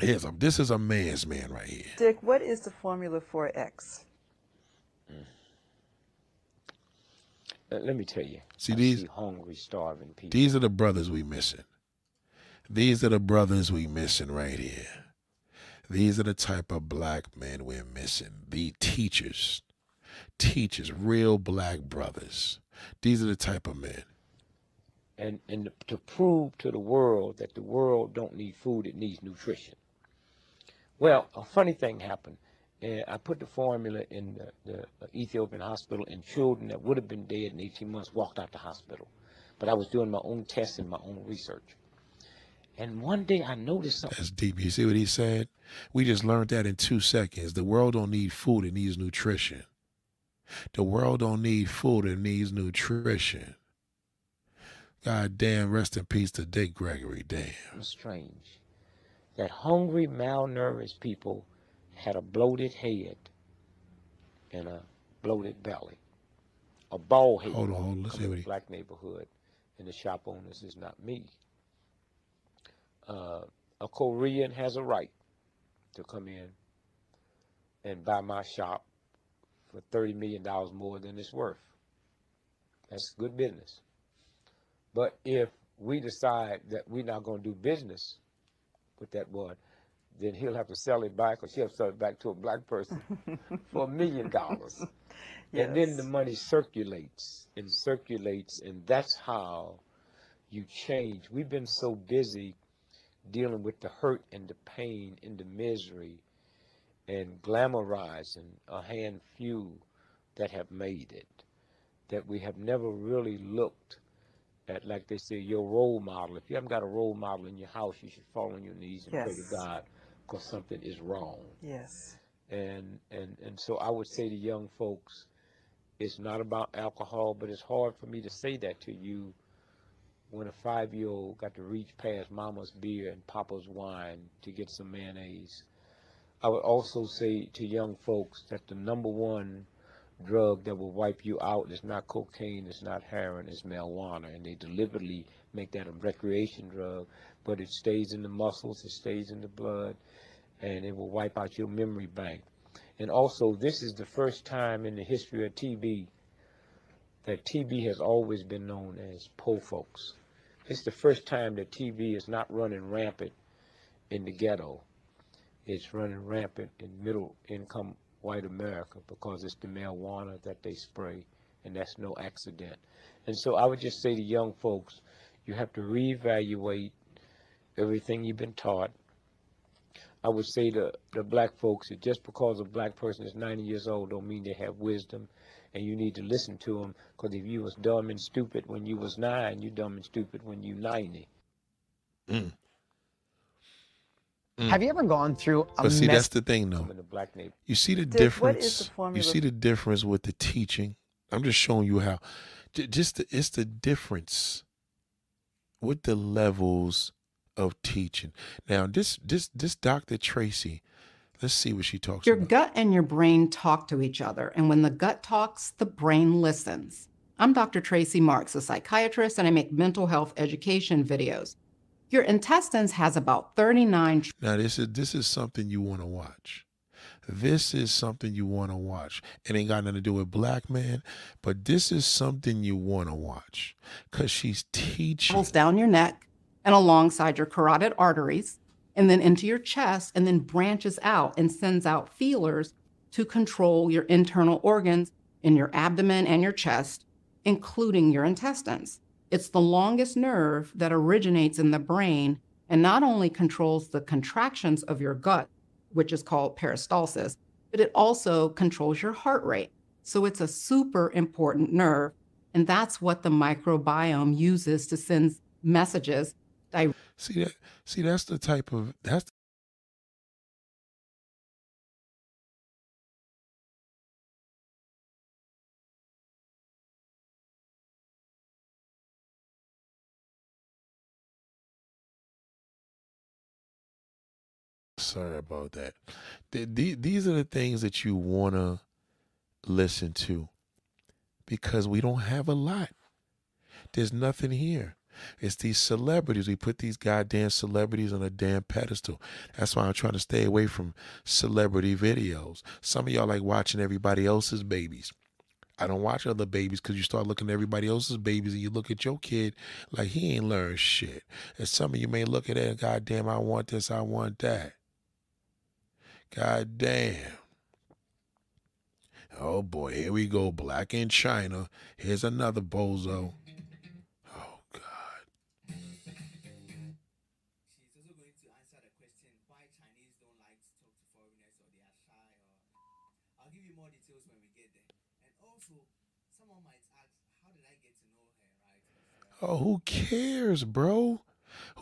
Here's a, this is a man's man right here. Dick, what is the formula for X? Uh, let me tell you. See I these- see hungry, starving people. These are the brothers we missing. These are the brothers we missing right here. These are the type of black men we're missing. The teachers. Teachers, real black brothers. These are the type of men. and and to prove to the world that the world don't need food, it needs nutrition. Well, a funny thing happened. Uh, I put the formula in the, the Ethiopian hospital, and children that would have been dead in 18 months walked out the hospital. But I was doing my own tests and my own research. And one day I noticed something. That's deep. You see what he said? We just learned that in two seconds. The world don't need food, it needs nutrition. The world don't need food, it needs nutrition. God damn, rest in peace to Dick Gregory. Damn. It's strange that hungry, malnourished people had a bloated head and a bloated belly, a bald head. Hold on, hold on. Let's see what he- black neighborhood, and the shop owners is not me. Uh, a Korean has a right to come in and buy my shop for thirty million dollars more than it's worth. That's good business. But if we decide that we're not going to do business with that boy, then he'll have to sell it back, or she'll sell it back to a black person for a million dollars. [LAUGHS] And then the money circulates and circulates, and that's how you change. We've been so busy dealing with the hurt and the pain and the misery and glamorizing a hand few that have made it that we have never really looked at, like they say, your role model. If you haven't got a role model in your house, you should fall on your knees and pray to God because something is wrong. Yes. And, and, and so I would say to young folks, it's not about alcohol, but it's hard for me to say that to you when a five year old got to reach past mama's beer and papa's wine to get some mayonnaise. I would also say to young folks that the number one drug that will wipe you out is not cocaine, it's not heroin, it's marijuana. And they deliberately make that a recreation drug, but it stays in the muscles, it stays in the blood, and it will wipe out your memory bank. And also, this is the first time in the history of TB that TB has always been known as poor folks. It's the first time that TB is not running rampant in the ghetto. It's running rampant in middle income white America because it's the marijuana that they spray, and that's no accident. And so I would just say to young folks, you have to reevaluate everything you've been taught. I would say to the black folks that just because a black person is 90 years old don't mean they have wisdom, and you need to listen to them. Because if you was dumb and stupid when you was nine, you dumb and stupid when you 90. Mm. Have you ever gone through a But see, mess- that's the thing, though. in the black. You see the Dick, what is difference. the You see the difference with the teaching. I'm just showing you how. j- Just the, it's the difference with the levels of teaching. Now, this this this Dr. Tracy, let's see what she talks about. Your about. gut and your brain talk to each other, and when the gut talks, the brain listens. I'm Dr. Tracy Marks, a psychiatrist, and I make mental health education videos. Your intestines has about 39 Now, this is this is something you want to watch. This is something you want to watch. It ain't got nothing to do with black man, but this is something you want to watch because she's teaching. travels down your neck and alongside your carotid arteries, and then into your chest, and then branches out and sends out feelers to control your internal organs in your abdomen and your chest, including your intestines. It's the longest nerve that originates in the brain and not only controls the contractions of your gut, which is called peristalsis, but it also controls your heart rate. So it's a super important nerve. And that's what the microbiome uses to send messages. See that? See that's the type of that's Sorry about that. Th- the- These are the things that you want to listen to because we don't have a lot. There's nothing here. It's these celebrities. We put these goddamn celebrities on a damn pedestal. That's why I'm trying to stay away from celebrity videos. Some of y'all like watching everybody else's babies. I don't watch other babies because you start looking at everybody else's babies and you look at your kid like he ain't learned shit. And some of you may look at it and goddamn, I want this, I want that. God damn. Oh boy, here we go. Black in China. Here's another bozo. Oh God. Oh, who cares, bro?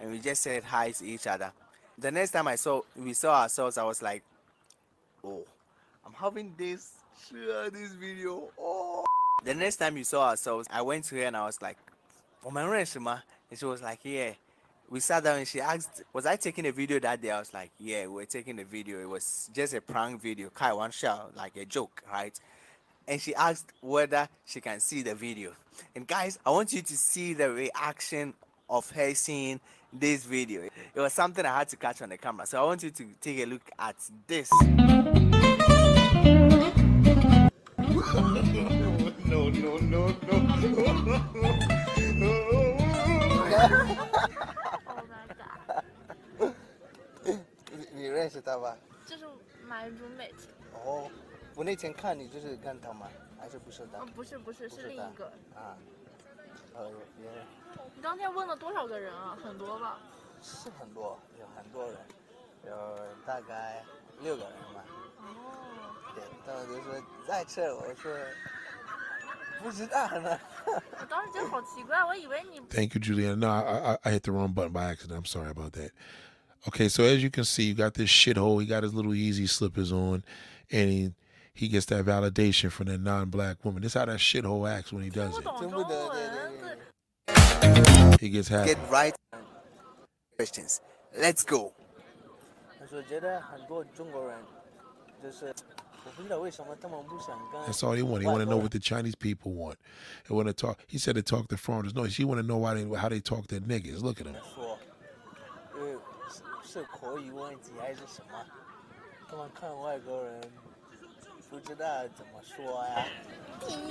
and we just said hi to each other. The next time I saw we saw ourselves, I was like, "Oh, I'm having this share this video." Oh. The next time you saw ourselves, I went to her and I was like, "Oh my Shima," and she was like, "Yeah." We sat down and she asked, "Was I taking a video that day?" I was like, "Yeah, we were taking a video. It was just a prank video, Kai one shot, like a joke, right?" and she asked whether she can see the video. And guys, I want you to see the reaction of her seeing this video. It was something I had to catch on the camera. So I want you to take a look at this. no, no, no, no. 你认识他吧？就是 my roommate。哦，我那天看你就是跟他吗？还是不是他？嗯，不是不是，是另一个。啊， 呃，别人。你当天问了多少个人啊？很多吧？是很多，有很多人，有大概六个人吧。哦。对，他们就说在这，我说不知道呢。我当时觉得好奇怪，我以为你。 Thank [LAUGHS] you, Juliana. No, I, I, I hit the wrong button by accident. I'm sorry about that. Okay, so as you can see, you got this shithole. He got his little easy slippers on, and he he gets that validation from that non-black woman. This how that shithole acts when he does it. 听不得，对对对。 He gets happy. Get right questions. Let's go. 我觉得很多中国人就是我不知道为什么他们不想跟。 That's all they want. They want to know what the Chinese people want. They want to talk. He said to talk to foreigners. No, he want to know why they how they talk to niggas. Look at him. 说，因为是是口语问题还是什么？他们看外国人不知道怎么说呀。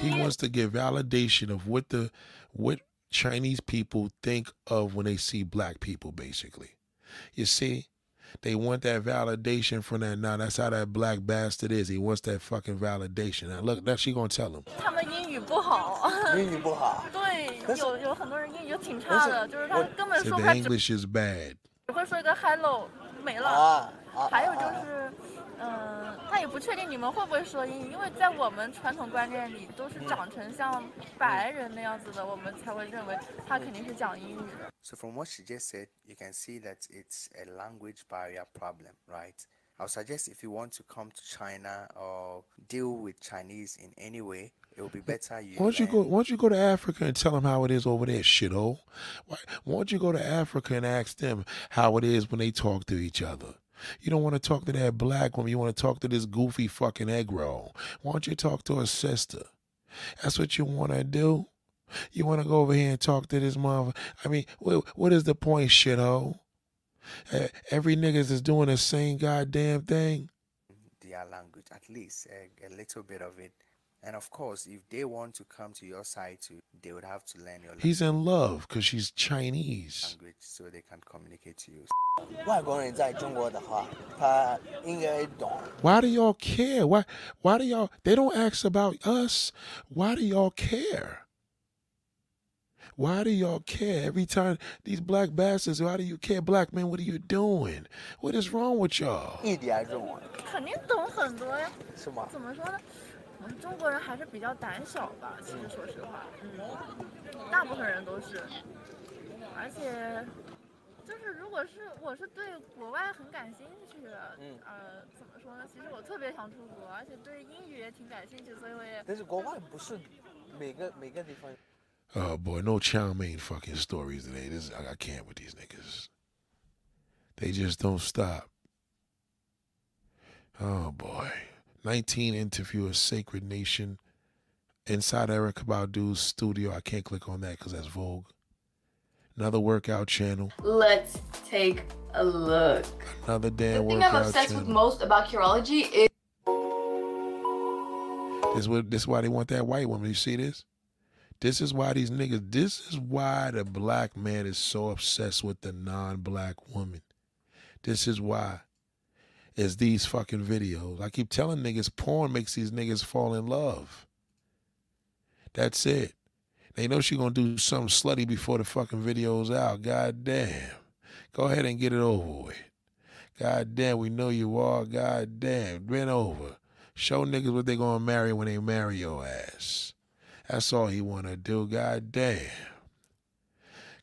He wants to get validation of what the what Chinese people think of when they see black people. Basically, you see, they want that validation from that. Now that's how that black bastard is. He wants that fucking validation. Now look, that's she gonna tell him. 他们英语不好。英语不好。对，有有很多人英语挺差的，就是他根本 So 说不 the 出来，只 English is bad. 只会说一个 hello 没了。啊啊还有就是，嗯、他也不确定你们会不会说英语，因为在我们传统观念里，都是长成像白人那样子的，我们才会认为他肯定是讲英语的。So from what she just said, you can see that it's a language barrier problem, right? I'll suggest if you want to come to China or deal with Chinese in any way, it will be better you. Why don't you go? Why don't you go to Africa and tell them how it is over there, shithole? Why, why don't you go to Africa and ask them how it is when they talk to each other? You don't want to talk to that black woman. You want to talk to this goofy fucking egg roll. Why don't you talk to a sister? That's what you want to do. You want to go over here and talk to this mother? I mean, what, what is the point, shithole? Uh, every niggas is doing the same goddamn thing. their language, at least a, a little bit of it. And of course, if they want to come to your side too, they would have to learn your He's in love because she's Chinese. language so they can communicate to you. 外国人在中国的话，他应该懂。 Why do y'all care? Why why do y'all they don't ask about us? Why do y'all care? Why do y'all care? Every time these black bastards, why do you care? Black men, what are you doing? What is wrong with y'all? 一点中文肯定懂很多呀。是吗？怎么说呢？ 我们中国人还是比较胆小吧，其实说实话，嗯，大部分人都是，而且就是如果是我是对国外很感兴趣，嗯呃，怎么说呢？其实我特别想出国，而且对英语也挺感兴趣，所以我也但是国外不是每个每个地方 Oh boy, no chow mein fucking stories today. This I, I can't with these niggas. They just don't stop. Oh boy. 19 interview a sacred nation inside Erykah Badu's studio. I can't click on that because that's Vogue. Another workout channel. Let's take a look. Another damn workout channel. The thing I'm obsessed channel. with most about Curology is This what this is why they want that white woman. You see this? This is why these niggas. This is why the black man is so obsessed with the non-black woman. This is why. It's these fucking videos. I keep telling niggas, porn makes these niggas fall in love. That's it. They know she gonna do something slutty before the fucking video's out. God damn. Go ahead and get it over with. God damn, we know you are. God damn, bend over. Show niggas what they gonna marry when they marry your ass. That's all he wanna do. God damn.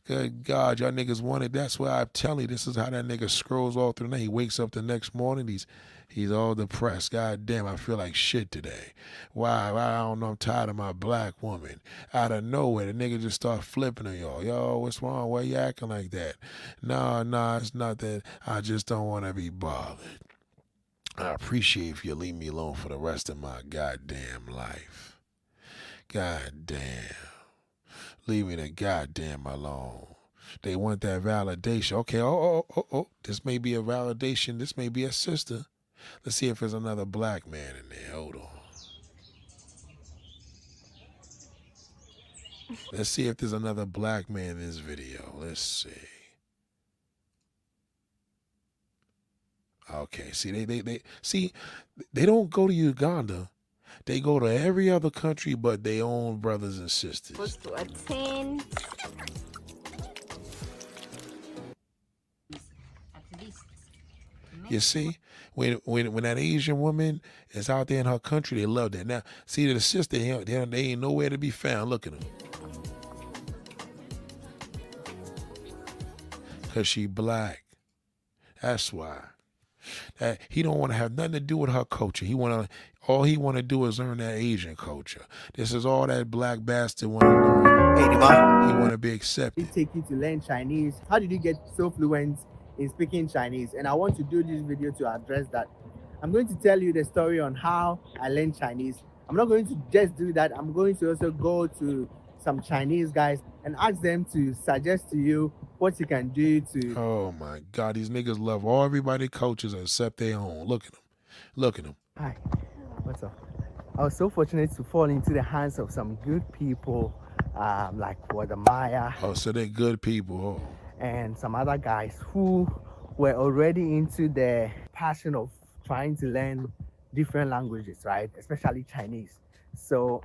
Good God, y'all niggas wanted. That's why I'm telling you, this is how that nigga scrolls all through the night. He wakes up the next morning, he's he's all depressed. God damn, I feel like shit today. Why? I don't know. I'm tired of my black woman. Out of nowhere, the nigga just start flipping on y'all. Yo, what's wrong? Why you acting like that? No, no, it's not that. I just don't want to be bothered. I appreciate if you leave me alone for the rest of my goddamn life. God damn. Leave me the goddamn alone. They want that validation. Okay, oh, oh, oh, oh. This may be a validation. This may be a sister. Let's see if there's another black man in there. Hold on. Let's see if there's another black man in this video. Let's see. Okay, see they they they see they don't go to Uganda. They go to every other country but their own brothers and sisters. Close to a 10. You see, when when when that Asian woman is out there in her country, they love that. Now, see the sister, they, they they ain't nowhere to be found. Look at them, cause she black. That's why. That he don't want to have nothing to do with her culture. He want to all he want to do is learn that Asian culture. This is all that black bastard want to learn. Hey, Devon. He want to be accepted. take you to learn Chinese. How did you get so fluent in speaking Chinese? And I want to do this video to address that. I'm going to tell you the story on how I learned Chinese. I'm not going to just do that. I'm going to also go to some Chinese guys and ask them to suggest to you what you can do to. Oh my God, these niggas love all everybody cultures except their own. Look at them. Look at them. Hi, what's up? I was so fortunate to fall into the hands of some good people, um, like Wadamaya Oh, so they're good people. Oh. and some other guys who were already into the passion of trying to learn different languages, right? Especially Chinese. So,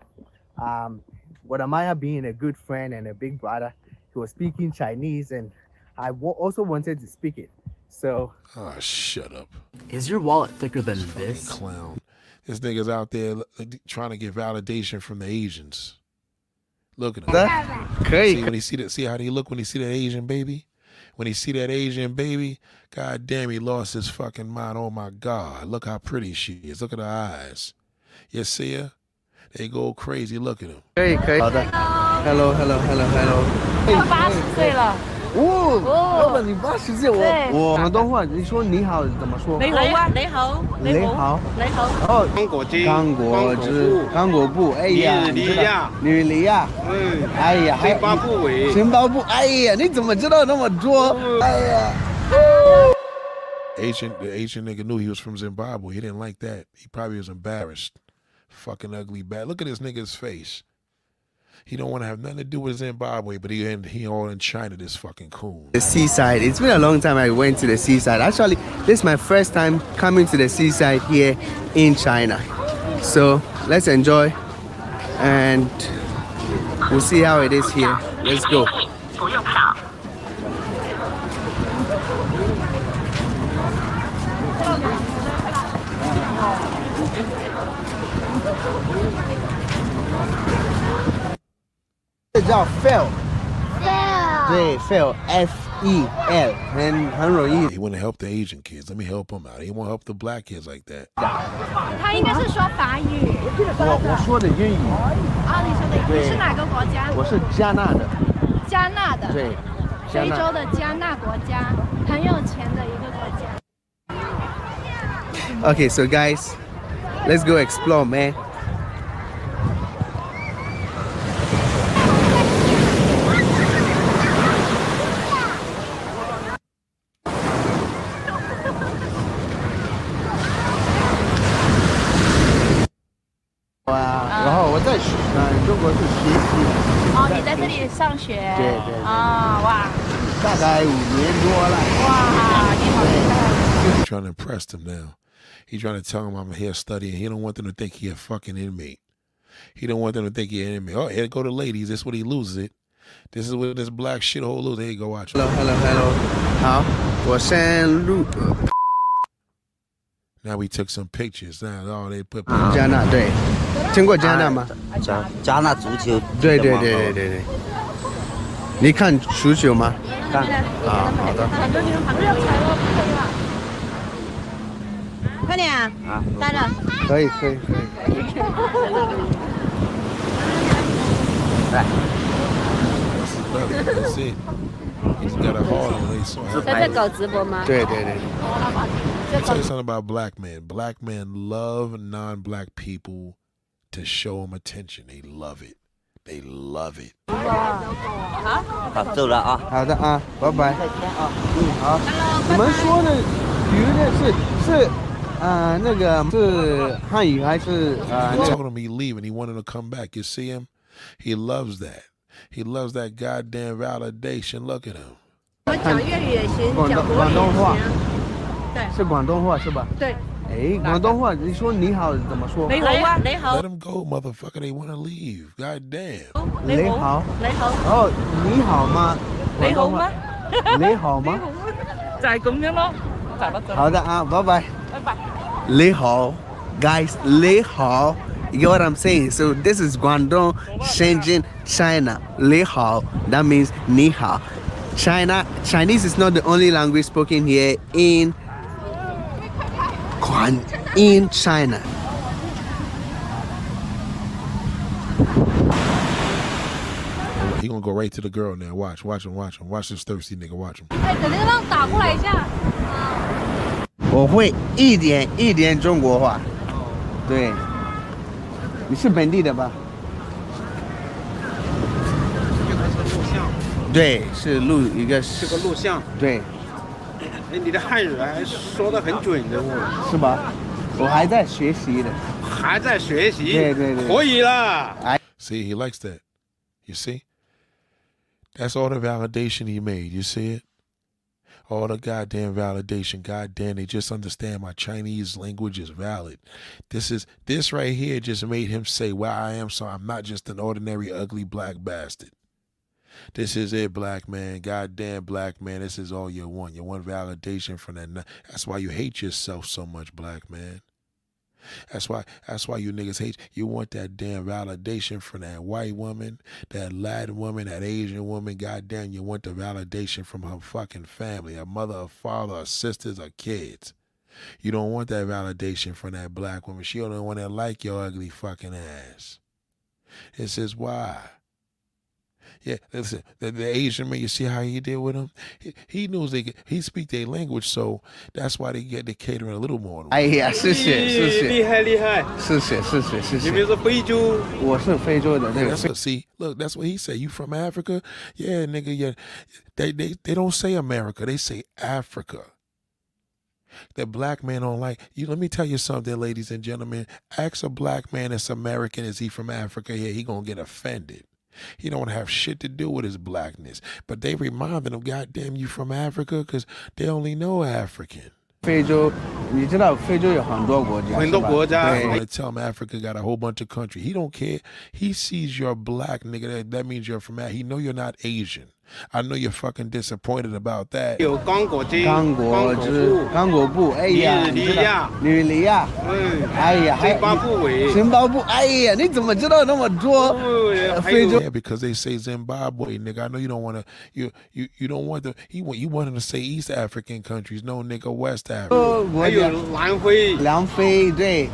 um, Wadamaya being a good friend and a big brother, he was speaking Chinese, and I also wanted to speak it. So, Oh, shut up. is your wallet thicker than this? Clown. This nigga's out there trying to get validation from the Asians. Look at him. Crazy. See when he see that see how he look when he see that Asian baby? When he see that Asian baby, god damn he lost his fucking mind. Oh my god. Look how pretty she is. Look at her eyes. You see her? They go crazy. Look at him. 可以可以。好的。Hello Hello Hello Hello。我八十岁了。哦，老板你八十岁，我对我广东话，你说你好怎么说？你好啊，你好，你好，你好。哦，刚果金，刚果汁，刚果布，哎呀，尼日利亚尼日利亚，嗯哎呀，还津巴布韦津巴布，哎呀，你怎么知道那么多？哎呀。 Asian the Asian nigga knew he was from Zimbabwe. He didn't like that. He probably was embarrassed. Fucking ugly bad. Look at this nigga's face. He don't want to have nothing to do with Zimbabwe, but he he all in China. This fucking coon. The seaside. It's been a long time I went to the seaside. Actually, this is my first time coming to the seaside here in China. So let's enjoy and we'll see how it is here. Let's go. 不用扫。 这叫 fail，对 fail F E L，很很容易。 He want to help the Asian kids. Let me help him out. He want to help the black kids like that. 他应该是说法语。我我说的英语，啊，你说的，对你是哪个国家？我是加纳的，加纳的。对，加非纳洲的加纳国家，很有钱的一个国家。 Okay, so guys, let's go explore, man. 嗯，中国是学习，哦，你在这里上学？对对对啊，哇大概五年多了。哇，你好厉害！ He's trying to impress them now. He's trying to tell them I'm here studying. He don't want them to think he a fucking inmate. He don't want them to think he an inmate. Oh, here go the ladies. This what he loses it. This is what this black shithole loses. Here you go watch. Hello, hello, hello. 好，我先录。 Now we took some pictures. Now oh they put 加纳对， 听过加纳吗？加加纳足球。对对对对对对。你看足球吗？看。啊，好的。快点啊！啊，带着。可以可以可以。来。That's it. He's got a heart on his soul. 在这搞直播吗？对对对。Tell you something about black men. Black men love non-black people to show them attention. They love it. They love it. 好，走了啊。好的啊，拜拜。嗯，好。你们说的鱼呢是是呃那个是汉语还是呃 I？told him he leaving. He wanted to come back. You see him? He loves that. He loves that goddamn validation. Look at him. 我讲粤语也行，广东讲国语广东话也行。对是广东话是吧？对。 哎，广东话你说你好怎么说？你好啊，你好 Let。him go, motherfucker. They want to leave. God damn. 你好。你好。哦，你好吗？你好吗？你好吗？就系咁样咯。好的啊，拜拜。拜拜。你好，guys，你好。You get what I'm saying? So this is Guangdong, Shenzhen, China. 你好, that means 你好. China, Chinese is not the only language spoken here in Guan, in China. He gonna go right to the girl now. Watch, watch him, watch him. Watch this thirsty nigga. Watch him. 哎，等那个浪打过来一下。我会一点一点中国话。对，你是本地的吧？对，是录一个是个录像。对， 哎，你的汉语还说的很准的哦。是吧？我还在学习的。还在学习。对对对。可以了。 See, he likes that. You see? That's all the validation he made. You see it? All the goddamn validation. Goddamn, they just understand my Chinese language is valid. This is this right here just made him say, "Well, I am so I'm not just an ordinary ugly black bastard." This is it, black man. Goddamn, black man. This is all you want. You want validation from that. That's why you hate yourself so much, black man. That's why that's why you niggas hate you want that damn validation from that white woman, that Latin woman, that Asian woman, goddamn you want the validation from her fucking family, her mother, her father, her sisters, her kids. You don't want that validation from that black woman. She don't want to like your ugly fucking ass. This is why. Yeah, listen, the, the Asian man, you see how he did with him? He, he knows they he speak their language, so that's why they get the catering a little more. 哎呀，谢谢谢谢，厉害厉害，谢谢谢谢谢谢。你们是非洲？我是非洲的，那个 That's what, see, look, that's what he said. You from Africa? Yeah, nigga, yeah. They, they, they don't say America, they say Africa. The black man don't like you. Let me tell you something, ladies and gentlemen. Ask a black man that's American, is he from Africa? Yeah, he gonna get offended. He don't have shit to do with his blackness. But they reminding him, goddamn, you from Africa? Because they only know African. 非洲，你知道非洲有很多国家，很多国家。 I want to tell him Africa got a whole bunch of country. He don't care. He sees you're black, nigga. That, that means you're from Africa. He know you're not Asian. I know you're fucking disappointed about that. 有刚果金、刚果之刚果布，哎呀，尼日利亚、尼日利亚，嗯，哎呀，还津巴布韦、津巴布，哎呀，你怎么知道那么多？非洲 Yeah, because they say Zimbabwe, nigga. I know you don't want to. You you you don't want the. He want you want him to say East African countries. No, nigga, West Africa. 国家，南非，南非对，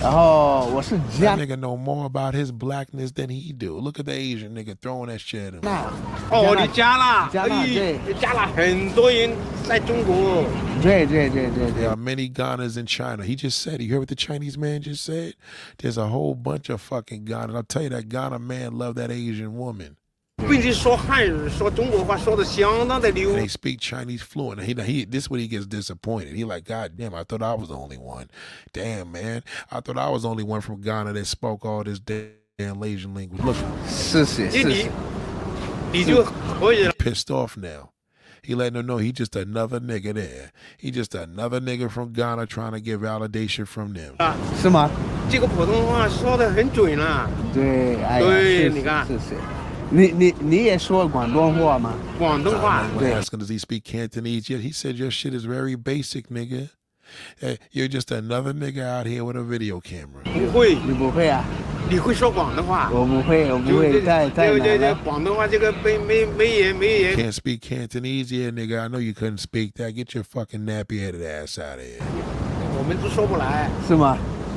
然后我是 That 加 nigga know more about his blackness than he do. Look at the Asian nigga throwing that shit at him. 纳，哦，你 加了，加纳哎对，你加了很多人在中国。对对对对对 There are many Ghanas in China. He just said, it. you heard what the Chinese man just said? There's a whole bunch of fucking Ghana. I'll tell you that Ghana man love that Asian woman. 并且说汉语、说中国话说的相当的溜 And。they speak Chinese fluent. He, he this is when he gets disappointed. He like, God damn, I thought I was the only one. Damn, man. I thought I was the only one from Ghana that spoke all this damn Asian language. Look, 谢谢谢谢。 你就可以了。 pissed off now. He letting them know he just another nigga there. He just another nigga from Ghana trying to get validation from them. 是吗？这个普通话说的很准了。对，哎呀，谢谢对你看谢谢。你你你也说广东话吗？广东话 When asking does he speak Cantonese yet, he said your shit is very basic, nigga. Hey, you're just another nigga out here with a video camera. 不会，你不会啊？ 你会说广东话？我不会，我不会，就太太就就就难了。广东话这个没没没人没人。 Can't speak Cantonese, yeah, nigga. I know you couldn't speak that. Get your fucking nappy headed ass out of here. 我们都说不来，是吗？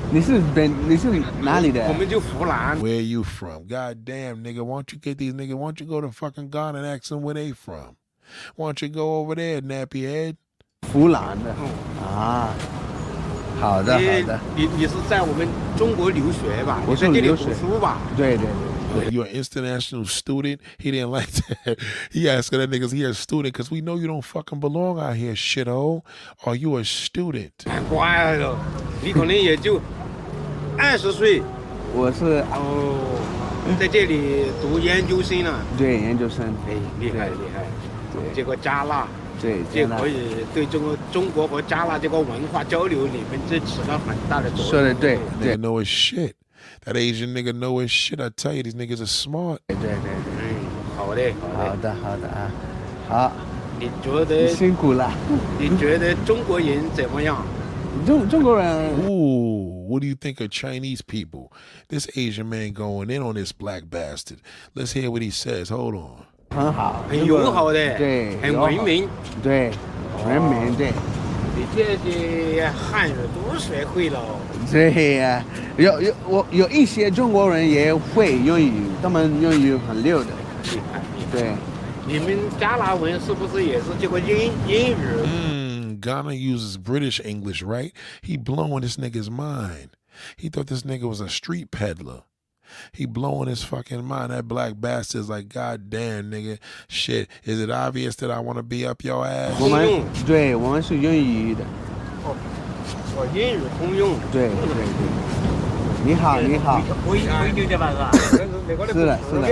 你是本你是哪里的？我们就湖南。 Where you from? God damn, nigga. Why don't you get these niggas? Why don't you go to fucking Ghana and ask them where they from? Why don't you go over there, nappy head? 湖南的啊。 好的，你好的。你你是在我们中国留学吧？我你在这里读是留学书吧？对对对。You're an international student. He didn't like that. He asked that niggas he a student because we know you don't fucking belong out here, shithole. Are you a student? 乖了，你可能也就二十岁我是哦，在这里读研究生了。对研究生。哎，厉害厉害。这个加纳，对这可以对中国中国和加纳这个文化交流里面这起了很大的作用。说的对，Nigga know his shit. That Asian nigga know his shit. I tell you, these niggas are smart. 对对对。嗯，好的好的好的啊，好。你觉得辛苦了？你觉得中国人怎么样？中中国人。Ooh, what do you think of Chinese people? This Asian man going in on this black bastard. Let's hear what he says. Hold on. 很好，很友好的，对，很文明。对，文明对。你这些汉语都学会了。对呀、有有我有一些中国人也会英语，他们英语很溜的。厉害厉害。对，你们加拿文是不是也是这个英英语？Mm, Ghana uses British English, right? He blowing this nigga's mind. He thought this nigga was a street peddler. He blowing his fucking mind. That black bastard's like, God damn, nigga. Shit, is it obvious that I want to be up your ass? 我们对我们是英语的。哦，英语通用。对对对。你好，你好。我我一定这办法。是的，是的。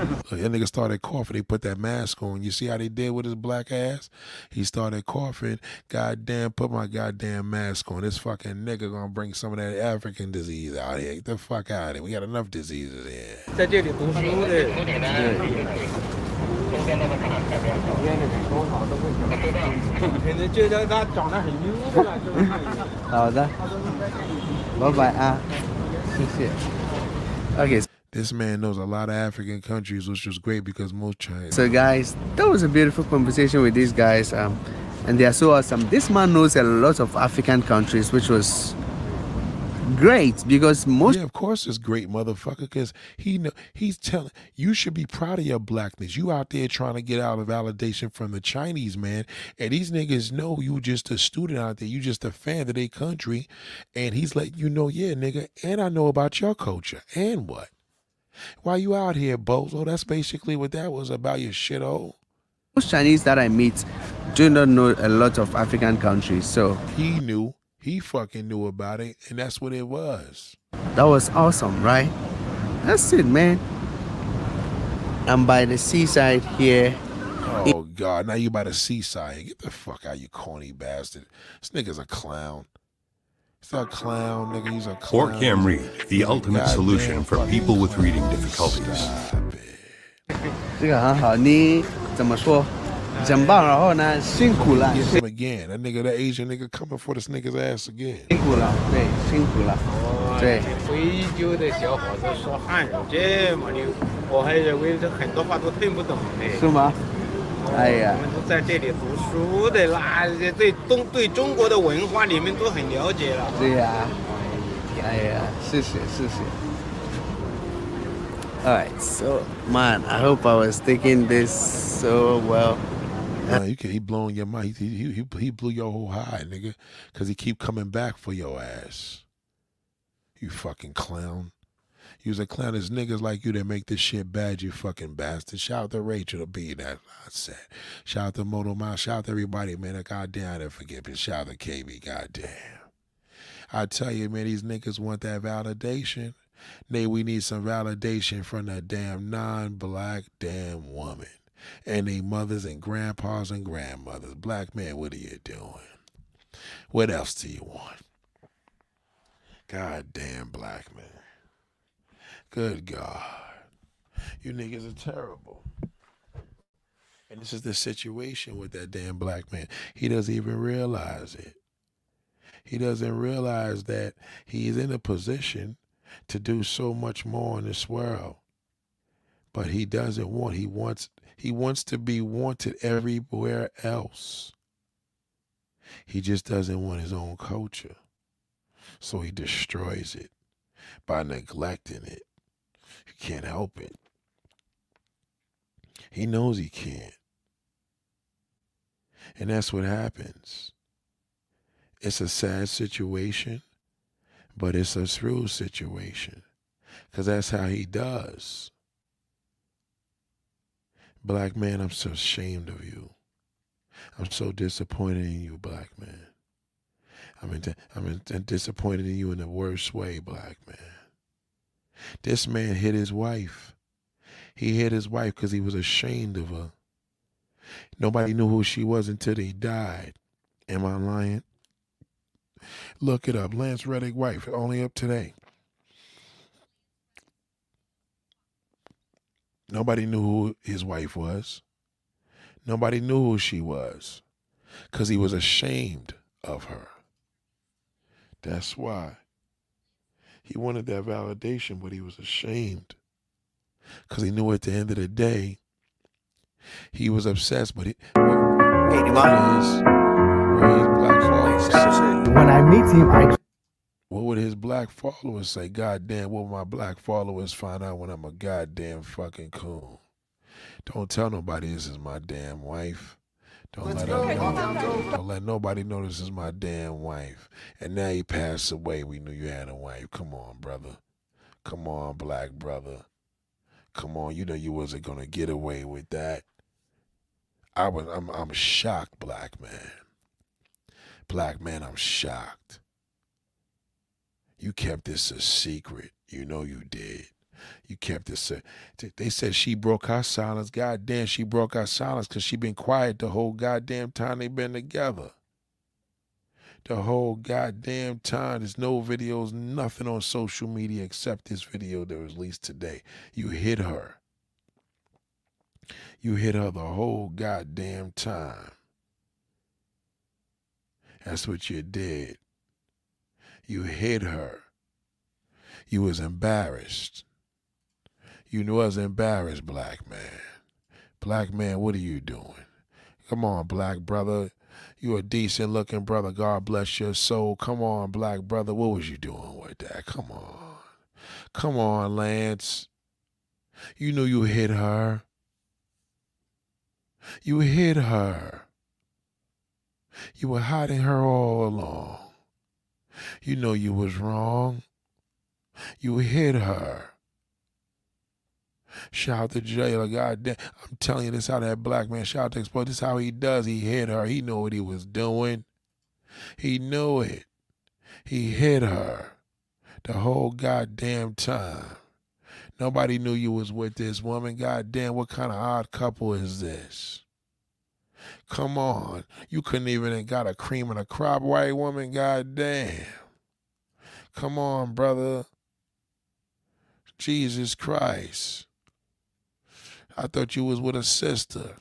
[LAUGHS] Look, that nigga started coughing. They put that mask on. You see how they did with his black ass? He started coughing. Goddamn, put my goddamn mask on. This fucking nigga gonna bring some of that African disease out here. Get the fuck out of here. We got enough diseases here. 在这里读书的。可能觉得他长得很优秀，这个汉语。好的，拜拜啊，谢谢。Okay. This man knows a lot of African countries, which was great because most Chinese. So guys, that was a beautiful conversation with these guys, um, and they are so awesome. This man knows a lot of African countries, which was great because most. Yeah, of course it's great, motherfucker, because he know he's telling you should be proud of your blackness. You out there trying to get out of validation from the Chinese man, and these niggas know you just a student out there. You just a fan of their country, and he's letting you know, yeah, nigga, and I know about your culture, and what? Why you out here, bozo? That's basically what that was about, you shithole. Most Chinese that I meet do not know a lot of African countries, so He knew. He fucking knew about it, and that's what it was. that was awesome, right? That's it, man. I'm by the seaside here. Oh God! Now you by the seaside. Get the fuck out, you corny bastard. This nigga's a clown. He's a clown, nigga. He's a clown. Or Cam Reed, the ultimate solution for people with reading difficulties. 这个很好，你怎么说？很棒，然后呢，辛苦了， Get him again. That nigga, that Asian nigga coming for this nigga's ass again. 辛苦了，对，辛苦了，对。非洲的小伙子说汉语这么溜，我还认为这很多话都听不懂呢。是吗？ 哎呀我，们都在这里读书的啦，这对东对中国的文化你们都很了解了。对呀、哎呀，谢谢谢谢。Alright, so man, I hope I was taking this so well. Nah, you can, he blowing your mind. He, he, he, he blew your whole high, nigga, because he keep coming back for your ass. You fucking clown. Was a clown. There's niggas like you that make this shit bad, you fucking bastard. Shout out to Rachel to be that I said. Shout out to Moto Mouth. Shout out to everybody, man. That goddamn, I didn't shout out to KB, goddamn. I tell you, man, these niggas want that validation. Nay, we need some validation from that damn non-black damn woman and they mothers and grandpas and grandmothers. Black man, what are you doing? What else do you want? God damn black man. Good God. You niggas are terrible. And this is the situation with that damn black man. He doesn't even realize it. He doesn't realize that he's in a position to do so much more in this world. But he doesn't want he wants he wants to be wanted everywhere else. He just doesn't want his own culture. So he destroys it by neglecting it. Can't help it. He knows he can't. And that's what happens. It's a sad situation, but it's a through situation because that's how he does. Black man, I'm so ashamed of you. I'm so disappointed in you, black man. I'm, in, I'm in, disappointed in you in the worst way, black man. This man hit his wife. He hit his wife because he was ashamed of her. Nobody knew who she was until he died. Am I lying? Look it up. Lance Reddick wife, only up today. Nobody knew who his wife was. Nobody knew who she was because he was ashamed of her. That's why. He wanted that validation, but he was ashamed because he knew at the end of the day, he was obsessed, but he, what, what his, what his black followers say? When I meet him, I What would his black followers say? God damn, what would my black followers find out when I'm a goddamn fucking coon? Don't tell nobody this is my damn wife. Don't Let's let go. her. Don't let nobody know this is my damn wife. And now you passed away. We knew you had a wife. Come on, brother. Come on, black brother. Come on, you know you wasn't gonna get away with that. I was I'm I'm shocked, black man. Black man, I'm shocked. You kept this a secret. You know you did. You kept this. Uh, A, they said she broke our silence. God damn, she broke our silence because she been quiet the whole goddamn time they been together. The whole goddamn time. There's no videos, nothing on social media except this video that was released today. You hit her. You hit her the whole goddamn time. That's what you did. You hit her. You was embarrassed. You know, was embarrassed, black man. Black man, what are you doing? Come on, black brother. You a decent looking brother. God bless your soul. Come on, black brother. What was you doing with that? Come on. Come on, Lance. You knew you hit her. You hit her. You were hiding her all along. You know you was wrong. You hit her. Shout out to Jailer. God damn. I'm telling you this how that black man shout out to explode. This how he does. He hit her. He knew what he was doing. He knew it. He hit her the whole goddamn time. Nobody knew you was with this woman. God damn, what kind of odd couple is this? Come on. You couldn't even got a cream and a crop white woman. God damn. Come on, brother. Jesus Christ. I thought you was with a sister.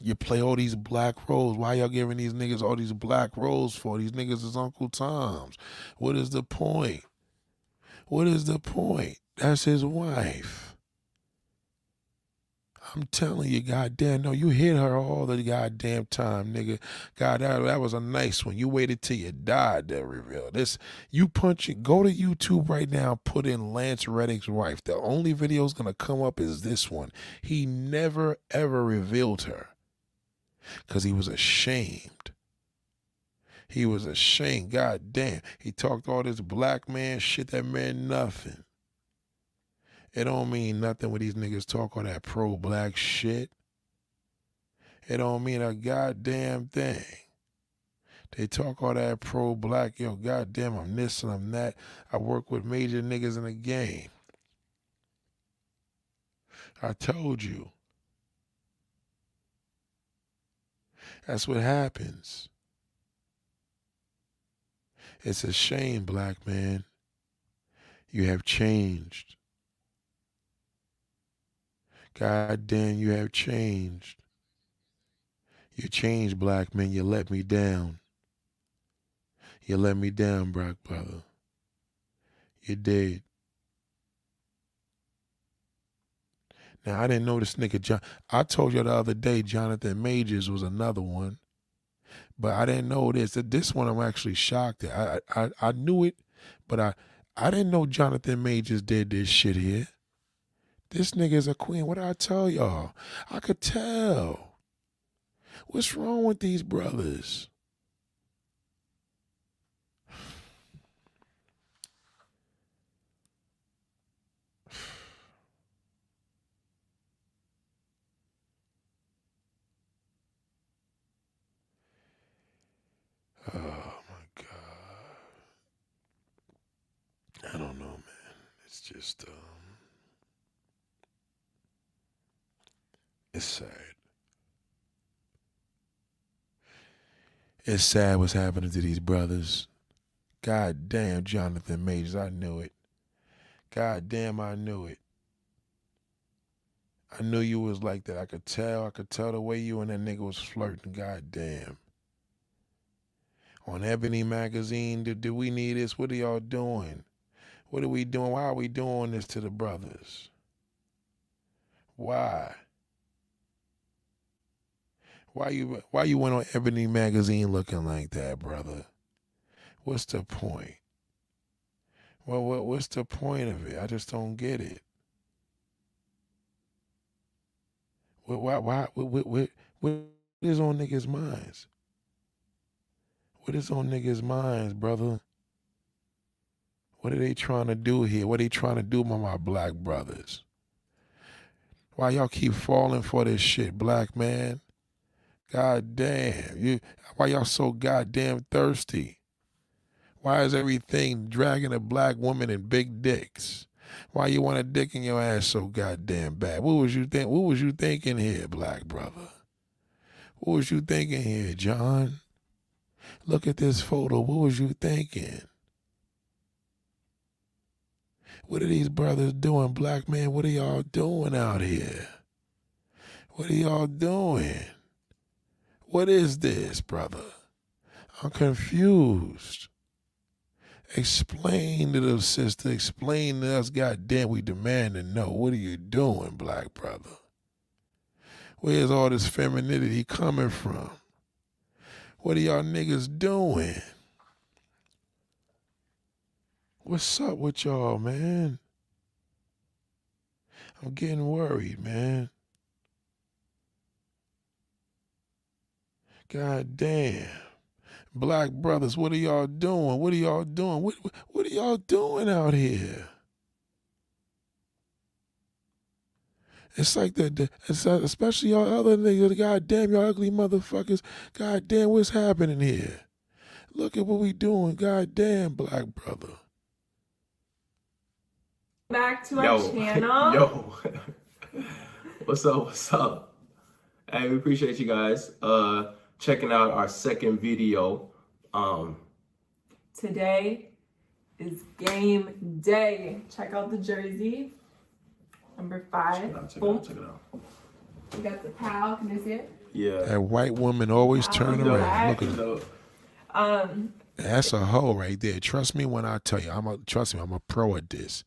You play all these black roles. Why y'all giving these niggas all these black roles for? These niggas is Uncle Tom's. What is the point? What is the point? That's his wife. I'm telling you, goddamn, no, you hit her all the goddamn time, nigga. God, that, that was a nice one. You waited till you died to reveal this. You punch it. Go to YouTube right now. Put in Lance Reddick's wife. The only video's gonna come up is this one. He never ever revealed her because he was ashamed. He was ashamed. God damn. He talked all this black man shit that meant nothing. It don't mean nothing when these niggas talk all that pro black shit. It don't mean a goddamn thing. They talk all that pro black, yo, goddamn, I'm this and I'm that. I work with major niggas in the game. I told you. That's what happens. It's a shame, black man. You have changed. God damn, you have changed. You changed, black man. You let me down. You let me down, black brother. You did. Now I didn't know this nigga John. I told you the other day Jonathan Majors was another one, but I didn't know this. This one I'm actually shocked at. I I, I knew it, but I I didn't know Jonathan Majors did this shit here. This nigga is a queen. What did I tell y'all? I could tell. What's wrong with these brothers? [SIGHS] Oh my god. I don't know, man. It's just um it's sad. It's sad what's happening to these brothers. God damn, Jonathan Majors, I knew it. God damn, I knew it. I knew you was like that. I could tell. I could tell the way you and that nigga was flirting. God damn. On Ebony Magazine, do, do we need this? What are y'all doing? What are we doing? Why are we doing this to the brothers? Why? Why you why you went on Ebony Magazine looking like that, brother? What's the point? Well, what what's the point of it? I just don't get it. What why why what what what, is on niggas' minds? What is on niggas' minds, brother? What are they trying to do here? What are they trying to do with my black brothers? Why y'all keep falling for this shit, black man? God damn. You why y'all so goddamn thirsty? Why is everything dragging a black woman and big dicks? Why you want a dick in your ass so goddamn bad? What was you think what was you thinking here, black brother? What was you thinking here, John? Look at this photo. What was you thinking? What are these brothers doing, black man? What are y'all doing out here? What are y'all doing? What is this, brother? I'm confused. Explain to the sister. Explain to us. Goddamn, we demand to know. What are you doing, black brother? Where's all this femininity coming from? What are y'all niggas doing? What's up with y'all, man? I'm getting worried, man. God damn. Black brothers, what are y'all doing? What are y'all doing? What, what are y'all doing out here? It's like the, the it's, uh, especially y'all other niggas. God damn, y'all ugly motherfuckers. God damn, what's happening here? Look at what we doing. God damn, black brother. back to our Yo, channel. [LAUGHS] yo, [LAUGHS] what's up? What's up? Hey, we appreciate you guys uh checking out our second video. Um, Today is game day. Check out the jersey. Number five. Boom. check it out. We got the pal. Can you see it? Yeah. That white woman always turn Yo, around. Look at her. Um, That's a hoe right there. Trust me when I tell you. I'm a trust me. I'm a pro at this.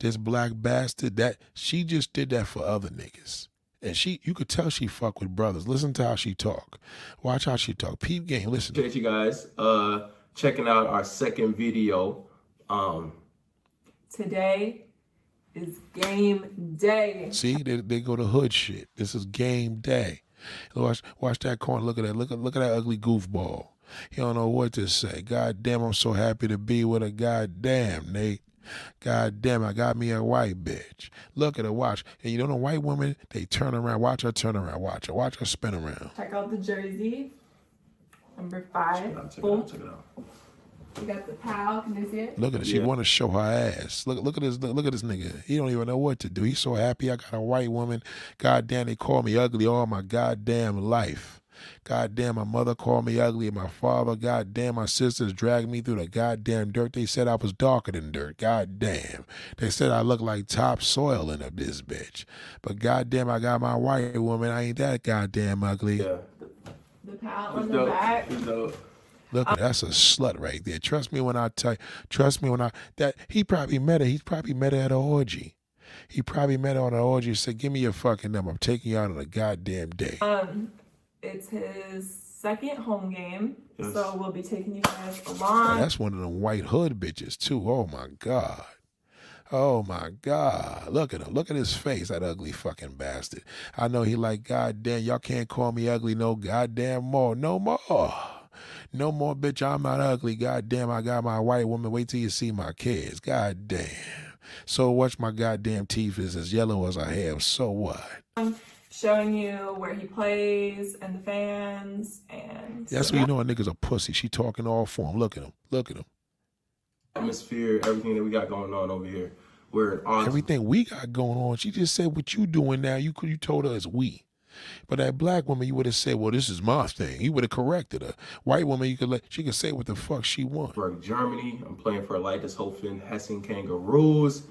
This black bastard that she just did that for other niggas, and she you could tell she fuck with brothers. Listen to how she talk. Watch how she talk. Peep game. Listen. Appreciate you guys uh checking out our second video. Um, today is game day. See, they, they go to hood shit. This is game day. Watch watch that corner. Look at that. Look at look at that ugly goofball. He don't know what to say. God damn, I'm so happy to be with a goddamn Nate. God damn, I got me a white bitch. Look at her, watch. And you know the white woman, they turn around. Watch her turn around. Watch her. Watch her spin around. Check out the jersey. Number five. Boom. We got the pal. Can you see it? Look at her. She want to show her ass. Look, look at this. Look, look at this nigga. He don't even know what to do. He's so happy. I got a white woman. God damn, they call me ugly all my goddamn life. God damn, my mother called me ugly, my father, god damn, my sisters dragged me through the goddamn dirt. They said I was darker than dirt. God damn. They said I look like topsoil in a this bitch. But goddamn, I got my white woman. I ain't that goddamn ugly. Yeah. The pal It's on the dope. back. It's dope. Look, that's a slut right there. Trust me when I tell you. Trust me when I that he probably met her. He probably met her at an orgy. He probably met her on an orgy and said, "Give me your fucking number. I'm taking you out on a goddamn date." Um, it's his second home game, Yes. so we'll be taking you guys Oh, along. that's one of them white hood bitches too. Oh my god. Oh my God. Look at him. Look at his face, that ugly fucking bastard. I know he like, God damn, y'all can't call me ugly no goddamn more. No more. No more, bitch. I'm not ugly. God damn, I got my white woman. Wait till you see my kids. God damn. So watch my goddamn teeth is as yellow as I have. So what? I'm showing you where he plays and the fans and That's when you know a nigga's a pussy. She talking all for him. Look at him. Look at him. Atmosphere, everything that we got going on over here. We're on. Everything we got going on. She just said what you doing now. You could you told her it's we. But that black woman, you would have said, "Well, this is my thing." You would have corrected her. White woman, you could let she could say what the fuck she want. Berg, Germany. I'm playing for Leitershofen Hessing Kangaroos.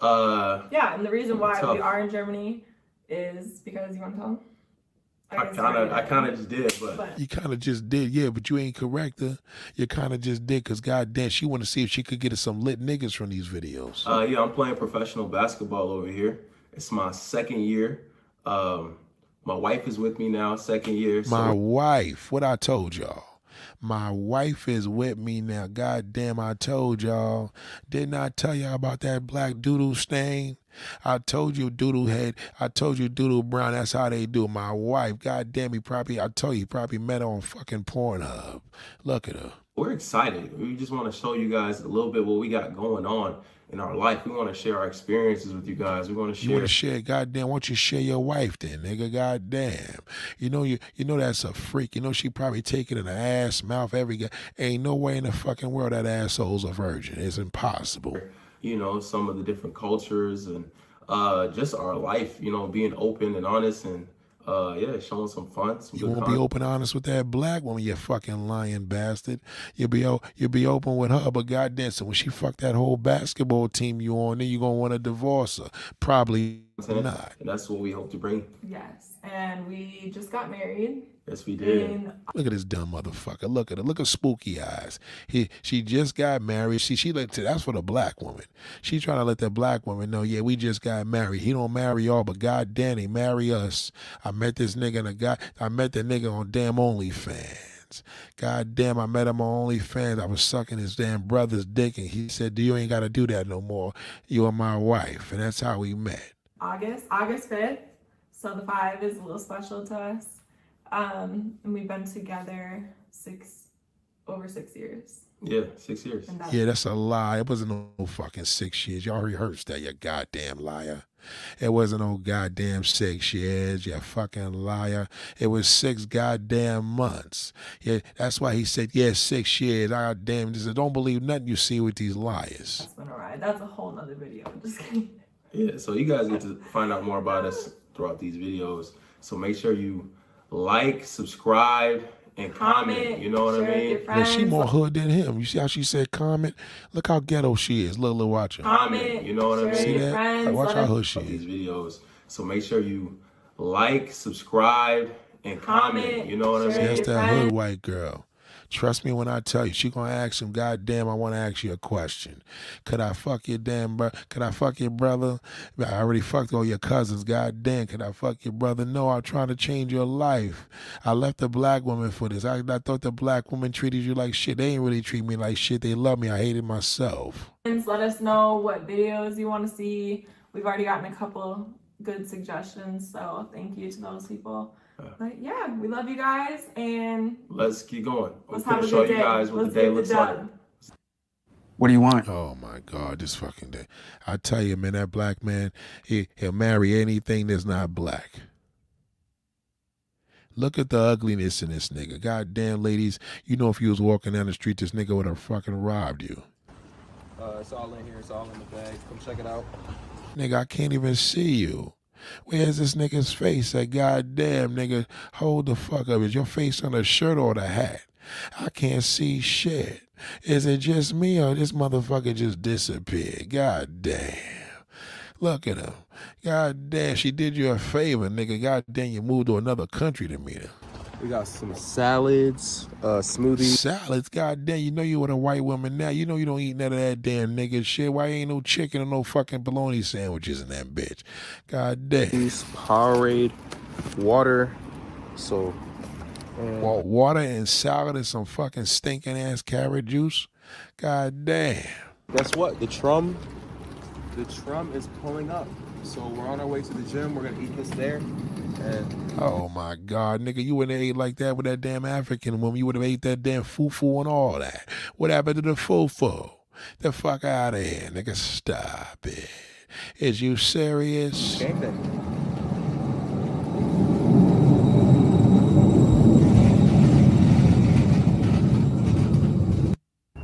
Uh, Yeah, and the reason why Tough. we are in Germany is because you want to tell them? I kind of, I kind of just did, but But You kind of just did, yeah, but you ain't correct her. You kind of just did, cause God goddamn, she want to see if she could get us some lit niggas from these videos. Uh, yeah, I'm playing professional basketball over here. It's my second year. Um, my wife is with me now, second year. So My wife, what I told y'all. My wife is with me now. God damn, I told y'all. Didn't I tell y'all about that black doodle stain? I told you doodle head. I told you doodle brown. That's how they do. My wife, god damn, he probably, I told you, he probably met her on fucking Pornhub. Look at her. we're excited. We just want to show you guys a little bit what we got going on in our life. We want to share our experiences with you guys. We want to share. You want to share? Goddamn, why don't you share your wife then, nigga? Goddamn, you know you you know that's a freak. You know she probably take it in her ass, mouth, every guy. Ain't no way in the fucking world that asshole's a virgin. It's impossible. you know, some of the different cultures and uh, just our life, you know, being open and honest and uh, yeah, showing some fun. Some You won't be open honest with that black woman, you fucking lying bastard. You'll be you'll be open with her, but goddamn, so when she fuck that whole basketball team you on, then you gonna want to divorce her. Probably not. And that's what we hope to bring. yes, and we just got married. Yes, we did. In Look at this dumb motherfucker. Look at her. Look at spooky eyes. He she just got married. She she let that's for the black woman. She trying to let that black woman know, yeah, we just got married. He don't marry y'all, but god damn, he marry us. I met this nigga and a guy I met the nigga on damn OnlyFans. God damn, I met him on OnlyFans. I was sucking his damn brother's dick and he said, You ain't gotta do that no more. You are my wife. And that's how we met. August, August 5th. So the five is a little special to us. Um, and we've been together six, over six years. Yeah, six years. That's Yeah, that's a lie. It wasn't no fucking six years. Y'all rehearsed that, you goddamn liar. It wasn't no goddamn six years, you fucking liar. It was six goddamn months. Yeah, that's why he said, yeah, six years. I damn this. said, don't believe nothing you see with these liars. been a ride. That's a whole nother video. I'm just kidding. Yeah, so you guys get to find out more about us throughout these videos. So make sure you like, subscribe, and comment. Comment, you know what I mean? your Look, she more hood than him. You see how she said comment? Look how ghetto she is. Look, look, watch her. Comment. You know what I mean? share See that? friends, Like, watch let how hood she is. these videos. So make sure you like, subscribe, and comment. Comment, You know what I mean? That's that hood white girl. Trust me when I tell you, she gonna ask him, God damn, I wanna ask you a question. Could I fuck your damn bro could I fuck your brother? I already fucked all your cousins, god damn, could I fuck your brother? No, I'm trying to change your life. I left the black woman for this. I, I thought the black woman treated you like shit. They ain't really treat me like shit. They love me. I hated myself. Let us know what videos you want to see. We've already gotten a couple good suggestions, so thank you to those people. But yeah, we love you guys, and Let's keep going. I'm Let's gonna have a show good you day. guys what Let's the day get the looks like. What do you want? Oh my God, this fucking day. I tell you, man, that black man, he, he'll marry anything that's not black. Look at the ugliness in this nigga. God damn, ladies, you know if you was walking down the street, this nigga would have fucking robbed you. Uh, it's all in here. It's all in the bag. Come check it out. Nigga, I can't even see you. Where's this nigga's face? That goddamn nigga, hold the fuck up. Is your face on the shirt or the hat? I can't see shit. Is it just me or this motherfucker just disappeared? God damn. Look at him. God damn, she did you a favor, nigga. God damn, you moved to another country to meet her. We got some salads, uh, smoothies. Salads, god damn, you know you with a white woman now. You know you don't eat none of that damn nigga shit. Why ain't no chicken or no fucking bologna sandwiches in that bitch? God damn. Powerade, water. So, Wa- Water and salad and some fucking stinking ass carrot juice. God damn. guess what? The trum, the trum is pulling up. So we're on our way to the gym. We're gonna eat this there, and Oh my God, nigga, you wouldn't have ate like that with that damn African woman. You would have ate that damn fufu and all that. What happened to the fufu? The fuck out of here, nigga. Stop it. Is you serious? game day.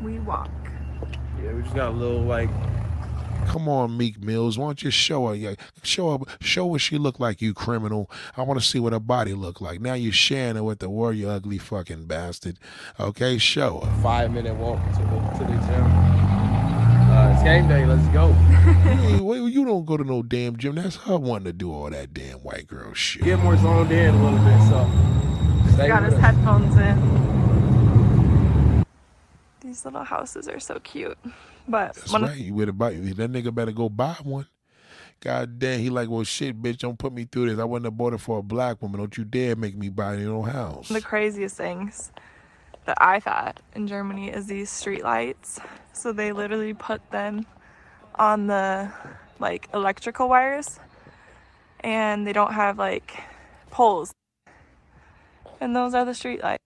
We walk. Yeah, we just got a little like Come on, Meek Mills. Why don't you show her? yeah, Show her. Show what she look like, you criminal. I want to see what her body look like. Now you're sharing it with the world, you ugly fucking bastard. Okay, show her. five minute walk to the to the gym. Uh, it's game day. Let's go. Hey, wait, you don't go to no damn gym. That's her wanting to do all that damn white girl shit. Get more zoned in a little bit. So stay Got his us. headphones in. These little houses are so cute. But That's right. You better buy that nigga better go buy one. God damn, he like, well shit, bitch, don't put me through this. I wouldn't have bought it for a black woman. Don't you dare make me buy it in your house. the craziest things that I thought in Germany is these street lights. So they literally put them on the like electrical wires and they don't have like poles. And those are the street lights.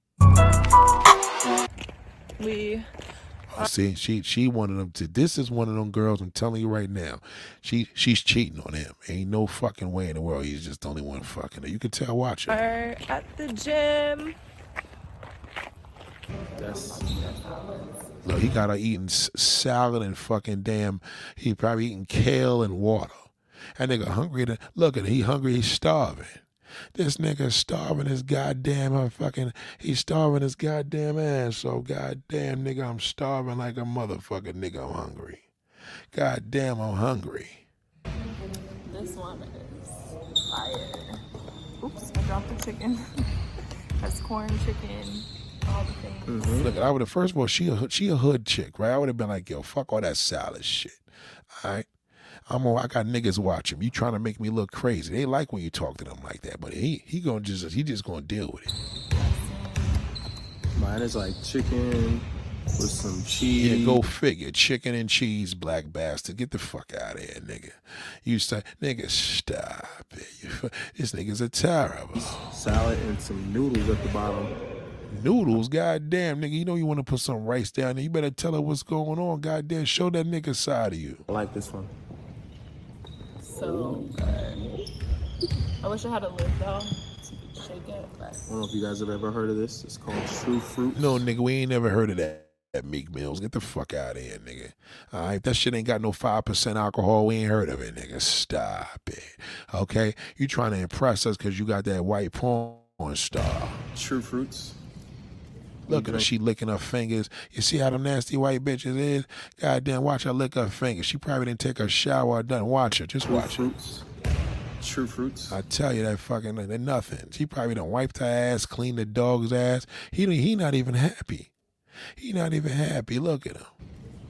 We See, she she one of them. To, this is one of them girls. I'm telling you right now, she she's cheating on him. Ain't no fucking way in the world. He's just the only one fucking her. You can tell. Watch it. are at the gym. That's Look, he got her eating s- salad and fucking damn. He probably eating kale and water. That nigga hungry. To, look at him. He hungry. He's starving. This nigga starving his goddamn fucking. He's starving his goddamn ass. So goddamn nigga, I'm starving like a motherfucker. Nigga, I'm hungry. Goddamn, I'm hungry. This one is fire. Oops, I dropped the chicken. [LAUGHS] That's corn, chicken, all the things. Mm-hmm. Look, I would have first of all, she a she a hood chick, right? I would have been like, yo, fuck all that salad shit. All right. I'm all, I got niggas watching. You trying to make me look crazy. They like when you talk to them like that, but he he gonna just he just gonna deal with it. mine is like chicken with some cheese. Yeah, go figure. Chicken and cheese, black bastard. Get the fuck out of here, nigga. You say, nigga, stop it. This nigga's a terrible. salad and some noodles at the bottom. Noodles, goddamn, nigga. You know you want to put some rice down there. You better tell her what's going on. Goddamn, show that nigga side of you. I like this one. So. I wish I had a lid though. So you could shake it, but I don't know if you guys have ever heard of this. It's called True Fruit. No, nigga, we ain't never heard of that. That Meek Mills, get the fuck out of here, nigga. All right, that shit ain't got no five percent alcohol. We ain't heard of it, nigga. Stop it, okay? You trying to impress us because you got that white porn star. True Fruits. Look at her, she licking her fingers. You see how them nasty white bitches is? Goddamn, watch her lick her fingers. She probably didn't take a shower or done. Watch her, just True watch her. Fruits. True Fruits. I tell you that fucking they're nothing. She probably done wiped her ass, cleaned the dog's ass. He he not even happy. He not even happy. Look at him.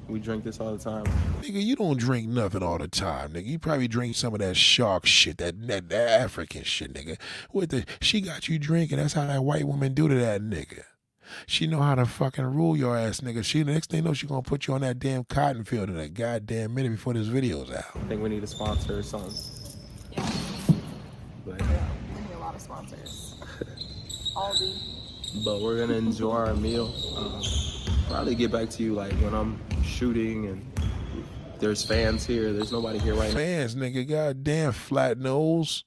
We drink this all the time. Nigga, you don't drink nothing all the time, nigga. You probably drink some of that shark shit, that, that, that African shit, nigga. What the she got you drinking. That's how that white woman do to that nigga. She know how to fucking rule your ass, nigga. She the next thing you know, she gonna put you on that damn cotton field in a goddamn minute before this video's out. I think we need a sponsor or something. yeah, But, we need a lot of sponsors. [LAUGHS] Aldi. but we're gonna enjoy our meal. Um, probably get back to you like when I'm shooting and there's fans here. There's nobody here right now. Fans, nigga, goddamn flat nose.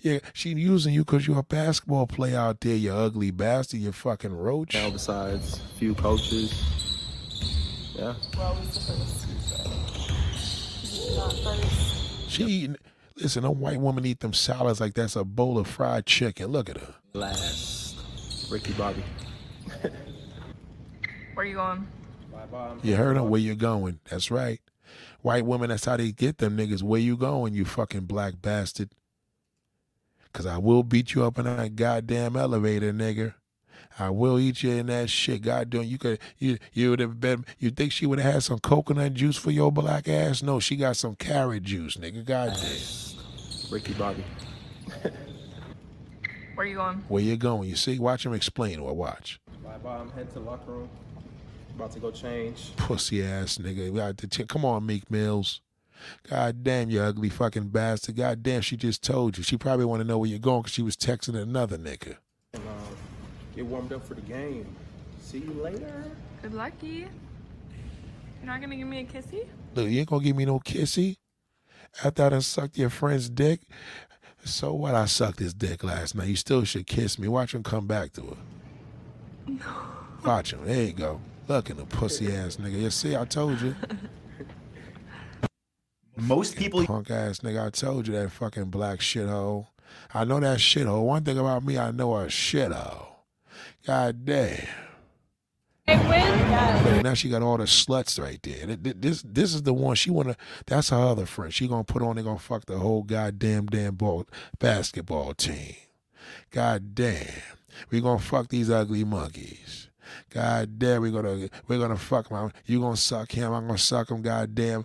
Yeah, she using you because you're a basketball player out there, you ugly bastard, you fucking roach. Now besides a few coaches. Yeah. Well, we the first. Is not first? She eating. Listen, a white woman eat them salads like that's a bowl of fried chicken. Look at her. Last. Ricky Bobby. [LAUGHS] Where you going? Bye bye. You heard him? Where you going? That's right. White women, that's how they get them niggas. Where you going, you fucking black bastard? Cause I will beat you up in that goddamn elevator, nigga. I will eat you in that shit. Goddamn, you could you you would have been you think she would have had some coconut juice for your black ass? No, she got some carrot juice, nigga. Goddamn. Ricky Bobby. [LAUGHS] Where you going? Where you going? You see? Watch him explain or watch. Bye bye. I'm heading to the locker room. About to go change. Pussy ass nigga. We got to ch- Come on, Meek Mills. God damn, you ugly fucking bastard. God damn, she just told you. She probably want to know where you're going because she was texting another nigga. And uh, get warmed up for the game. See you later. Good lucky. You're not gonna give me a kissy? Look, you ain't gonna give me no kissy. After I done sucked your friend's dick. So what? I sucked his dick last night. You still should kiss me. Watch him come back to her. No. [LAUGHS] Watch him. There you go. Look at the pussy ass nigga. You see, I told you. [LAUGHS] Most people Punk ass nigga, I told you that fucking black shithole. I know that shithole. One thing about me, I know a shithole. God damn. Look, now she got all the sluts right there. Th- th- This this is the one she wanna. That's her other friend. She gonna put on. They gonna fuck the whole goddamn damn ball basketball team. God damn. We gonna fuck these ugly monkeys. God damn, we're gonna we're gonna fuck my. You gonna suck him? I'm gonna suck him. God damn.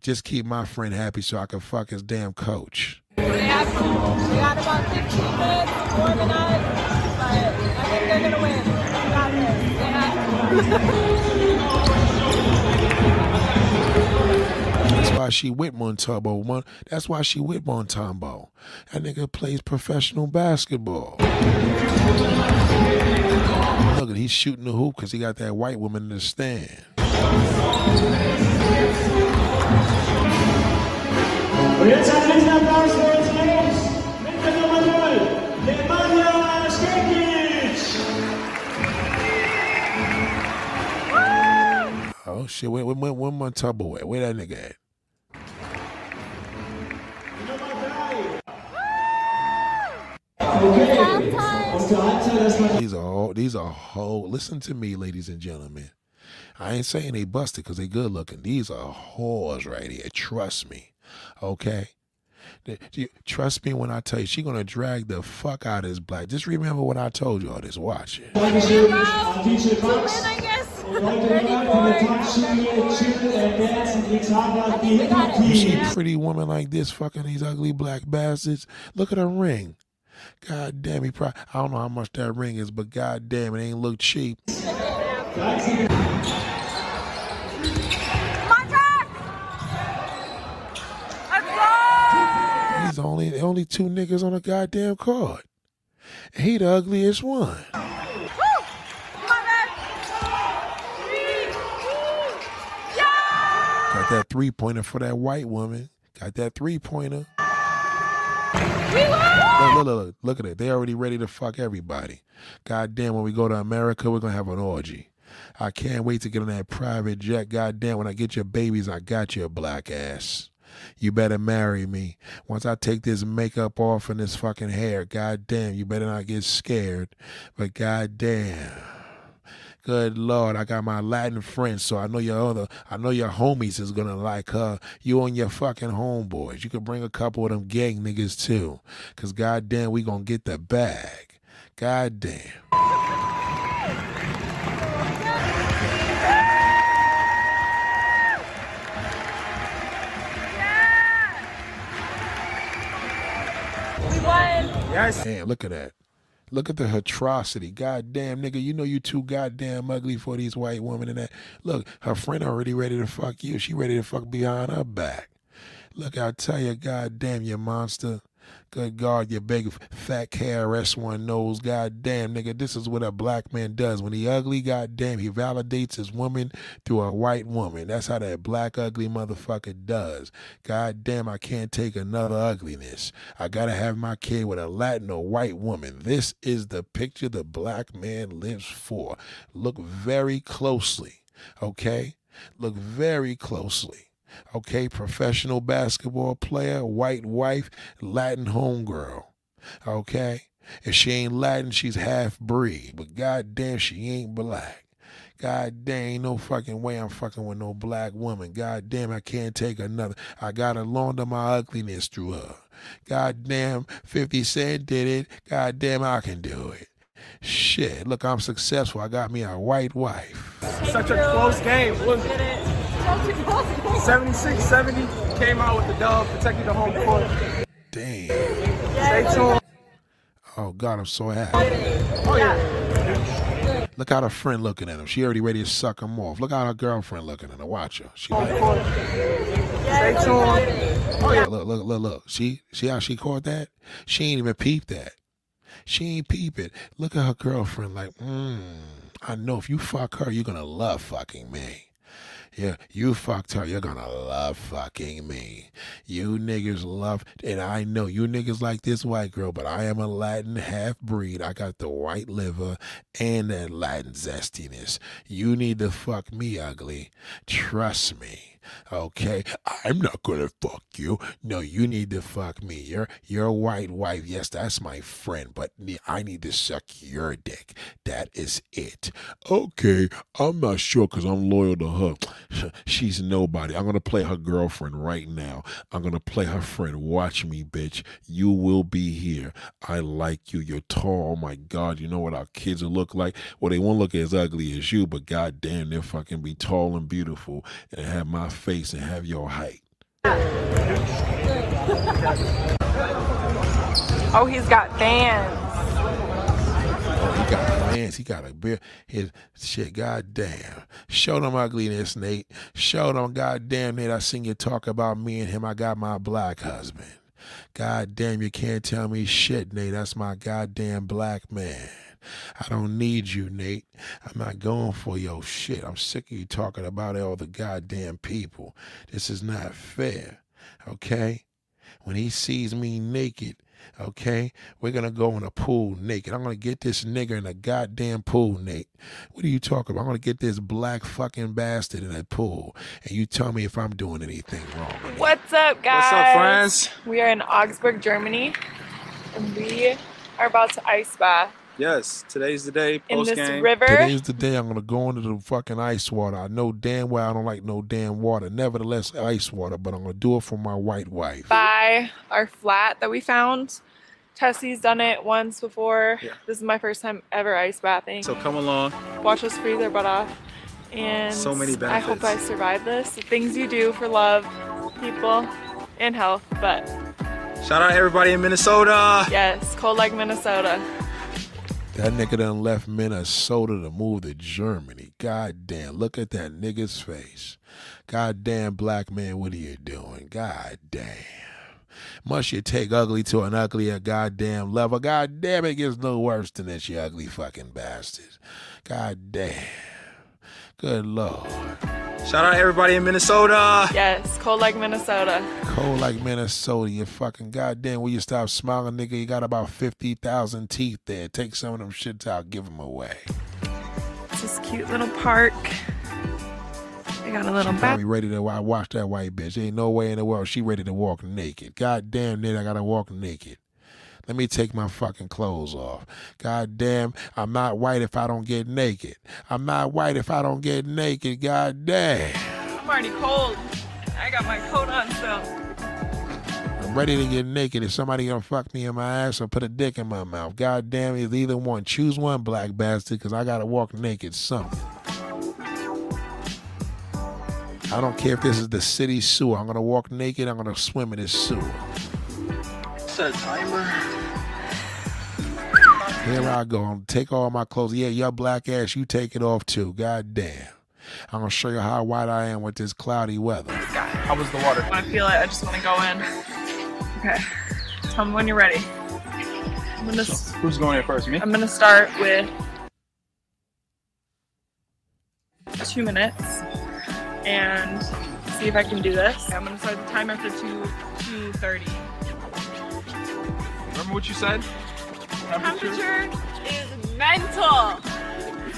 Just keep my friend happy so I can fuck his damn coach. We got about 15 minutes but I think they're gonna win. [LAUGHS] why she with Montalvo. That's why she with Montalvo. That nigga plays professional basketball. Look at he's shooting the hoop because he got that white woman in the stand. Und jetzt ein Riesenapplaus für uns Jungs mit der Nummer 0, Nemanja Škekić. Oh shit, where, where, where, where Montalvo at? Where that nigga at? Und zur Halbzeit erstmal These are all these are whole listen to me, ladies and gentlemen. I ain't saying they busted because they good looking. These are whores right here. Trust me. Okay? Trust me when I tell you she gonna drag the fuck out of this black. Just remember what I told you all this. Watch it. Dankeschön an DJ Fox. Und heute Neuer von der Tanzschule Chill and Dance in Italien, die Hip-Hop You see Team. pretty woman like this fucking these ugly black bastards. Look at her ring. God damn, he probably I don't know how much that ring is, but god damn, it ain't look cheap. He's only only two niggas on a goddamn card. And he the ugliest one. Got that three pointer for that white woman. Got that three pointer. Look, look, look, look, look at it. They already ready to fuck everybody. God damn, when we go to America, we're gonna have an orgy. I can't wait to get on that private jet. God damn, when I get your babies, I got your black ass. You better marry me. Once I take this makeup off and this fucking hair, god damn, you better not get scared. But god damn. Good Lord, I got my Latin friends, so I know your other, I know your homies is gonna like her. You and your fucking homeboys. You could bring a couple of them gang niggas too, cause goddamn, we gonna get the bag. Goddamn. We. Yes. Man, look at that. Look at the atrocity. Goddamn, nigga, you know you too goddamn ugly for these white women and that. Look, her friend already ready to fuck you. She ready to fuck behind her back. Look, I tell you, goddamn, you monster. Good God, you big fat KRS one knows. Goddamn, nigga, this is what a black man does. When he ugly, goddamn, he validates his woman through a white woman. That's how that black ugly motherfucker does. Goddamn, I can't take another ugliness. I gotta have my kid with a Latin or white woman. This is the picture the black man lives for. Look very closely, okay? Look very closely. Okay, professional basketball player, white wife, Latin homegirl. Okay? If she ain't Latin, she's half breed. But goddamn, she ain't black. God damn, ain't no fucking way I'm fucking with no black woman. God damn, I can't take another. I gotta launder my ugliness through her. God damn, 50 Cent did it. God damn, I can do it. Shit, look, I'm successful. I got me a white wife. Such a close game, it? 76 70 came out with the dub, protected the home court. Damn. Stay tuned. Oh God, I'm so happy. Oh, yeah. Look how her friend looking at him. She already ready to suck him off. Look how her girlfriend looking at her. Watch her. She like, Stay tuned. Oh, yeah. look, look, look, look. See, see how she caught that? She ain't even peeped that. She ain't peep it. Look at her girlfriend like, mm, I know if you fuck her, you're gonna love fucking me. Yeah, you fucked her. You're gonna love fucking me. You niggas love, and I know you niggas like this white girl, but I am a Latin half breed. I got the white liver and that Latin zestiness. You need to fuck me, ugly. Trust me. Okay, I'm not gonna fuck you. No, you need to fuck me. Your your white wife, yes, that's my friend, but I need to suck your dick. That is it. Okay, I'm not sure because I'm loyal to her. [SIGHS] She's nobody. I'm gonna play her girlfriend right now. I'm gonna play her friend. Watch me, bitch. You will be here. I like you. You're tall. Oh my god, you know what our kids will look like? Well, they won't look as ugly as you, but goddamn, they'll fucking be tall and beautiful and have my face and have your height. Oh, he's got fans. Oh, he got fans. He got a beer. His shit. Goddamn. Show them ugliness, Nate. Show them. Goddamn, Nate. I seen you talk about me and him. I got my black husband. Goddamn, you can't tell me shit, Nate. That's my goddamn black man. I don't need you, Nate. I'm not going for your shit. I'm sick of you talking about all the goddamn people. This is not fair. Okay? When he sees me naked, okay, we're gonna go in a pool naked. I'm gonna get this nigger in a goddamn pool, Nate. What are you talking about? I'm gonna get this black fucking bastard in a pool, and you tell me if I'm doing anything wrong. What's up, guys? What's up, friends? We are in Augsburg, Germany, and we are about to ice bath Yes, today's the day. in Post this game. river. Today's the day I'm gonna go into the fucking ice water. I know damn well I don't like no damn water. Nevertheless, ice water, but I'm gonna do it for my white wife. by our flat that we found. Tessie's done it once before. Yeah. This is my first time ever ice bathing. So come along. Watch us freeze our butt off. And So many benefits. I hope I survive this. The things you do for love, people, and health. But Shout out everybody in Minnesota. yes, cold like Minnesota. That nigga done left Minnesota to move to Germany. God damn, look at that nigga's face. God damn, black man, what are you doing? God damn. Must you take ugly to an uglier goddamn level? God damn, it gets no worse than this, you ugly fucking bastard. God damn. Good lord. Shout out everybody in Minnesota. Yes, cold like Minnesota. Cold like Minnesota, you fucking goddamn. Will you stop smiling, nigga? You got about 50,000 teeth there. Take some of them shits out, give them away. It's this cute little park. They got a little Got bath. me ready to I watch that white bitch. Ain't no way in the world she ready to walk naked. Goddamn, it, I gotta walk naked. Let me take my fucking clothes off. God damn, I'm not white if I don't get naked. I'm not white if I don't get naked. God damn. I'm already cold. I got my coat on still. I'm ready to get naked. If somebody gonna fuck me in my ass or put a dick in my mouth. God damn, it's either one. Choose one, black bastard, because I gotta walk naked something. I don't care if this is the city sewer. I'm gonna walk naked. I'm gonna swim in this sewer. Set a timer. Here I go. I'm take all my clothes. Yeah, your black ass, you take it off too. God damn. I'm gonna show you how white I am with this cloudy weather. How was the water? When I feel it, I just want to go in. Okay. Tell me when you're ready. I'm gonna, s- Who's going in first? Me? I'm gonna start with two minutes and see if I can do this. I'm gonna start the timer for two two thirty. Remember what you said? Temperature is mental.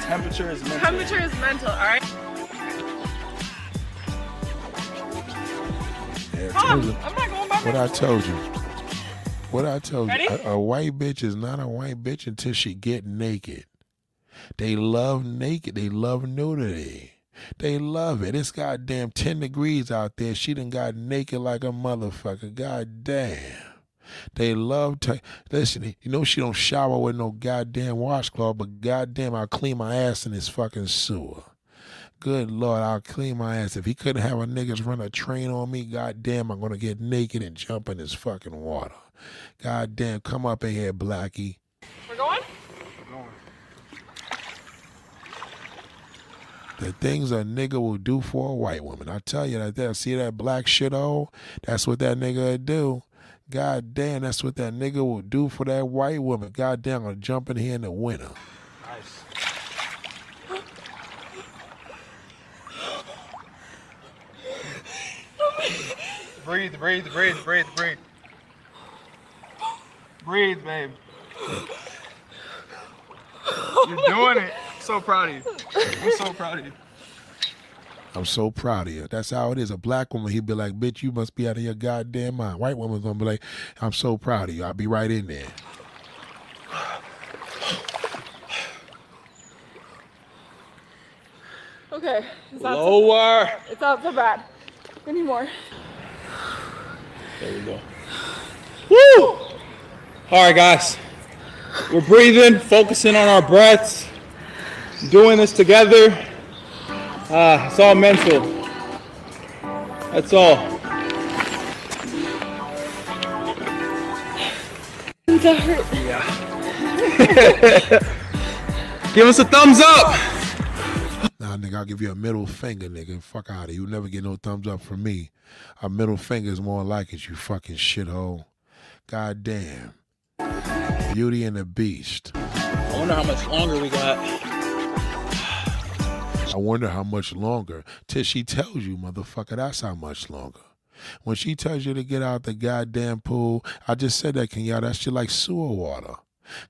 Temperature is mental. Temperature is mental. All right. I Come on, you. I'm not going by What I told you. What I told Ready? you. A, a white bitch is not a white bitch until she get naked. They love naked. They love nudity. They love it. It's goddamn 10 degrees out there. She done got naked like a motherfucker. God damn. They love to listen. You know she don't shower with no goddamn washcloth, but goddamn, I'll clean my ass in this fucking sewer. Good Lord, I'll clean my ass. If he couldn't have a niggas run a train on me, goddamn, I'm gonna get naked and jump in this fucking water. Goddamn, come up in here, Blackie. We're going? The things a nigga will do for a white woman. I tell you that. See that black shit oh? That's what that nigga would do. God damn, that's what that nigga will do for that white woman. God damn, I'm gonna jump in here in the winter. Nice. breathe, breathe, breathe, breathe, breathe. Breathe, babe. You're doing it. So proud of you. I'm so proud of you. I'm so proud of you. That's how it is. A black woman, he'd be like, bitch, you must be out of your goddamn mind. White woman's gonna be like, I'm so proud of you. I'll be right in there. Okay. It's not Lower. So, it's not so bad anymore. There we go. Woo! All right, guys. We're breathing, focusing on our breaths, doing this together. Ah, it's all mental. That's all. That [LAUGHS] hurt. Give us a thumbs up. Nah, nigga, I'll give you a middle finger, nigga. Fuck out of here. You'll never get no thumbs up from me. A middle finger is more like it, you fucking shithole. God damn. Beauty and the Beast. I wonder how much longer we got. I wonder how much longer. Till she tells you, motherfucker, that's how much longer. When she tells you to get out the goddamn pool, I just said that, Kenyatta, that shit like sewer water.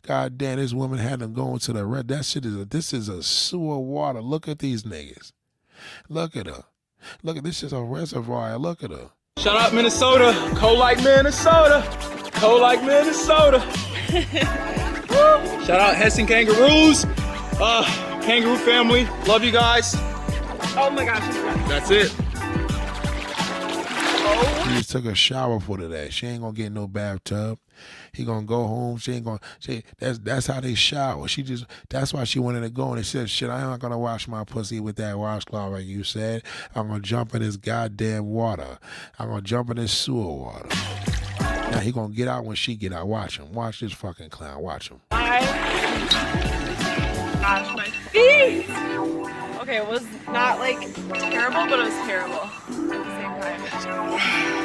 God damn, this woman had them going to the red. That shit is a, this is a sewer water. Look at these niggas. Look at her. Look at this is a reservoir. Look at her. Shout out Minnesota. Cold like Minnesota. Cold like Minnesota. [LAUGHS] Shout out Hessing Kangaroos. Uh, kangaroo family. Love you guys. Oh my gosh. That's it. She just took a shower for today. She ain't gonna get no bathtub. He gonna go home. She ain't gonna. She, that's that's how they shower. She just. That's why she wanted to go. And they said, "Shit, I'm not gonna wash my pussy with that washcloth like you said. I'm gonna jump in this goddamn water. I'm gonna jump in this sewer water." Now he gonna get out when she get out. Watch him. Watch this fucking clown. Watch him. Gosh, my feet. Okay, it was not like terrible, but it was terrible at the same time.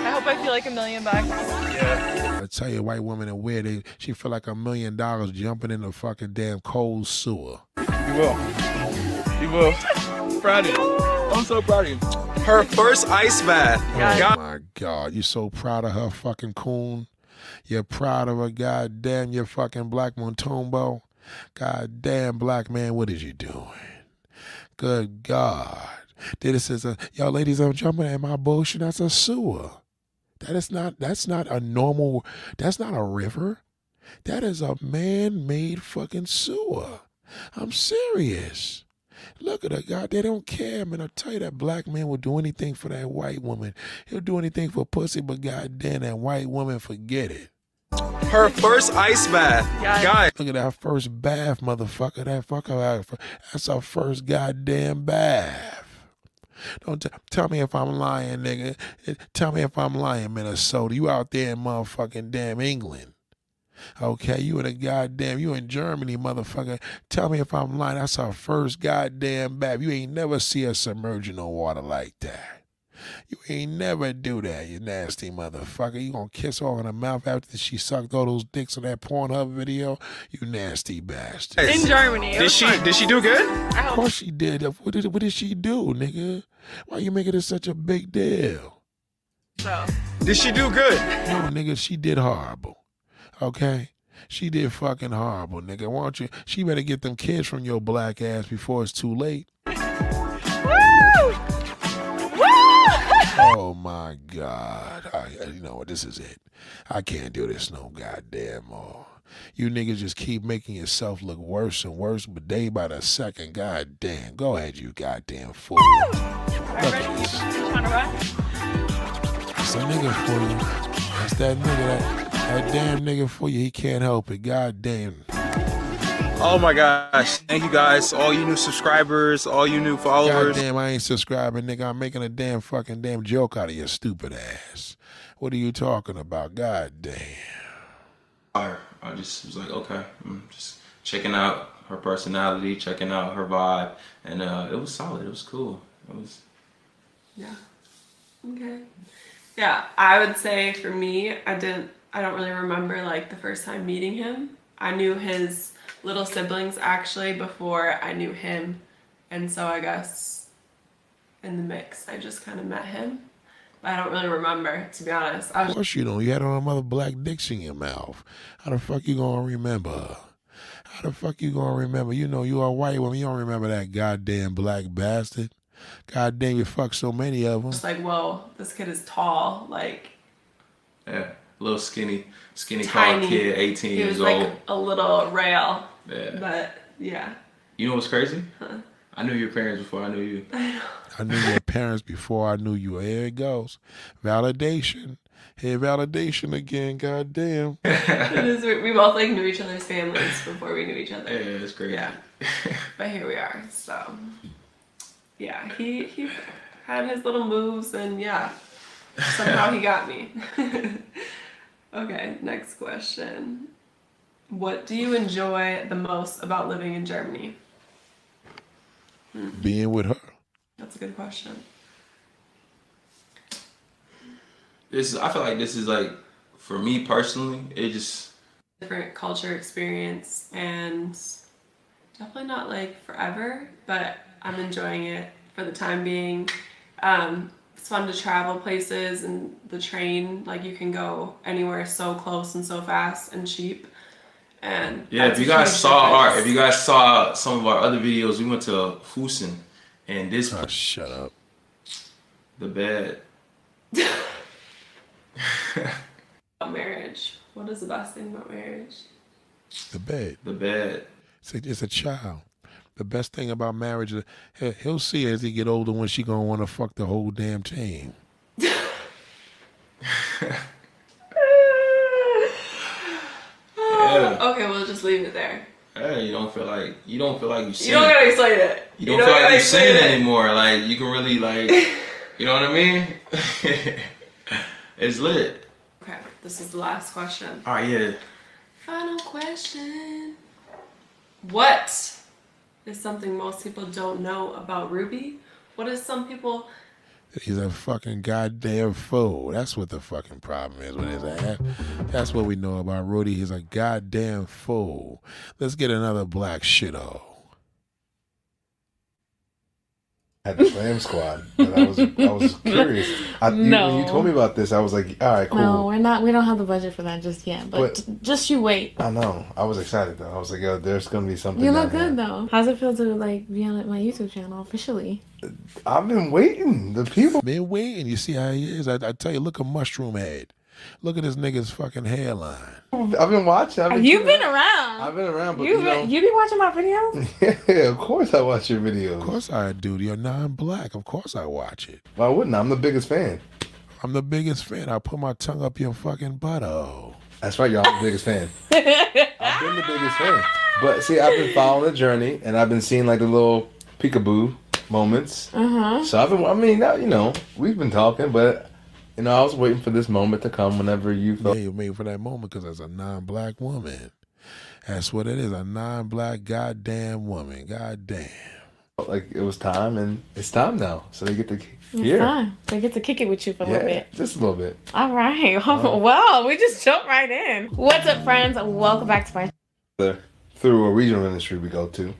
I hope I feel like a million bucks. I tell you, white women are weird. They, she feel like a million dollars jumping in the fucking damn cold sewer. You will. You will. proud of you. I'm so proud of you. Her first ice bath. Oh my God, you so proud of her fucking coon. You're proud of her, goddamn, you fucking black Montombo. Goddamn, black man, what is you doing? Good God. This is a y'all ladies, I'm jumping in my bullshit. That's a sewer. That is not that's not a normal that's not a river. That is a man-made fucking sewer. I'm serious. Look at her, God. They don't care, man. I tell you, that black man will do anything for that white woman. He'll do anything for pussy, but goddamn, that white woman, forget it. Her first ice bath. Guys. Look at that first bath, motherfucker. That fucker, that's our first goddamn bath. Don't t- tell me if I'm lying, nigga. Tell me if I'm lying, Minnesota. You out there in motherfucking damn England. Okay, you in a goddamn, you in Germany, motherfucker. Tell me if I'm lying. That's our first goddamn bath. You ain't never see us submerge in no water like that. You ain't never do that, you nasty motherfucker. You gonna kiss her on the mouth after she sucked all those dicks in that Pornhub video? You nasty bastard. In Germany. Did she fun. did she do good? I Of hope. course she did. What did, what did she do, nigga? Why you making it such a big deal? So. Did she do good? No, nigga, she did horrible. Okay? She did fucking horrible, nigga. Why don't you? She better get them kids from your black ass before it's too late. Oh my God. I, you know what? This is it. I can't do this no goddamn more. You niggas just keep making yourself look worse and worse, but day by the second. God damn. Go ahead, you goddamn fool. Look at this. It's a nigga for you. That's that nigga, that, that damn nigga for you. He can't help it. God damn. Oh my gosh. Thank you guys. All you new subscribers, all you new followers. God damn, I ain't subscribing, nigga. I'm making a damn fucking damn joke out of your stupid ass. What are you talking about? God damn. I just was like, okay, I'm just checking out her personality, checking out her vibe, and uh, it was solid. It was cool. It was. Yeah. Okay. Yeah, I would say for me, I didn't. I don't really remember like the first time meeting him. I knew his little siblings actually before I knew him, and so I guess in the mix, I just kind of met him. But I don't really remember, to be honest. I Of was course you don't. You had on a mother black dicks in your mouth. How the fuck you gonna remember? How the fuck you gonna remember? You know you are a white woman. You don't remember that goddamn black bastard. Goddamn, you fuck so many of them. just like, whoa, this kid is tall. Like, Yeah, little skinny, skinny tiny. tall kid, 18 he years was like old. a little rail. Yeah. But yeah. You know what's crazy? Huh. I knew your parents before I knew you. I [LAUGHS] knew your parents before I knew you. Here it goes. Validation. Hey, validation again. God damn. [LAUGHS] weird. we both like knew each other's families before we knew each other. Yeah, it's crazy. Yeah. [LAUGHS] But here we are. So yeah, he he had his little moves and yeah. Somehow he got me. okay, next question. What do you enjoy the most about living in Germany? Being with her. That's a good question. This is, I feel like this is like, for me personally, it just, Different culture experience and definitely not like forever, but I'm enjoying it for the time being. Um, it's fun to travel places and the train, like you can go anywhere so close and so fast and cheap. And yeah, if you guys huge saw our, if you guys saw some of our other videos, we went to Füssen and this. Oh, shut up. The bed. [LAUGHS] About marriage. What is the best thing about marriage? The bed. The bed. It's a, it's a child. The best thing about marriage he- he'll see as he get older when she gonna want to fuck the whole damn team. [LAUGHS] [LAUGHS] Yeah. Okay, we'll just leave it there. Hey, you don't feel like you don't feel like you You don't gotta explain it. You don't feel like you explain sin it. anymore. Like you can really like, [LAUGHS] you know what I mean? [LAUGHS] it's lit. Okay, this is the last question. All right, yeah. Final question. What is something most people don't know about Ruby? What is some people He's a fucking goddamn fool. That's what the fucking problem is with his ass. That's what we know about Rudy. He's a goddamn fool. Let's get another black shito. At the Slam Squad. And I was I was curious. I, you, when you told me about this, I was like, all right, cool. No, we're not. We don't have the budget for that just yet. But, But- just you wait. I know. I was excited though. I was like, yo, there's gonna be something. You look down good though. How's it feel to like be on my YouTube channel officially? I've been waiting. The people been waiting. You see how he is. I, I tell you, look a mushroom head. Look at this nigga's fucking hairline. I've been watching. I've been, You've been around. I've been around, but You've you know, been, you be watching my videos? [LAUGHS] yeah, of course I watch your videos. Of course I do. You're non-black. Of course I watch it. Why wouldn't I? I'm the biggest fan. I'm the biggest fan. I put my tongue up your fucking butthole. That's right, y'all. I'm the biggest fan. [LAUGHS] I've been the biggest fan. But see, I've been following the journey, and I've been seeing like the little peekaboo moments. Uh-huh. So I've been. I mean, now, you know, we've been talking, but you know, I was waiting for this moment to come whenever you Yeah, felt. you made for that moment because as a non-black woman. That's what it is. A non-black goddamn woman. Goddamn. like it was time, and it's time now. So they get to It's hear. fine. They get to kick it with you for a Yeah, little bit. just a little bit. All right. [LAUGHS] well, we just jumped right in. What's up, friends? Welcome back to my. Through a regional industry we go to.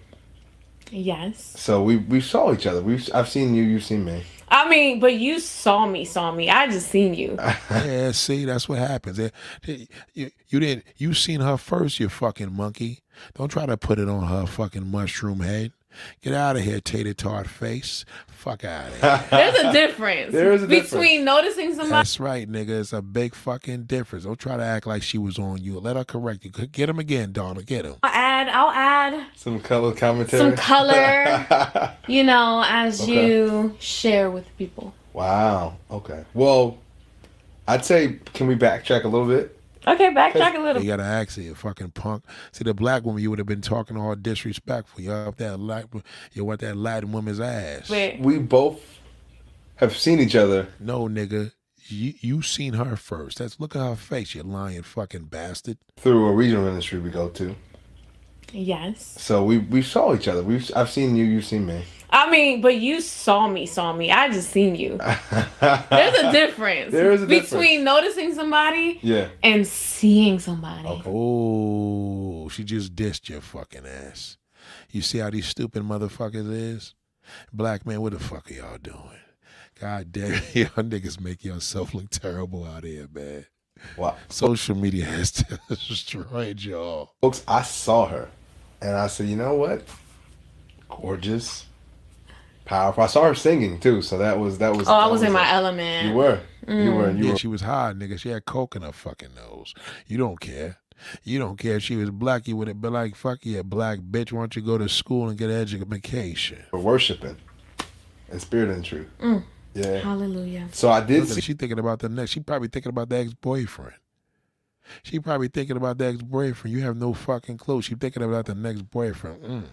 Yes. So we we saw each other. We've I've seen you. You've seen me. I mean, but you saw me, saw me. I just seen you. [LAUGHS] yeah, see, that's what happens. You, you didn't. You seen her first, you fucking monkey. Don't try to put it on her fucking mushroom head. Get out of here, tater tart face. Fuck out of here. [LAUGHS] There's a difference There is a between noticing somebody. That's right, nigga. It's a big fucking difference. Don't try to act like she was on you. Let her correct you. Get him again, Donna. Get him. I'll add. I'll add Some color commentary. some color. [LAUGHS] you know, as Okay. you share with people. Wow. Okay. Well, I'd say can we backtrack a little bit? Okay, backtrack a little. You gotta ask her, you fucking punk. See the black woman, you would have been talking all disrespectful. You up that Latin, you want that Latin woman's ass. Wait. We both have seen each other. No, nigga. You you seen her first. That's look at her face, you lying fucking bastard. through a regional ministry we go to. Yes. So we we saw each other. We've I've seen you. You've seen me. I mean, but you saw me, saw me. I just seen you. There's a difference. There is a difference. between noticing somebody Yeah. and seeing somebody. Oh, she just dissed your fucking ass. You see how these stupid motherfuckers is? Black man, what the fuck are y'all doing? God damn, [LAUGHS] y'all niggas make yourself look terrible out here, man. Wow. Social media has [LAUGHS] destroyed y'all. Folks, I saw her, and I said, you know what? Gorgeous, powerful. I saw her singing too, so that was that was. Oh, I that was in a- my element. You were. You were. You yeah, were. she was hot, nigga. She had coke in her fucking nose. You don't care. You don't care if she was black. You would have been like, fuck you, black bitch. Why don't you go to school and get an education? For worshiping, in spirit and truth. Mm. Yeah. Hallelujah. So I did Look see. She thinking about the next. She probably thinking about the ex boyfriend. She probably thinking about the ex boyfriend. You have no fucking clue. She thinking about the next boyfriend. Mm.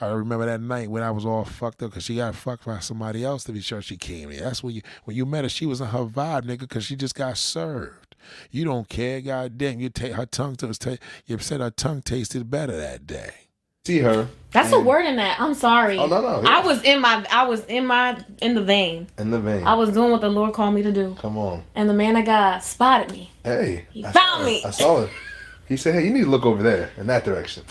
I remember that night when I was all fucked up because she got fucked by somebody else to be sure she came here. That's when you when you met her. She was in her vibe, nigga, because she just got served. You don't care, goddamn. You take her tongue to ta- You said her tongue tasted better that day. See her That's a word in that. I'm sorry. Oh, no, no, I was in my I was in my in the vein. in the vein. I was doing what the Lord called me to do. Come on. And the man of God spotted me. Hey. He I found saw me. I saw it. He said, "Hey, you need to look over there in that direction."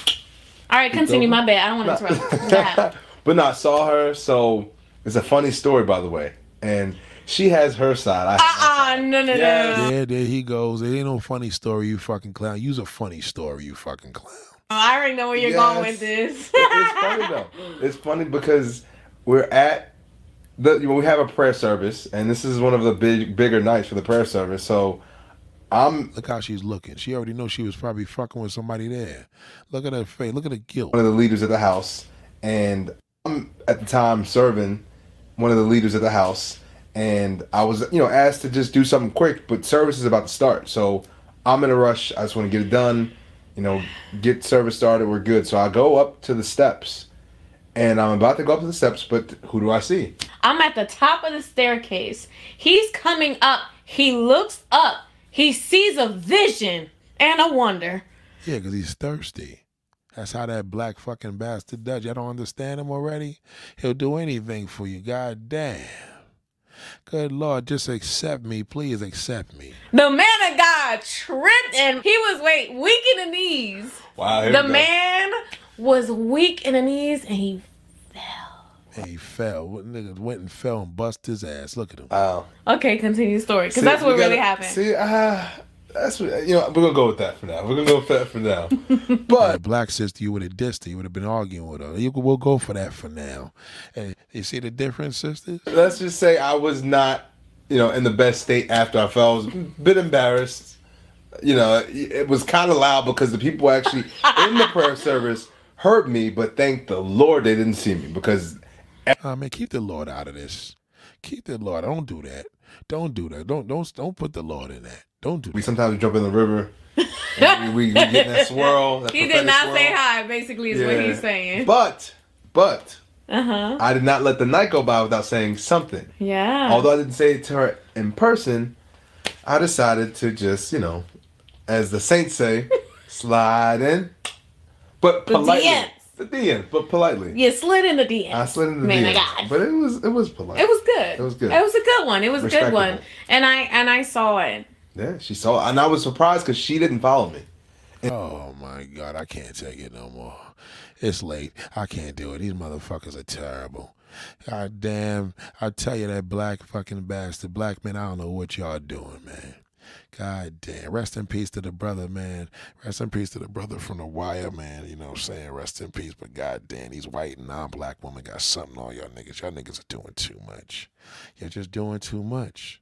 All right, continue. My bad. I don't want to interrupt. [LAUGHS] Go ahead. but no, I saw her. So it's a funny story, by the way. And she has her side. I, Uh-uh, no, no, no. Yeah, there he goes. It ain't no funny story, you fucking clown. Use a funny story, you fucking clown. Oh, I already know where you're going with this. it's funny though. [LAUGHS] It's funny because we're at the we have a prayer service, and this is one of the big bigger nights for the prayer service. So I'm Look how she's looking. She already knows she was probably fucking with somebody there. Look at her face. Look at the guilt. one of the leaders of the house, and I'm at the time serving one of the leaders of the house, and I was you know asked to just do something quick, but service is about to start, so I'm in a rush. I just want to get it done, you know, get service started. We're good. So I go up to the steps, and I'm about to go up to the steps, but who do I see? I'm at the top of the staircase. He's coming up. He looks up. He sees a vision and a wonder. Yeah, because he's thirsty. That's how that black fucking bastard does. Y'all don't understand him already? He'll do anything for you. God damn. Good Lord, just accept me. Please accept me. The man of God tripped and he was wait weak in the knees. Wow, here The we go. man was weak in the knees and he And he fell. What nigga went and fell and bust his ass. Look at him. Wow. okay continue the story because that's what really gotta- happened. See, ah, that's what, you know. We're gonna go with that for now. We're gonna go with that for now. [LAUGHS] But black sister, you would have dissed her. You would have been arguing with her. You, we'll go for that for now. And you see the difference, sisters? Let's just say I was not, you know, in the best state after I fell. I was a bit embarrassed. You know, it was kind of loud because the people actually in the prayer service heard me, but thank the Lord they didn't see me because Oh man, keep the Lord out of this. Keep the Lord. Don't do that. Don't do that. Don't don't don't put the Lord in that. Don't do we that. sometimes jump in the river. and we, we get in that [LAUGHS] swirl. That he did not swirl. say hi. Basically, is what he's saying. But, but uh huh. I did not let the night go by without saying something. Yeah. Although I didn't say it to her in person, I decided to just, you know, as the saints say, [LAUGHS] slide in, but The politely. DMs. The DMs, but politely. Yeah, slid in the DM. I slid in the Man DMs, of God. but it was it was polite. It was good. It was good. It was a good one. It was a good one. And I and I saw it. Yeah, she saw, it. and I was surprised because she didn't follow me. And Oh my God, I can't take it no more. It's late. I can't do it. These motherfuckers are terrible. God damn. I tell you that black fucking bastard. Black men, I don't know what y'all doing, man. God damn. Rest in peace to the brother, man. Rest in peace to the brother from the wire, man. You know what I'm saying? Rest in peace. But god damn, these white and non black women got something on y'all niggas. Y'all niggas are doing too much. You're just doing too much.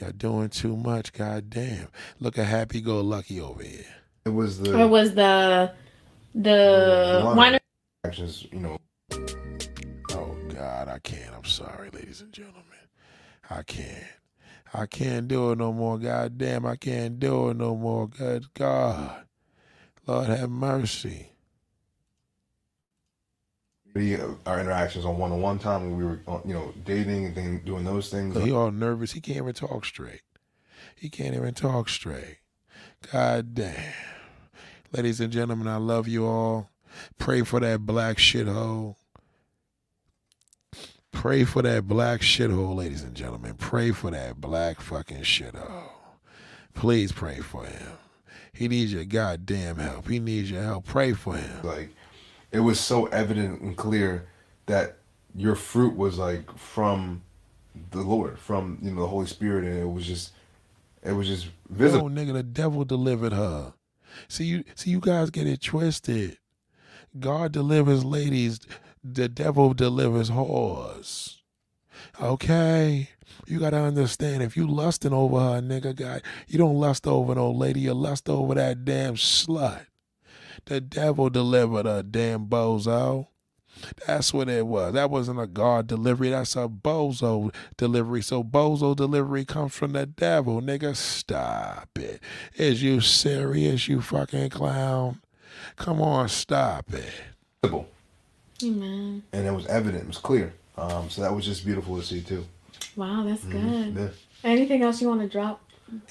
Y'all doing too much. God damn. Look at happy go lucky over here. It was the It was the the one winery. actions, you know. Oh God, I can't. I'm sorry, ladies and gentlemen. I can't. I can't do it no more. God damn, I can't do it no more. Good God. Lord have mercy. Uh, our interactions on one-on-one time when we were, uh, you know, dating and then doing those things. He all nervous. He can't even talk straight. He can't even talk straight. God damn. Ladies and gentlemen, I love you all. Pray for that black shithole. Pray for that black shithole, ladies and gentlemen. Pray for that black fucking shithole. Please pray for him. He needs your goddamn help. He needs your help. Pray for him. Like, it was so evident and clear that your fruit was like from the Lord, from you know the Holy Spirit, and it was just, it was just visible. Oh, nigga, the devil delivered her. See you see you guys get it twisted. God delivers ladies, the devil delivers whores. Okay? You gotta understand if you lusting over her, nigga guy, you don't lust over no lady, you lust over that damn slut. The devil delivered a damn bozo. That's what it was. That wasn't a God delivery. That's a bozo delivery. So bozo delivery comes from the devil. Nigga, stop it. Is you serious, you fucking clown? Come on, stop it. Visible, Amen. and it was evident. It was clear. Um, so that was just beautiful to see too. Wow, that's good. Mhm. Yeah. Anything else you want to drop?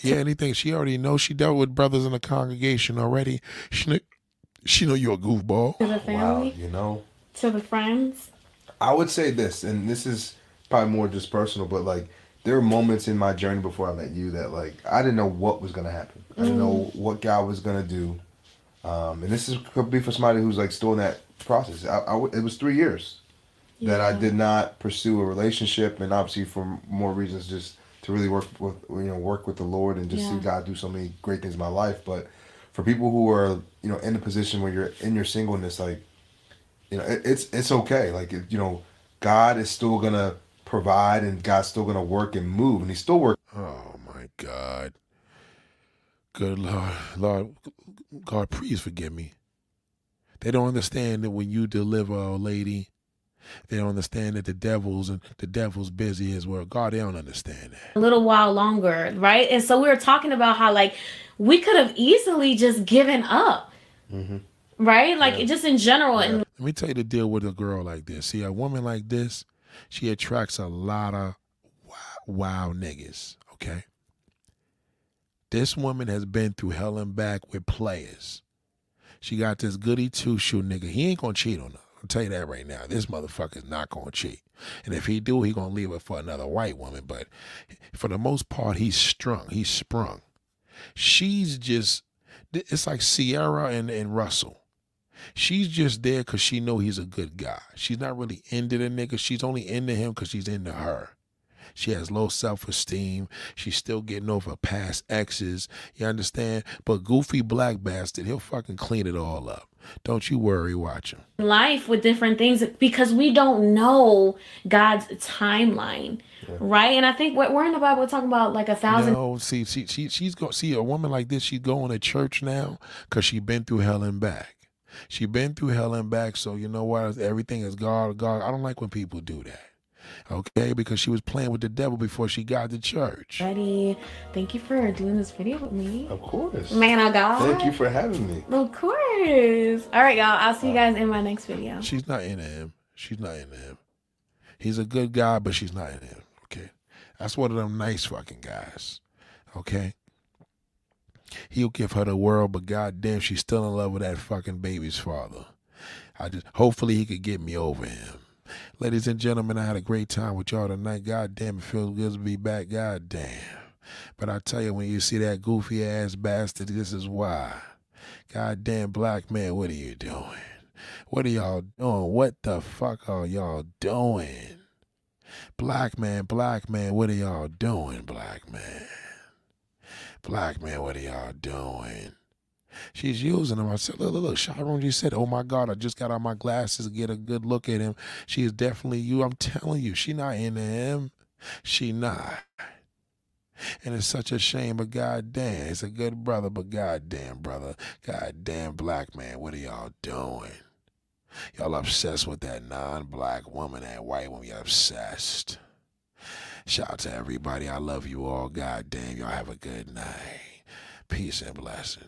Yeah, anything. She already knows. She dealt with brothers in the congregation already. She kn- she know you're a goofball. To the family? You know, To the friends? I would say this, and this is probably more just personal, but like there were moments in my journey before I met you that like I didn't know what was gonna happen. I didn't know what God was gonna do. Um, and this is could be for somebody who's like still in that process. I, I w- it was three years that I did not pursue a relationship, and obviously for more reasons, just to really work with you know work with the Lord and just see God do so many great things in my life. But for people who are you know in a position where you're in your singleness, like you know it, it's it's okay. Like it, you know, God is still gonna provide, and God's still gonna work and move, and He's still working. Oh my God. Good Lord, Lord, God, please forgive me. They don't understand that when you deliver a lady, they don't understand that the devil's and the devil's busy as well. God, they don't understand that. a little while longer, right? And so we were talking about how like we could have easily just given up, mm-hmm. right? Like just in general. And Let me tell you the deal with a girl like this. See, a woman like this, she attracts a lot of wild, wild niggas. Okay. This woman has been through hell and back with players. She got this goody two shoe nigga. He ain't gonna cheat on her. I'll tell you that right now. This motherfucker's not gonna cheat. And if he do, he gonna leave her for another white woman. But for the most part, he's strung. He's sprung. She's just it's like Ciara and, and Russell. She's just there because she know he's a good guy. She's not really into the nigga. She's only into him because she's into her. She has low self esteem. She's still getting over past exes. You understand? But goofy black bastard, he'll fucking clean it all up. Don't you worry, watch him. life with different things because we don't know God's timeline, right? And I think we're we're in the Bible talking about like a thousand. No, see, she, she, she's go. See, a woman like this, she's going to church now because she been through hell and back. She been through hell and back. So you know what? Everything is God. God. I don't like when people do that. Okay, because she was playing with the devil before she got to church. Ready? Thank you for doing this video with me. Of course. Man of God. Thank you for having me. Of course. All right, y'all. I'll see you guys in my next video. She's not into him. She's not into him. He's a good guy, but she's not into him. Okay, that's one of them nice fucking guys. Okay. He'll give her the world, but goddamn, she's still in love with that fucking baby's father. I just hopefully he could get me over him. Ladies and gentlemen, I had a great time with y'all tonight. God damn, it feels good to be back. God damn. But I tell you, when you see that goofy ass bastard, this is why. God damn, black man, what are you doing? What are y'all doing? What the fuck are y'all doing? Black man, black man, what are y'all doing, black man? Black man, what are y'all doing? She's using him. I said, look, look, look. Sharon just said, oh my God, I just got out my glasses to get a good look at him. She is definitely you. I'm telling you, she not into him. She not. And it's such a shame, but goddamn, it's a good brother, but goddamn, brother, goddamn black man, what are y'all doing? Y'all obsessed with that non-black woman, that white woman, you're obsessed. Shout out to everybody. I love you all. God damn, y'all have a good night. Peace and blessings.